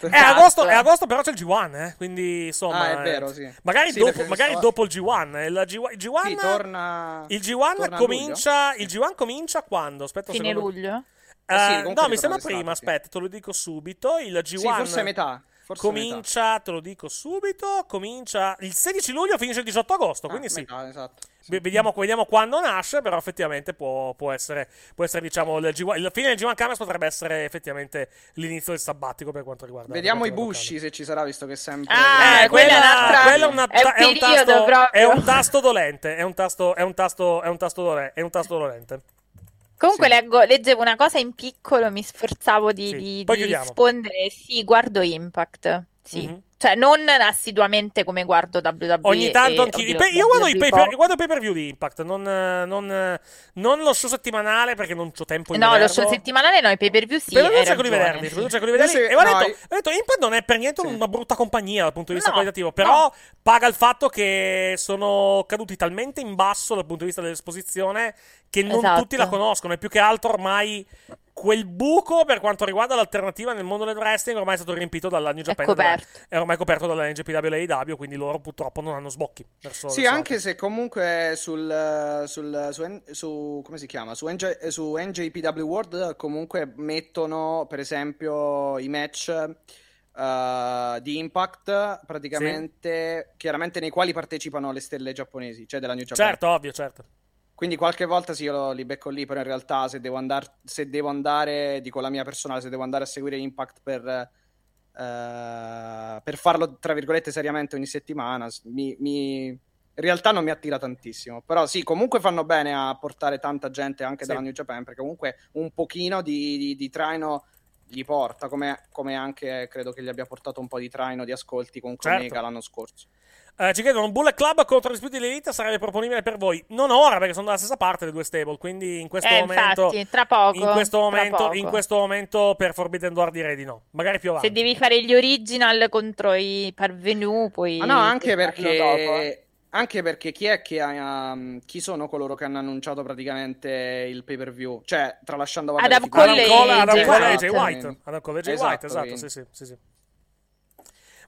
White. è agosto, è Esatto. agosto, però c'è il G1, eh? quindi insomma. Ah, è eh, vero, sì. Magari, Sì, dopo, magari dopo il G1. eh, Il G1, il G1, Sì, torna... il G1 torna a comincia. Il G1 comincia quando? Aspetta Fine secondo. luglio? Eh, Eh sì, comunque no, mi sembra prima. sì. Aspetta, te lo dico subito. Il G1 Sì, forse metà. Forse metà. comincia, te lo dico subito. Comincia il 16 luglio, finisce il 18 agosto. Ah, Quindi sì. metà, esatto. V- Vediamo, vediamo quando nasce, però effettivamente può, può essere, può essere, diciamo, il, G1, il fine del G1 Cameras potrebbe essere effettivamente l'inizio del sabbatico per quanto riguarda. Vediamo i Bushi se ci sarà, visto che sempre... Ah, eh, quella quella è, una- è un è un tasto, proprio. è un tasto dolente. È un tasto, è un tasto, è un tasto, dole- è un tasto dolente. Comunque Sì. leggo- leggevo una cosa in piccolo, mi sforzavo di, Sì, di- di rispondere. Sì, guardo Impact. Sì. Mhm. Cioè, non assiduamente come guardo WWE. Ogni tanto e- anch'io. pay- io guardo i pay per, guardo i pay-per-view di Impact, non, non, non lo show settimanale perché non ho tempo di No, lo vederlo. show settimanale no, i pay per view sì. Per hai cerco di vederli, sì. per cerco di vederli. Se- E ho no, detto, io- ho detto, Impact non è per niente Sì. una brutta compagnia dal punto di vista No, qualitativo, però no. paga il fatto che sono caduti talmente in basso dal punto di vista dell'esposizione che non Esatto. tutti la conoscono. E più che altro ormai quel buco per quanto riguarda l'alternativa nel mondo del wrestling ormai è stato riempito dalla New Japan. coperto. È ormai coperto dalla NGPW e AEW, quindi loro purtroppo non hanno sbocchi. Verso Sì, anche se comunque sul, sul- su, su- come si chiama? Su, NJ, su NJPW World comunque mettono per esempio i match eh, di Impact praticamente chiaramente nei quali partecipano le stelle giapponesi, cioè della New Japan. Certo, ovvio, certo. Quindi qualche volta sì, io li becco lì, però in realtà se devo, andar- se devo andare, dico la mia personale, se devo andare a seguire Impact per, eh, per farlo, tra virgolette, seriamente ogni settimana, mi, mi- in realtà non mi attira tantissimo. Però sì, comunque fanno bene a portare tanta gente anche Sì. dalla New Japan, perché comunque un pochino di, di- di traino gli porta, come, come anche credo che gli abbia portato un po' di traino di ascolti con Certo. Omega l'anno scorso. Eh, ci chiedono un Bullet Club contro gli Spiriti dell'Elite sarebbe proponibile per voi? Non ora, perché sono dalla stessa parte le due stable. Quindi in questo Eh, momento. infatti, tra poco. in, questo tra momento poco. in questo momento per Forbidden Door direi di no. Magari più avanti. Se devi fare gli original contro i parvenu, poi... Ma no, anche farlo dopo, eh. perché, anche perché chi è che ha, um, chi sono coloro che hanno annunciato praticamente il pay per view? Cioè, tralasciando vabbè, Adam Cole e Adam Jay Cole e White. Adam Cole e Jay Esatto, White, esatto, quindi. sì, sì, sì, sì.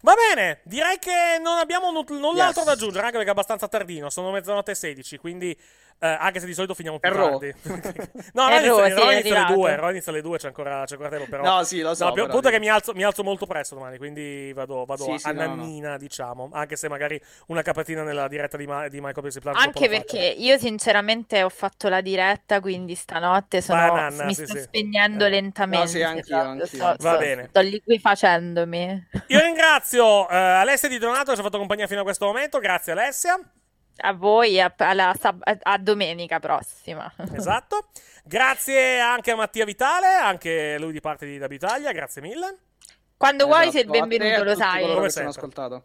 Va bene, direi che non abbiamo nu- null'altro Yes. da aggiungere, anche perché è abbastanza tardino, sono mezzanotte e 16, quindi eh, anche se di solito finiamo più Raw. tardi. [LAUGHS] no, Raw Raw, inizia, sì, inizia alle arrivato. 2, Raw inizia alle 2, c'è ancora, c'è ancora tempo, però... No, sì, lo so. No, però punto è che mi alzo, mi alzo molto presto domani, quindi vado, vado Sì, a sì, no, no. nannina, diciamo. Anche se magari una capatina nella diretta di, Ma- di Michael Basic Plan Anche perché io sinceramente ho fatto la diretta, quindi stanotte sono, Banana, mi sì, sto sì. spegnendo Eh. lentamente. No, sì, anch'io, esatto, anch'io. Sto, Va sto- bene. sto liquefacendomi. Io ringrazio eh, Alessia Di Donato che ci ha fatto compagnia fino a questo momento. Grazie Alessia. A voi, a, alla sab- a- domenica prossima. Esatto. Grazie anche a Mattia Vitale, anche lui di parte di W Italia. Grazie mille. Quando vuoi sei il Esatto, benvenuto, lo sai. Come sempre. ascoltato.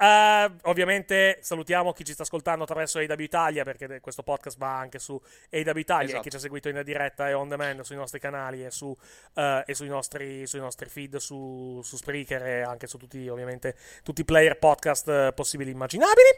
Eh, ovviamente salutiamo chi ci sta ascoltando attraverso AW Italia perché questo podcast va anche su AW Italia e Esatto. chi ci ha seguito in diretta e on demand sui nostri canali e, su, eh, e sui, nostri, sui nostri feed su, su Spreaker e anche su tutti ovviamente tutti i player podcast eh, possibili e immaginabili.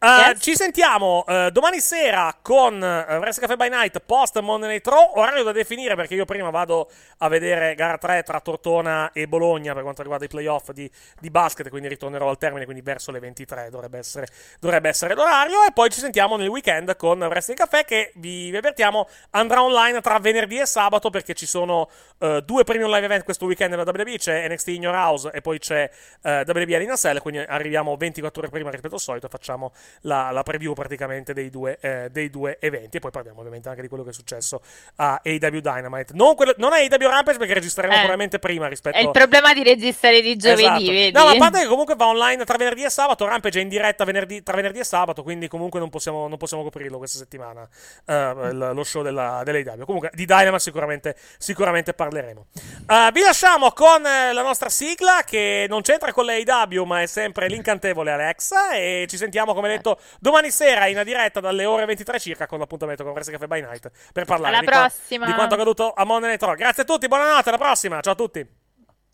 Yes. Ci sentiamo domani sera con uh, Wrestle Cafe by Night post Monday Night Raw, orario da definire perché io prima vado a vedere gara 3 tra Tortona e Bologna per quanto riguarda i playoff di, di basket, quindi ritornerò al termine, quindi verso le 23 dovrebbe essere, dovrebbe essere l'orario e poi ci sentiamo nel weekend con Wrestling Café che vi avvertiamo andrà online tra venerdì e sabato perché ci sono eh, due premium live event questo weekend nella WWE, c'è NXT in Your House e poi c'è eh, WWE Arena Cell, quindi arriviamo 24 ore prima rispetto al solito e facciamo la, la preview praticamente dei due, eh, dei due eventi e poi parliamo ovviamente anche di quello che è successo a AW Dynamite. Non, quello- non è AW Rampage perché registreremo Eh. probabilmente prima rispetto È il problema di registrare di giovedì, Esatto. No, ma a parte che comunque va online tra venerdì e sabato, Rampage è in diretta venerdì- tra venerdì e sabato, quindi comunque non possiamo, non possiamo coprirlo questa settimana, il- lo show della, dell'AEW. Comunque di Dynamite sicuramente, sicuramente parleremo. Eh, vi lasciamo con eh, la nostra sigla che non c'entra con l'AEW, ma è sempre l'incantevole Alexa e ci sentiamo, come detto, domani sera in diretta dalle ore 23 circa con l'appuntamento con Wrestling Cafe by Night per parlare Alla di, qua- prossima. di quanto accaduto a Monday Night Raw. Grazie a tutti, buonanotte, alla prossima, ciao a tutti.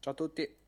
Ciao a tutti.